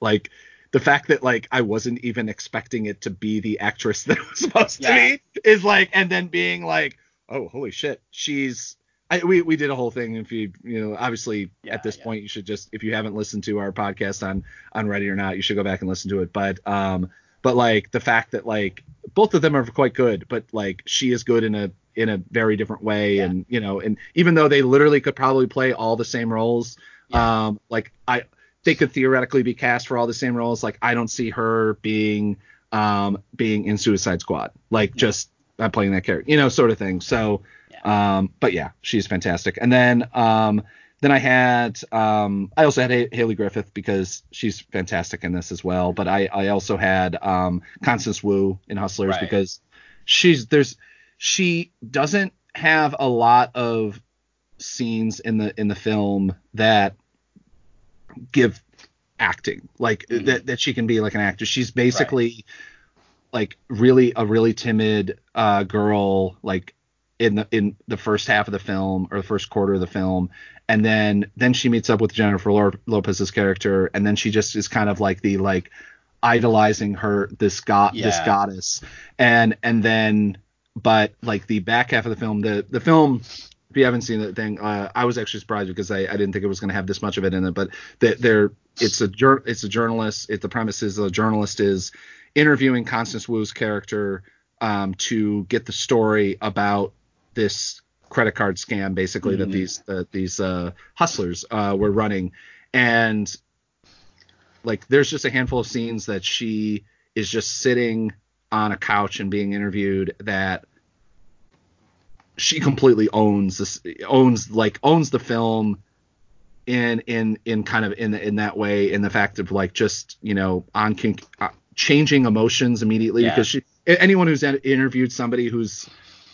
like the fact that like I wasn't even expecting it to be the actress that it was supposed Yeah. to be is like, and then being like, oh holy shit, she's. I, we we did a whole thing. If you you know obviously Yeah, at this yeah. point you should just if you haven't listened to our podcast on on Ready or Not you should go back and listen to it. But um but like the fact that like both of them are quite good, but like she is good in a in a very different way, Yeah. and you know, and even though they literally could probably play all the same roles, um, like I they could theoretically be cast for all the same roles. Like I don't see her being um being in Suicide Squad, like just not playing that character, you know, sort of thing. So, um, but yeah, she's fantastic. And then um then I had um I also had Ha- Hayley Griffith because she's fantastic in this as well. But I I also had um Constance Wu in Hustlers Right. because she's there's she doesn't have a lot of scenes in the in the film that give acting like Mhm. that that she can be like an actor. She's basically like really a really timid uh girl like in the in the first half of the film or the first quarter of the film. And then then she meets up with Jennifer Lo- Lopez's character and then she just is kind of like the like idolizing her this god this goddess. And and then but like the back half of the film the the film if you haven't seen the thing uh, I was actually surprised because I, I didn't think it was going to have this much of it in it but that there it's a jour- it's a journalist it the premise is the journalist is interviewing Constance Wu's character um, to get the story about this credit card scam basically that Mhm. these that these uh, hustlers uh, were running and like there's just a handful of scenes that she is just sitting on a couch and being interviewed that she completely owns this owns like owns the film in in in kind of in in that way in the fact of like just you know on con- uh, changing emotions immediately Yeah. because she anyone who's interviewed somebody who's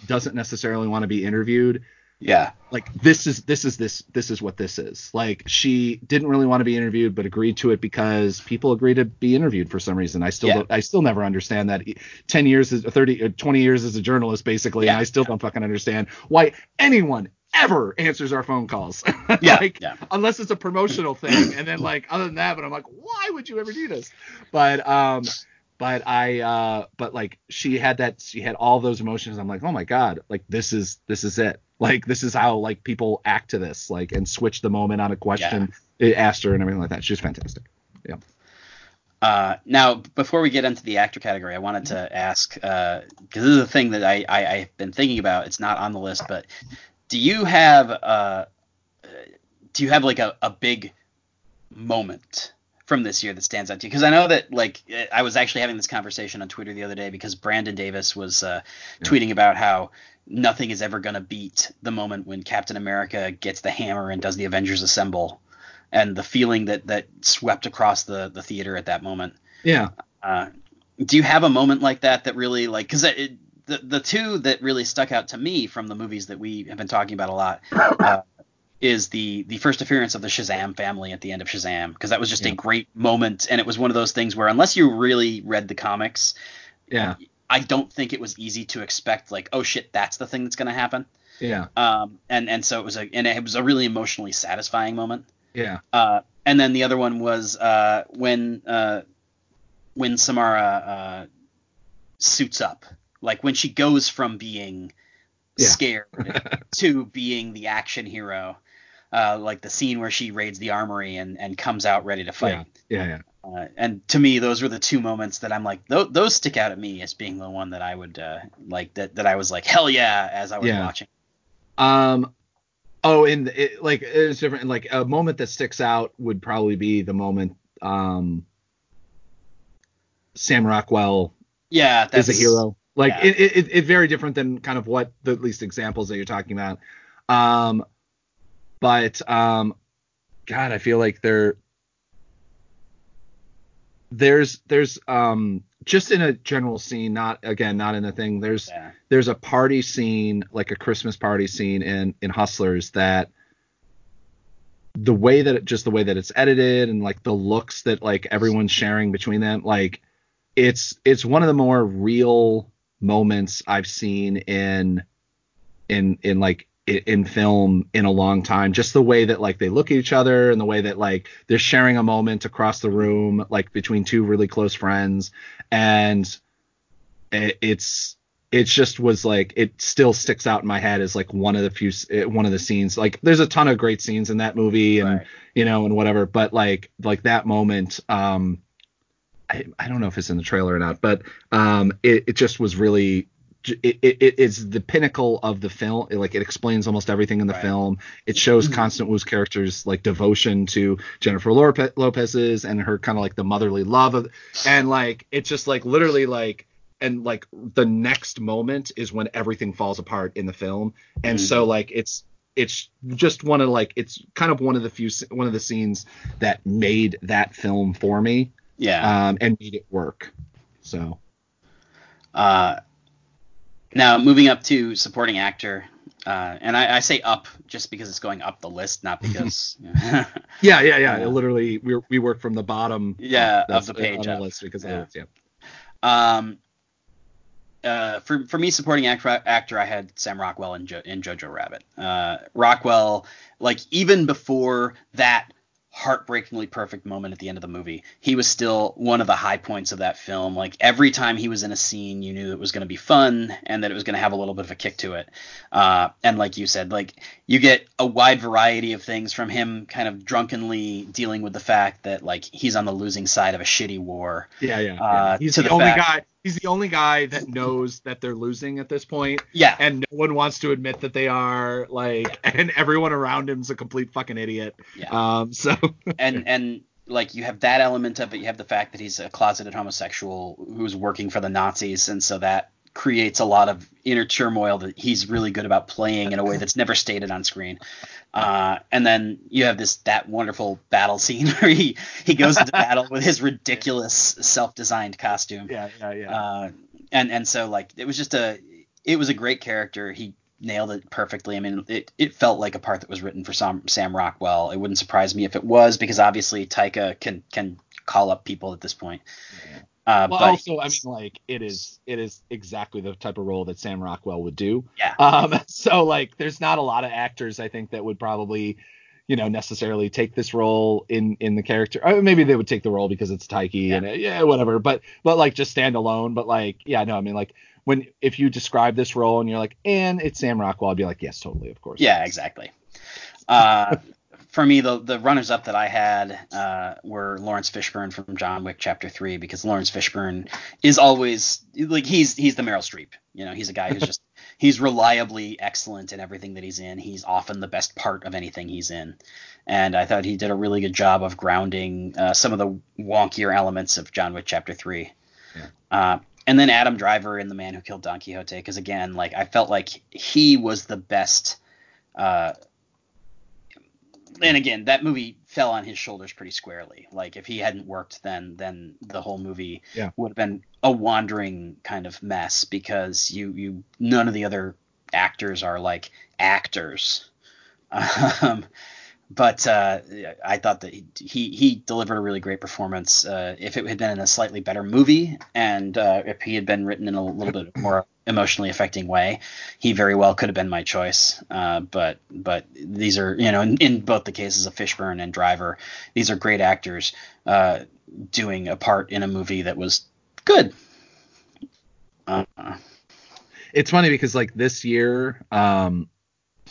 doesn't necessarily want to be interviewed Yeah. like this is this is this this is what this is like she didn't really want to be interviewed but agreed to it because people agree to be interviewed for some reason i still Yeah. don't, i still never understand that 10 years is 30 uh, 20 years as a journalist basically and i still don't fucking understand why anyone ever answers our phone calls Yeah. like yeah. unless it's a promotional thing and then like other than that but i'm like why would you ever do this but um but i uh but like she had that she had all those emotions. I'm like oh my god like this is this is it. Like this is how like people act to this like and switch the moment on a question it asked her and everything like that. She was fantastic Uh, now, before we get into the actor category, I wanted to ask because this is a thing that I, I I've been thinking about. It's not on the list, but do you have uh, do you have like a, a big moment from this year that stands out to you? Because I know that like I was actually having this conversation on Twitter the other day because Brandon Davis was uh, tweeting about how nothing is ever going to beat the moment when Captain America gets the hammer and does the Avengers Assemble, and the feeling that that swept across the the theater at that moment. yeah Uh, do you have a moment like that that really like because the the two that really stuck out to me from the movies that we have been talking about a lot uh, is the the first appearance of the Shazam family at the end of Shazam because that was just a great moment and it was one of those things where unless you really read the comics yeah. I don't think it was easy to expect like oh shit that's the thing that's going to happen. Yeah. Um and and so it was a and it was a really emotionally satisfying moment. Yeah. Uh, and then the other one was uh, when uh, when Samara uh, suits up, like when she goes from being Yeah. scared to being the action hero. Uh, like the scene where she raids the armory and, and comes out ready to fight. yeah yeah Uh, and to me, those were the two moments that I'm like, th- those stick out at me as being the one that I would uh, like that that I was like, hell yeah, as I was Yeah. watching. Um. Oh, and it, like it's different. Like a moment that sticks out would probably be the moment um Sam Rockwell Yeah, that's is a hero. Like yeah. it, it, it, it's very different than kind of what the least examples that you're talking about. Um, but um, God, I feel like there there's there's um just in a general scene, not again, not in a thing. There's Yeah. there's a party scene, like a Christmas party scene in in Hustlers that the way that it, just the way that it's edited and like the looks that like everyone's sharing between them, like it's it's one of the more real moments I've seen in in in like in film in a long time. Just the way that like they look at each other and the way that like they're sharing a moment across the room like between two really close friends. And it's it just was like it still sticks out in my head as like one of the few eh, one of the scenes. Like there's a ton of great scenes in that movie and right. you know and whatever but like like that moment um I, I don't know if it's in the trailer or not but um it, it just was really it, it, it's the pinnacle of the film. It, like it explains almost everything in the right. film. It shows mm-hmm. Wu's character's like devotion to Jennifer Lopez's and her kind of like the motherly love of, and like it's just like literally like and like the next moment is when everything falls apart in the film and mm-hmm. so like it's it's just one of like it's kind of one of the few one of the scenes that made that film for me yeah um and made it work so uh now moving up to supporting actor uh, and I, I, say up just because it's going up the list, not because. yeah, yeah, yeah. Uh, Literally, we we work from the bottom. Yeah, of the page on the list because yeah. of. Yeah. Um, uh, for for me, supporting actor, actor, I had Sam Rockwell in, jo- in Jojo Rabbit. Uh, Rockwell, like even before that heartbreakingly perfect moment at the end of the movie. He was still one of the high points of that film. Like every time he was in a scene, you knew it was going to be fun and that it was going to have a little bit of a kick to it. Uh, and like you said, like you get a wide variety of things from him, kind of drunkenly dealing with the fact that like he's on the losing side of a shitty war. Yeah, yeah. Uh, He's the, the, only fact, guy he's the only guy that knows that they're losing at this point. Yeah. And no one wants to admit that they are like and everyone around him's a complete fucking idiot. Yeah. Um so and and like you have that element of it, you have the fact that he's a closeted homosexual who's working for the Nazis and so that creates a lot of inner turmoil that he's really good about playing in a way that's never stated on screen. Uh, and then you have this that wonderful battle scene where he he goes into battle with his ridiculous self-designed costume. Yeah, yeah, yeah. Uh, and and so like it was just a it was a great character. He nailed it perfectly. I mean, it, it felt like a part that was written for Sam, Sam Rockwell. It wouldn't surprise me if it was because obviously Taika can can call up people at this point. Yeah. Uh, well, but also, I mean, like it is it is exactly the type of role that Sam Rockwell would do. Yeah. Um. So like, there's not a lot of actors I think that would probably, you know, necessarily take this role in in the character. Or maybe they would take the role because it's Taika yeah. and yeah, whatever. But but like just stand alone. But like, yeah, no, I mean like when if you describe this role and you're like, and it's Sam Rockwell, I'd be like, yes, totally, of course. Yeah, exactly. Uh, for me, the the runners up that I had uh, were Laurence Fishburne from John Wick Chapter Three because Laurence Fishburne is always like he's he's the Meryl Streep. You know, he's a guy who's just he's reliably excellent in everything that he's in. He's often the best part of anything he's in, and I thought he did a really good job of grounding uh, some of the wonkier elements of John Wick Chapter Three. Yeah. Uh, and then Adam Driver in The Man Who Killed Don Quixote because again, like I felt like he was the best. Uh, and again, that movie fell on his shoulders pretty squarely. Like if he hadn't worked, then then the whole movie yeah. would have been a wandering kind of mess because you you none of the other actors are like actors. Um, but uh, I thought that he he delivered a really great performance. Uh, if it had been in a slightly better movie, and uh, if he had been written in a little bit more emotionally affecting way, he very well could have been my choice. Uh, but but these are you know in, in, both the cases of Fishburne and Driver, these are great actors uh, doing a part in a movie that was good. Uh, it's funny because like this year, um,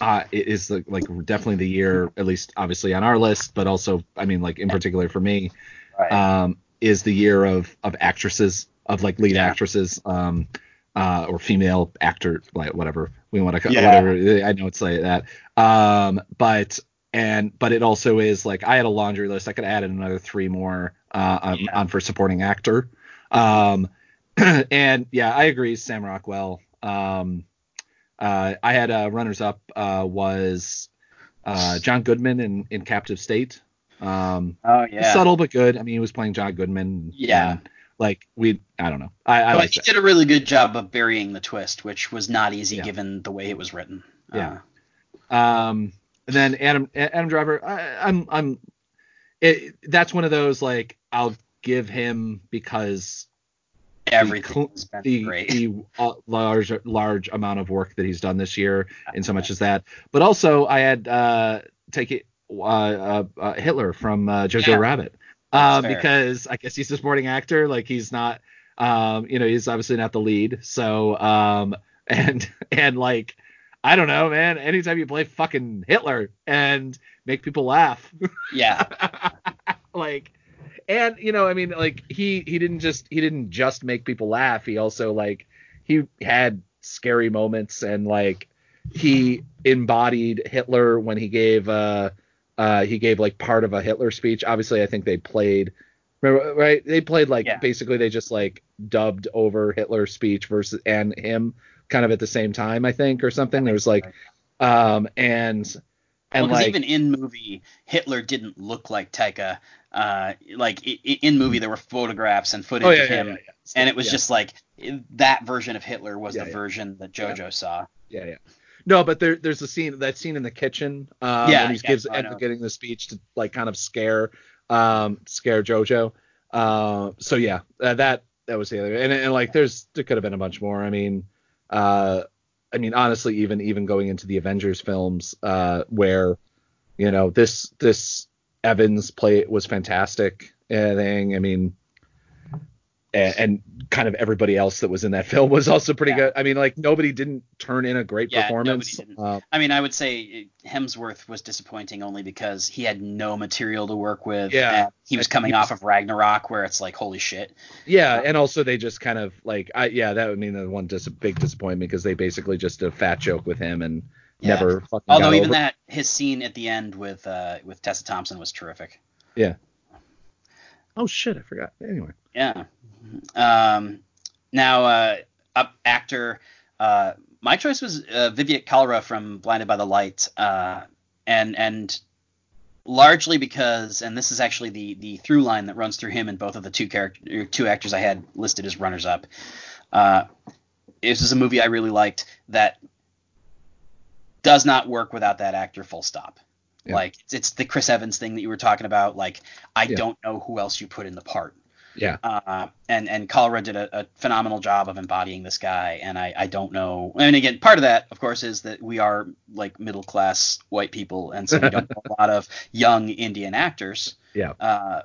uh, it is like, like definitely the year, at least obviously on our list, but also I mean like in particular for me, right. um, is the year of of actresses of like lead yeah. actresses. Um, uh, or female actor, like whatever we want to, call yeah. whatever. I know it's like that. Um, but and but it also is like I had a laundry list. I could add in another three more uh, on, yeah. on for supporting actor. Um, and yeah, I agree. Sam Rockwell. Um, I had uh, runners up uh, was uh, John Goodman in, in Captive State. Um, oh yeah, subtle but good. I mean, he was playing John Goodman. Yeah. And, like we I don't know. I, I he did a really good job of burying the twist, which was not easy yeah. given the way it was written. Yeah. Uh, um. And then Adam Adam Driver, I, I'm I'm. It, that's one of those like I'll give him because Everything cl- has been the, great. the uh, large large amount of work that he's done this year in so much as that. But also I had uh, Taika uh, uh, uh, Hitler from uh, Jojo Yeah. Rabbit um, because I guess he's a supporting actor. Like he's not, um, you know, he's obviously not the lead. So um, and and like I don't know, man. Anytime you play fucking Hitler and make people laugh, yeah, like and you know i mean like he he didn't just he didn't just make people laugh he also like he had scary moments and like he embodied hitler when he gave uh uh he gave like part of a hitler speech obviously i think they played remember right they played like Yeah. basically they just like dubbed over hitler's speech versus and him kind of at the same time i think or something there was like um and and because like even in movie, Hitler didn't look like Taika. Uh, like in movie, there were photographs and footage oh yeah, of him, yeah, yeah. and it was just like that version of Hitler was the version that JoJo saw. Yeah, yeah. No, but there, there's a scene that scene in the kitchen um, Yeah, when he gives getting the speech to like kind of scare um scare JoJo. Uh, so yeah, uh, that that was the other and and like there's there could have been a bunch more. I mean, uh, I mean honestly, even even going into the Avengers films, uh, where you know this this Evans play was fantastic. And thing, I mean. And, and kind of everybody else that was in that film was also pretty Yeah. good. I mean, like nobody didn't turn in a great Yeah, performance. nobody didn't. Uh, I mean, I would say Hemsworth was disappointing only because he had no material to work with. Yeah. and he was coming he off of Ragnarok, where it's like, holy shit. yeah, and also they just kind of like, I yeah, that would mean the one dis- big disappointment because they basically just did a fat joke with him and Yeah. never fucking. Although got even over- that his scene at the end with uh, with Tessa Thompson was terrific. Yeah. Oh shit, I forgot. Anyway, Yeah. Um, now, uh, up actor, uh, my choice was uh, Viveik Kalra from Blinded by the Light, uh, and and largely because, and this is actually the the through line that runs through him and both of the two character two actors I had listed as runners up. Uh, this is a movie I really liked that does not work without that actor. Full stop. Yeah. Like it's, it's the Chris Evans thing that you were talking about. Like I Yeah. don't know who else you put in the part yeah, uh, and and Kalra did a, a phenomenal job of embodying this guy. And I, I don't know. And again, part of that, of course, is that we are like middle class white people, and so we don't know a lot of young Indian actors. Yeah. Uh,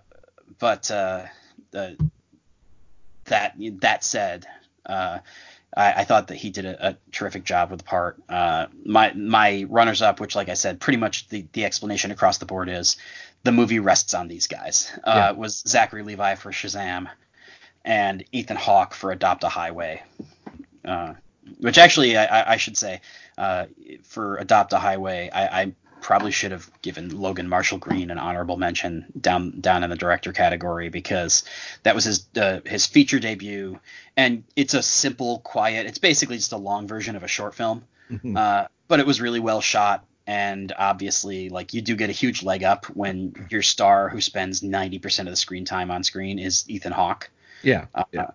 but uh, the, that that said, uh, I, I thought that he did a, a terrific job with the part. Uh, my my runners up, which like I said, pretty much the the explanation across the board is the movie rests on these guys. Uh, Yeah. Was Zachary Levi for Shazam, and Ethan Hawke for Adopt a Highway. Uh, which actually, I, I- should say, uh, for Adopt a Highway, I, I probably should have given Logan Marshall Green an honorable mention down down in the director category because that was his uh, his feature debut, and it's a simple, quiet. It's basically just a long version of a short film, Mhm. uh, but it was really well shot. And obviously, like you do get a huge leg up when your star, who spends ninety percent of the screen time on screen, is Ethan Hawke. yeah, Uh, yeah.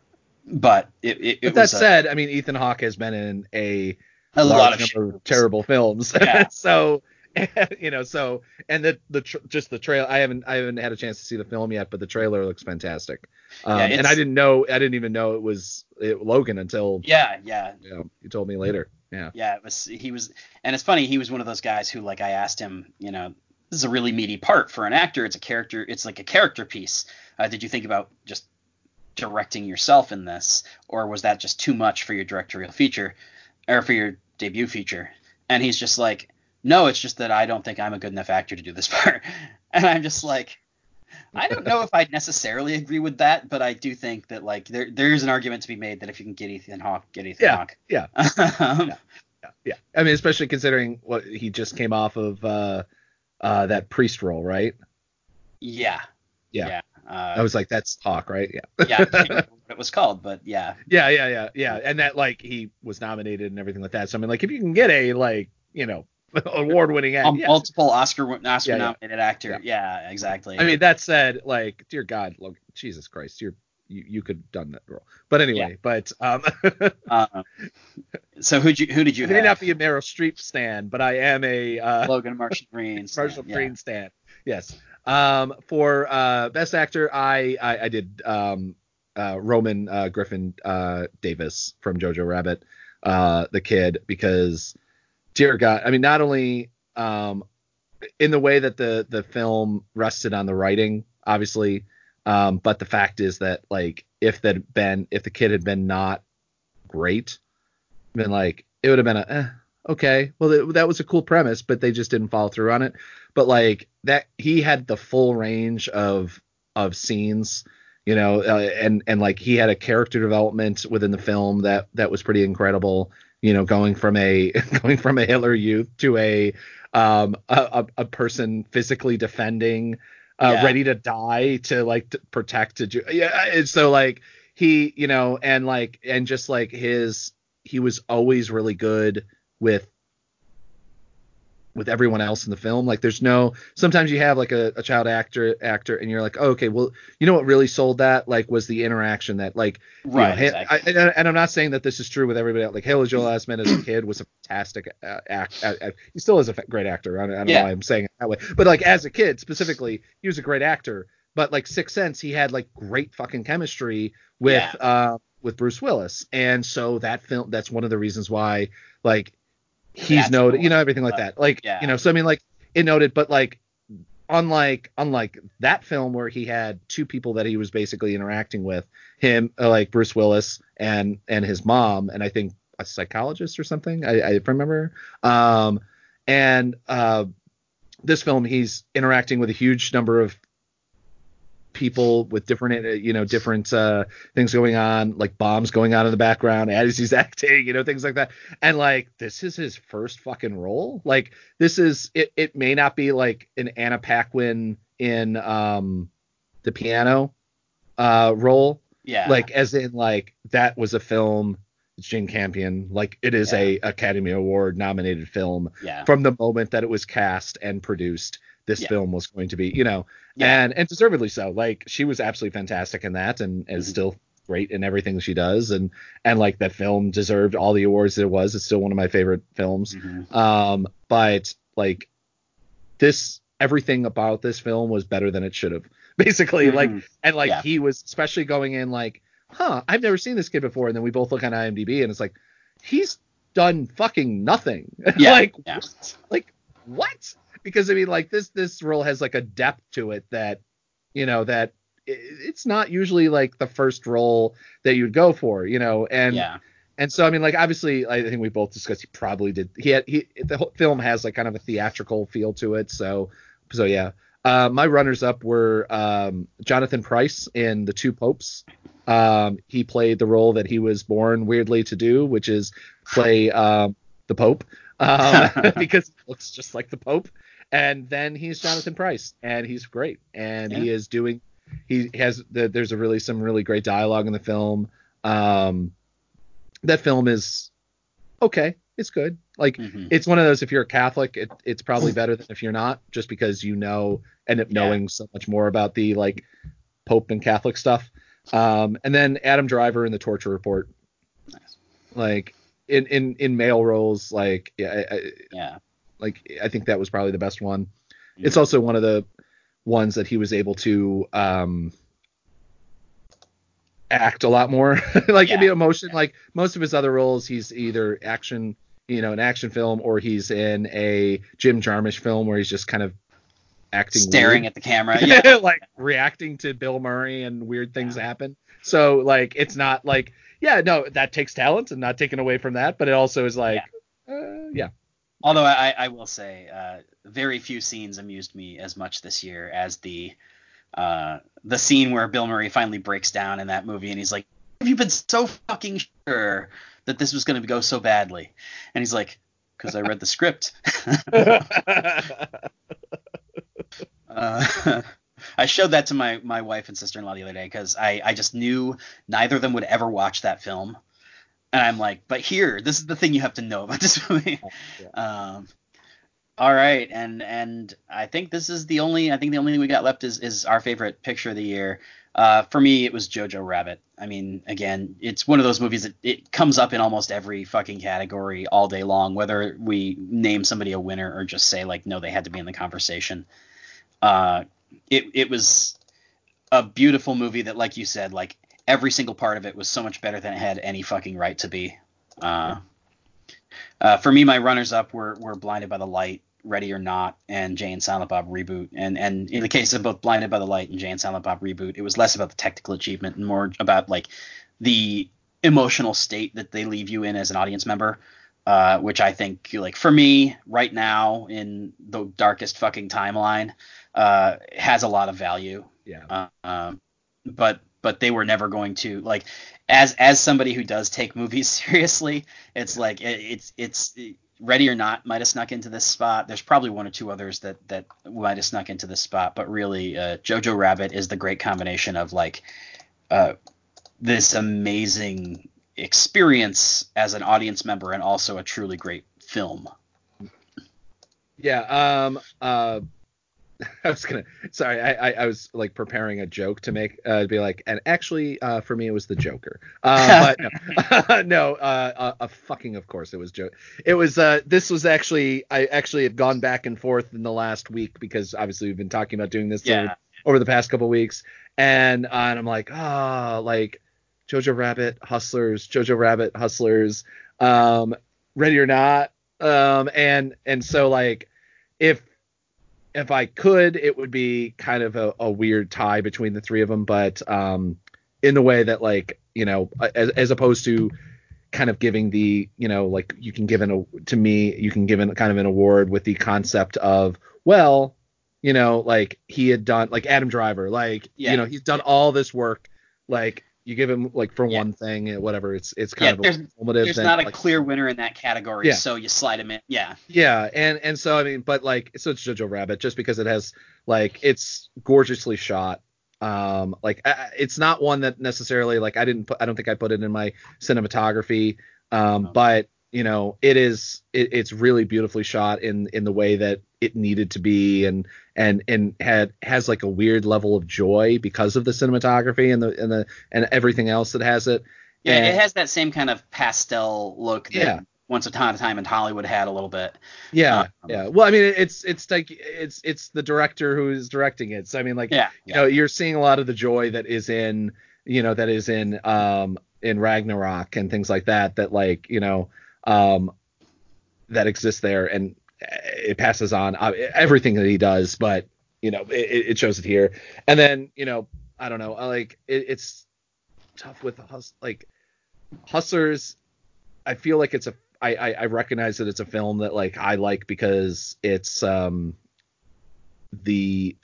But it, it, it But that said, I mean, Ethan Hawke has been in a, a, lot of of terrible films. Yeah. so, you know, so and the the tr- just the trail. I haven't I haven't had a chance to see the film yet, but the trailer looks fantastic. Um, Yeah, and I didn't know I didn't even know it was it, Logan until Yeah, yeah, you, know, you told me later. Yeah. yeah. It was he was, and it's funny. He was one of those guys who, like, I asked him, you know, this is a really meaty part for an actor. It's a character. It's like a character piece. Uh, did you think about just directing yourself in this, or was that just too much for your directorial feature, or for your debut feature? And he's just like, no, it's just that I don't think I'm a good enough actor to do this part. And I'm just like, I don't know if I'd necessarily agree with that, but I do think that like there there's an argument to be made that if you can get Ethan Hawke, get Ethan Yeah, Hawke. yeah. Um, Yeah. Yeah. I mean, especially considering what he just came off of uh uh that priest role, right? yeah. Yeah. Yeah. I Uh, was like, that's Hawk, right? Yeah. yeah. I what it was called, but yeah. Yeah, yeah, yeah, yeah. And that like he was nominated and everything like that. So I mean, like if you can get a like you know award-winning act, Um, yeah. Multiple Oscar Oscar Yeah, yeah. nominated actor. Yeah. exactly. I mean, that said, like dear God, look, Jesus Christ, you're you, you could have done that role. But anyway, but um, Um, so who you who did you I may have? not be a Meryl Streep stan, but I am a uh, Logan Marshall Green. Marshall yeah. Green stan. Yes. Um, for uh, best actor, I I, I did um, uh, Roman uh, Griffin uh, Davis from Jojo Rabbit, uh, the kid, because dear God, I mean, not only um, in the way that the the film rested on the writing, obviously, um, but the fact is that like if that been if the kid had been not great, been like it would have been a eh, okay, well th- that was a cool premise, but they just didn't follow through on it. But like that, he had the full range of of scenes you know uh, and and like he had a character development within the film that that was pretty incredible you know going from a going from a hitler youth to a um a, a person physically defending uh Yeah. ready to die to like to protect to ju- yeah and so like he you know and like and just like his he was always really good with with everyone else in the film. Like there's no sometimes you have like a, a child actor actor and you're like, oh, okay, well, you know what really sold that like was the interaction that like you know, Right. Exactly. I, and, and I'm not saying that this is true with everybody else. Like Haley Joel Osment as a kid was a fantastic uh, act. Uh, uh, he still is a great actor. I don't, I don't Yeah. know why I'm saying it that way, but like as a kid specifically, he was a great actor. But like Sixth Sense, he had like great fucking chemistry with uh, with Bruce Willis, and so that film that's one of the reasons why like he's That's noted, cool. you know, everything like that. Like yeah. you know, so I mean like it noted, but like unlike unlike that film where he had two people that he was basically interacting with him uh, like bruce willis and and his mom and i think a psychologist or something i, I remember um and uh this film he's interacting with a huge number of people with different uh, you know different uh things going on like bombs going on in the background as he's acting you know things like that. And like this is his first fucking role. Like this is it it may not be like an Anna Paquin in um the piano uh role. Yeah. like as in like that was a film. It's Jane Campion. Like it is a Academy Award nominated film yeah. from the moment that it was cast and produced this Yeah. film was going to be you know Yeah. and and deservedly so like she was absolutely fantastic in that and is Mhm. still great in everything she does and and like that film deserved all the awards that it was it's still one of my favorite films Mhm. um but like this everything about this film was better than it should have basically like Mhm. and like Yeah. he was especially going in like huh i've never seen this kid before and then we both look on imdb and it's like he's done fucking nothing Yeah, like yeah. what? like what because i mean like this this role has like a depth to it that you know that it's not usually like the first role that you'd go for you know and yeah. and so I mean, like obviously, I think we both discussed he probably did. He had he the whole film has like kind of a theatrical feel to it. So so yeah. Uh, my runners up were um, Jonathan Pryce in The Two Popes. Um, he played the role that he was born weirdly to do, which is play um, the Pope um, because he looks just like the Pope. And then he's Jonathan Pryce, and he's great, and he is doing. He has the, there's a really some really great dialogue in the film. Um, that film is okay. It's good. Like Mhm. it's one of those. If you're a Catholic, it, it's probably better than if you're not, just because you know end up Yeah. knowing so much more about the like Pope and Catholic stuff. Um, and then Adam Driver in the Torture Report, Nice. like in in in male roles, like yeah, I, Yeah. Like I think that was probably the best one. Mhm. It's also one of the ones that he was able to um act a lot more like Yeah. the emotion Yeah. like most of his other roles he's either action you know an action film or he's in a Jim Jarmusch film where he's just kind of acting Staring weird. at the camera. Yeah. like reacting to Bill Murray and weird things happen so like it's not like yeah no that takes talent and not taken away from that but it also is like uh, yeah Although I, I will say, uh, very few scenes amused me as much this year as the uh, the scene where Bill Murray finally breaks down in that movie and he's like, "Have you been so fucking sure that this was going to go so badly?" And he's like, "Because I read the script." uh, I showed that to my my wife and sister in law the other day because I I just knew neither of them would ever watch that film. And I'm like, but here, this is the thing you have to know about this movie. Um, all right, and and I think this is the only I think the only thing we got left is is our favorite picture of the year. Uh, for me, it was Jojo Rabbit. I mean, again, it's one of those movies that it comes up in almost every fucking category all day long, whether we name somebody a winner or just say like, no, they had to be in the conversation. Uh, it it was a beautiful movie that, like you said, like every single part of it was so much better than it had any fucking right to be. Uh, uh, for me, my runners up were were Blinded by the Light, Ready or Not, and Jay and Silent Bob Reboot. And and in the case of both Blinded by the Light and Jay and Silent Bob Reboot, it was less about the technical achievement and more about like the emotional state that they leave you in as an audience member. Uh, which I think, like for me, right now in the darkest fucking timeline, uh, has a lot of value. Yeah. Uh, um, but but they were never going to like as as somebody who does take movies seriously. It's like it, it's it's Ready or Not might have snuck into this spot. There's probably one or two others that that might have snuck into this spot, but really, uh, Jojo Rabbit is the great combination of like uh, this amazing experience as an audience member and also a truly great film. Yeah. Um. Uh. I was gonna. Sorry, I, I, I was like preparing a joke to make uh, to be like, and actually, uh, for me, it was the Joker. Uh, but no, no, uh, uh, uh, fucking of course it was joke. It was. Uh, this was actually. I actually had gone back and forth in the last week because obviously we've been talking about doing this Yeah. over, over the past couple weeks, and uh, and I'm like, ah, like Jojo Rabbit, Hustlers, Jojo Rabbit, Hustlers, um, Ready or Not, um, and and so like if if I could, it would be kind of a, a weird tie between the three of them, but um, in the way that like you know, as, as opposed to kind of giving the you know like you can give an a to me you can give an kind of an award with the concept of well you know like he had done like Adam Driver like Yeah. you know he's done all this work like you give him like for Yeah. one thing and whatever it's it's Yeah, kind of there's- informative There's then, not a like, clear winner in that category, Yeah. so you slide him in. Yeah, yeah, and and so I mean, but like, so it's Jojo Rabbit just because it has like it's gorgeously shot. Um, like I, I- it's not one that necessarily like I didn't put I don't think I put it in my cinematography. Um, Oh. but you know, it is it, it's really beautifully shot in in the way that it needed to be, and and and had has like a weird level of joy because of the cinematography and the and the and everything else that has it. yeah. And- it has that same kind of pastel look that Yeah. Once Upon a Time in Hollywood had a little bit. Yeah, Um, yeah. Well, I mean, it's it's like it's it's the director who is directing it. So I mean, like, Yeah, you know, you're seeing a lot of the joy that is in, you know, that is in um in Ragnarok and things like that. That like, you know, um, that exists there, and it passes on uh, everything that he does. But you know, it, it shows it here. And then you know, I don't know, like it, it's tough with hus like hustlers. I feel like it's a I, I I recognize that it's a film that like I like because it's um the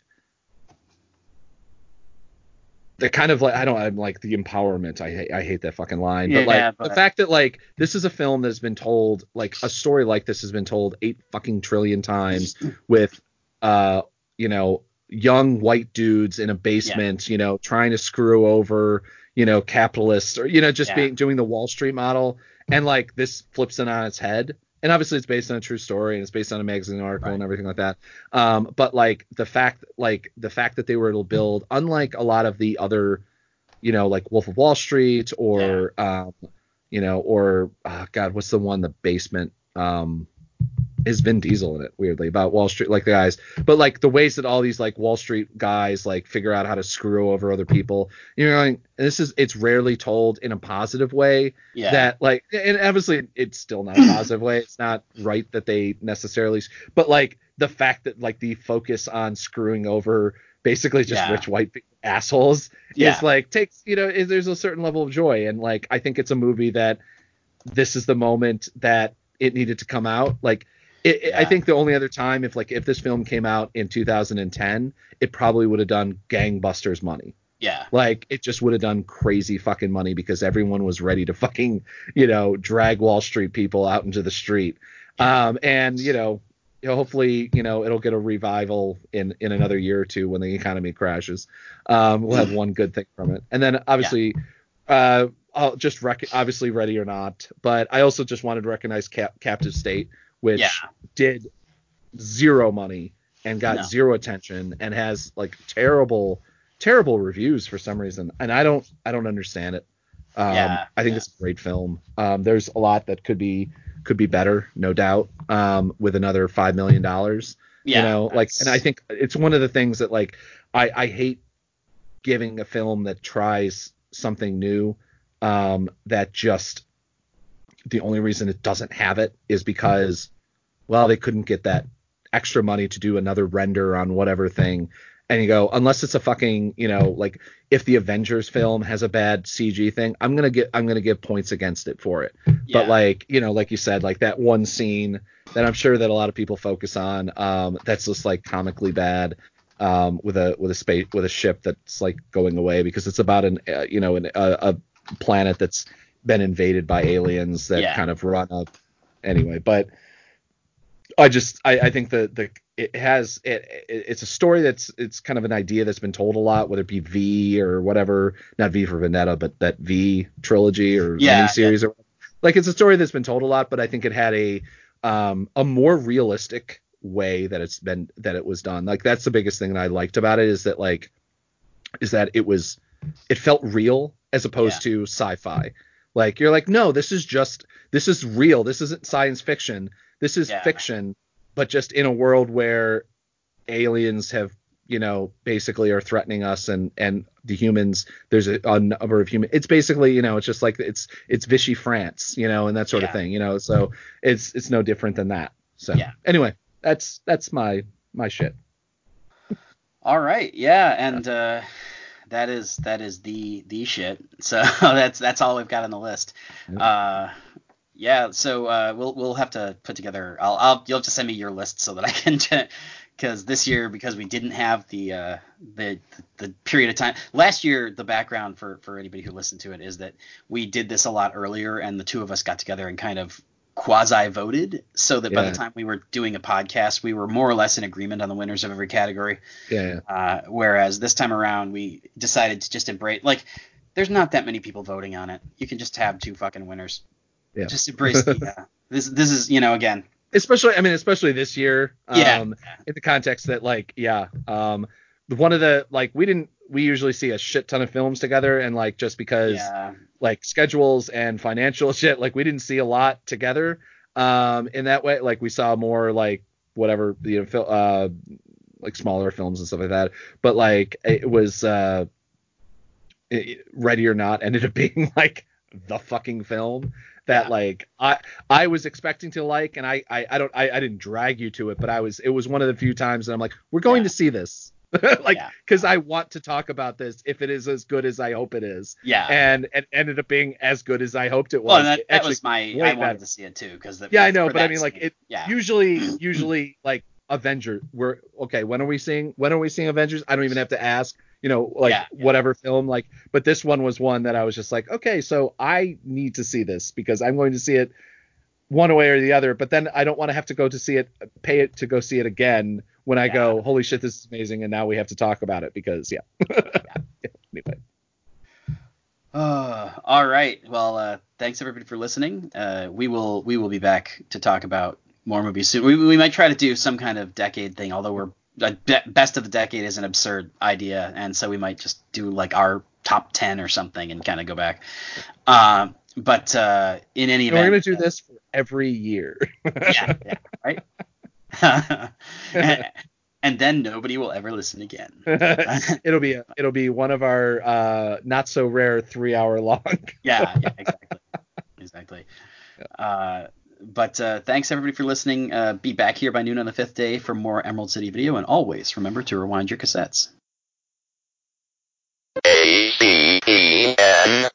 the kind of like I don't I'm like the empowerment. I hate I hate that fucking line. But Yeah, like the fact that like this is a film that's been told like a story like this has been told eight fucking trillion times with uh you know young white dudes in a basement you know trying to screw over you know capitalists or you know just Yeah. being doing the Wall Street model. And like this flips it on its head and obviously it's based on a true story and it's based on a magazine article and everything like that. Um but like the fact like the fact that they were able to build unlike a lot of the other you know like wolf of wall street or um you know or oh god what's the one the basement um is Vin Diesel in it weirdly about Wall Street like the guys. But like the ways that all these like Wall Street guys like figure out how to screw over other people you know and this is it's rarely told in a positive way Yeah, that like and obviously it's still not a positive way. It's not right that they necessarily but like the fact that like the focus on screwing over basically just Yeah. rich white assholes Yeah. is like takes you know is, there's a certain level of joy. And like i think it's a movie that this is the moment that it needed to come out. Like it, it- I think the only other time if like if this film came out in 2010 it probably would have done gangbusters money. Yeah, like it just would have done crazy fucking money because everyone was ready to fucking, you know, drag Wall Street people out into the street. Um, and you know, hopefully, you know, it'll get a revival in in another year or two when the economy crashes. Um, we'll have one good thing from it, and then obviously, uh, I'll just rec- obviously ready or not, but I also just wanted to recognize Cap- Captive State, which Yeah. did zero money and got No. zero attention and has like terrible terrible reviews for some reason and i don't i don't understand it um, Yeah, i think yeah. it's a great film um, there's a lot that could be could be better no doubt um, with another five million dollars yeah. you know like and i think it's one of the things that like i i hate giving a film that tries something new um, that just the only reason it doesn't have it is because well they couldn't get that extra money to do another render on whatever thing and you go unless it's a fucking you know like if the avengers film has a bad cg thing i'm gonna get i'm gonna give points against it for it Yeah. but like you know like you said like that one scene that i'm sure that a lot of people focus on um that's just like comically bad um with a with a space with a ship that's like going away because it's about an uh, you know an, a, a planet that's been invaded by aliens that Yeah. kind of run up. Anyway but i just i i think the the it has it, it it's a story that's it's kind of an idea that's been told a lot whether it be v or whatever not v for vendetta but that v trilogy or Yeah, miniseries or like it's a story that's been told a lot but i think it had a um a more realistic way that it's been that it was done. Like that's the biggest thing that i liked about it is that like is that it was it felt real as opposed to sci-fi like you're like no this is just this is real. This isn't science fiction. This is Yeah. fiction but just in a world where aliens have you know basically are threatening us and and the humans there's a, a number of human it's basically you know it's just like it's it's Vichy France you know and that sort of thing you know so it's it's no different than that. So Yeah. anyway that's that's my my shit. All right, yeah, and uh, that is that is the the shit. So that's that's all we've got on the list. Yep. Uh, yeah, so uh, we'll we'll have to put together. I'll, I'll you'll have to send me your list so that I can. Because this year, because we didn't have the uh, the the period of time last year, the background for for anybody who listened to it is that we did this a lot earlier, and the two of us got together and kind of quasi voted, so that by the time we were doing a podcast, we were more or less in agreement on the winners of every category. yeah Uh, whereas this time around, we decided to just embrace like there's not that many people voting on it. You can just have two fucking winners. Yeah. Just embrace the uh, this this is you know again especially I mean especially this year um Yeah. in the context that like yeah um one of the like we didn't we usually see a shit ton of films together and like just because yeah like schedules and financial shit like we didn't see a lot together um in that way like we saw more like whatever you know fil- uh like smaller films and stuff like that but like it was uh it, ready or not ended up being like the fucking film that Yeah. like i i was expecting to like and i i, I don't I, I didn't drag you to it but i was it was one of the few times that i'm like we're going Yeah. to see this like Yeah. because i want to talk about this if it is as good as i hope it is yeah. and it ended up being as good as I hoped it was. well, that, that actually, was my I wanted better. to see it too because yeah, I know, but I mean, like it yeah usually, usually like Avenger. We're okay. When are we seeing? When are we seeing Avengers? I don't even have to ask. You know, like Yeah, yeah. whatever film. Like, but this one was one that I was just like, okay, so I need to see this because I'm going to see it one way or the other. But then I don't want to have to go to see it, pay it to go see it again when I Yeah. go, holy shit, this is amazing, and now we have to talk about it because yeah. Yeah, Anyway. Uh, all right. Well, uh, thanks everybody for listening. Uh, we will we will be back to talk about more movies soon. We, we might try to do some kind of decade thing, although we're uh, be- best of the decade is an absurd idea, and so we might just do like our top ten or something and kind of go back. Um, but uh, in any And event, we're gonna do this for every year. yeah, yeah, right. and, and then nobody will ever listen again. it'll be a, it'll be one of our uh, not so rare three hour long. yeah, yeah, exactly, exactly. Uh, but uh, thanks everybody for listening. Uh, be back here by noon on the fifth day for more Emerald City video, and always remember to rewind your cassettes. A C E N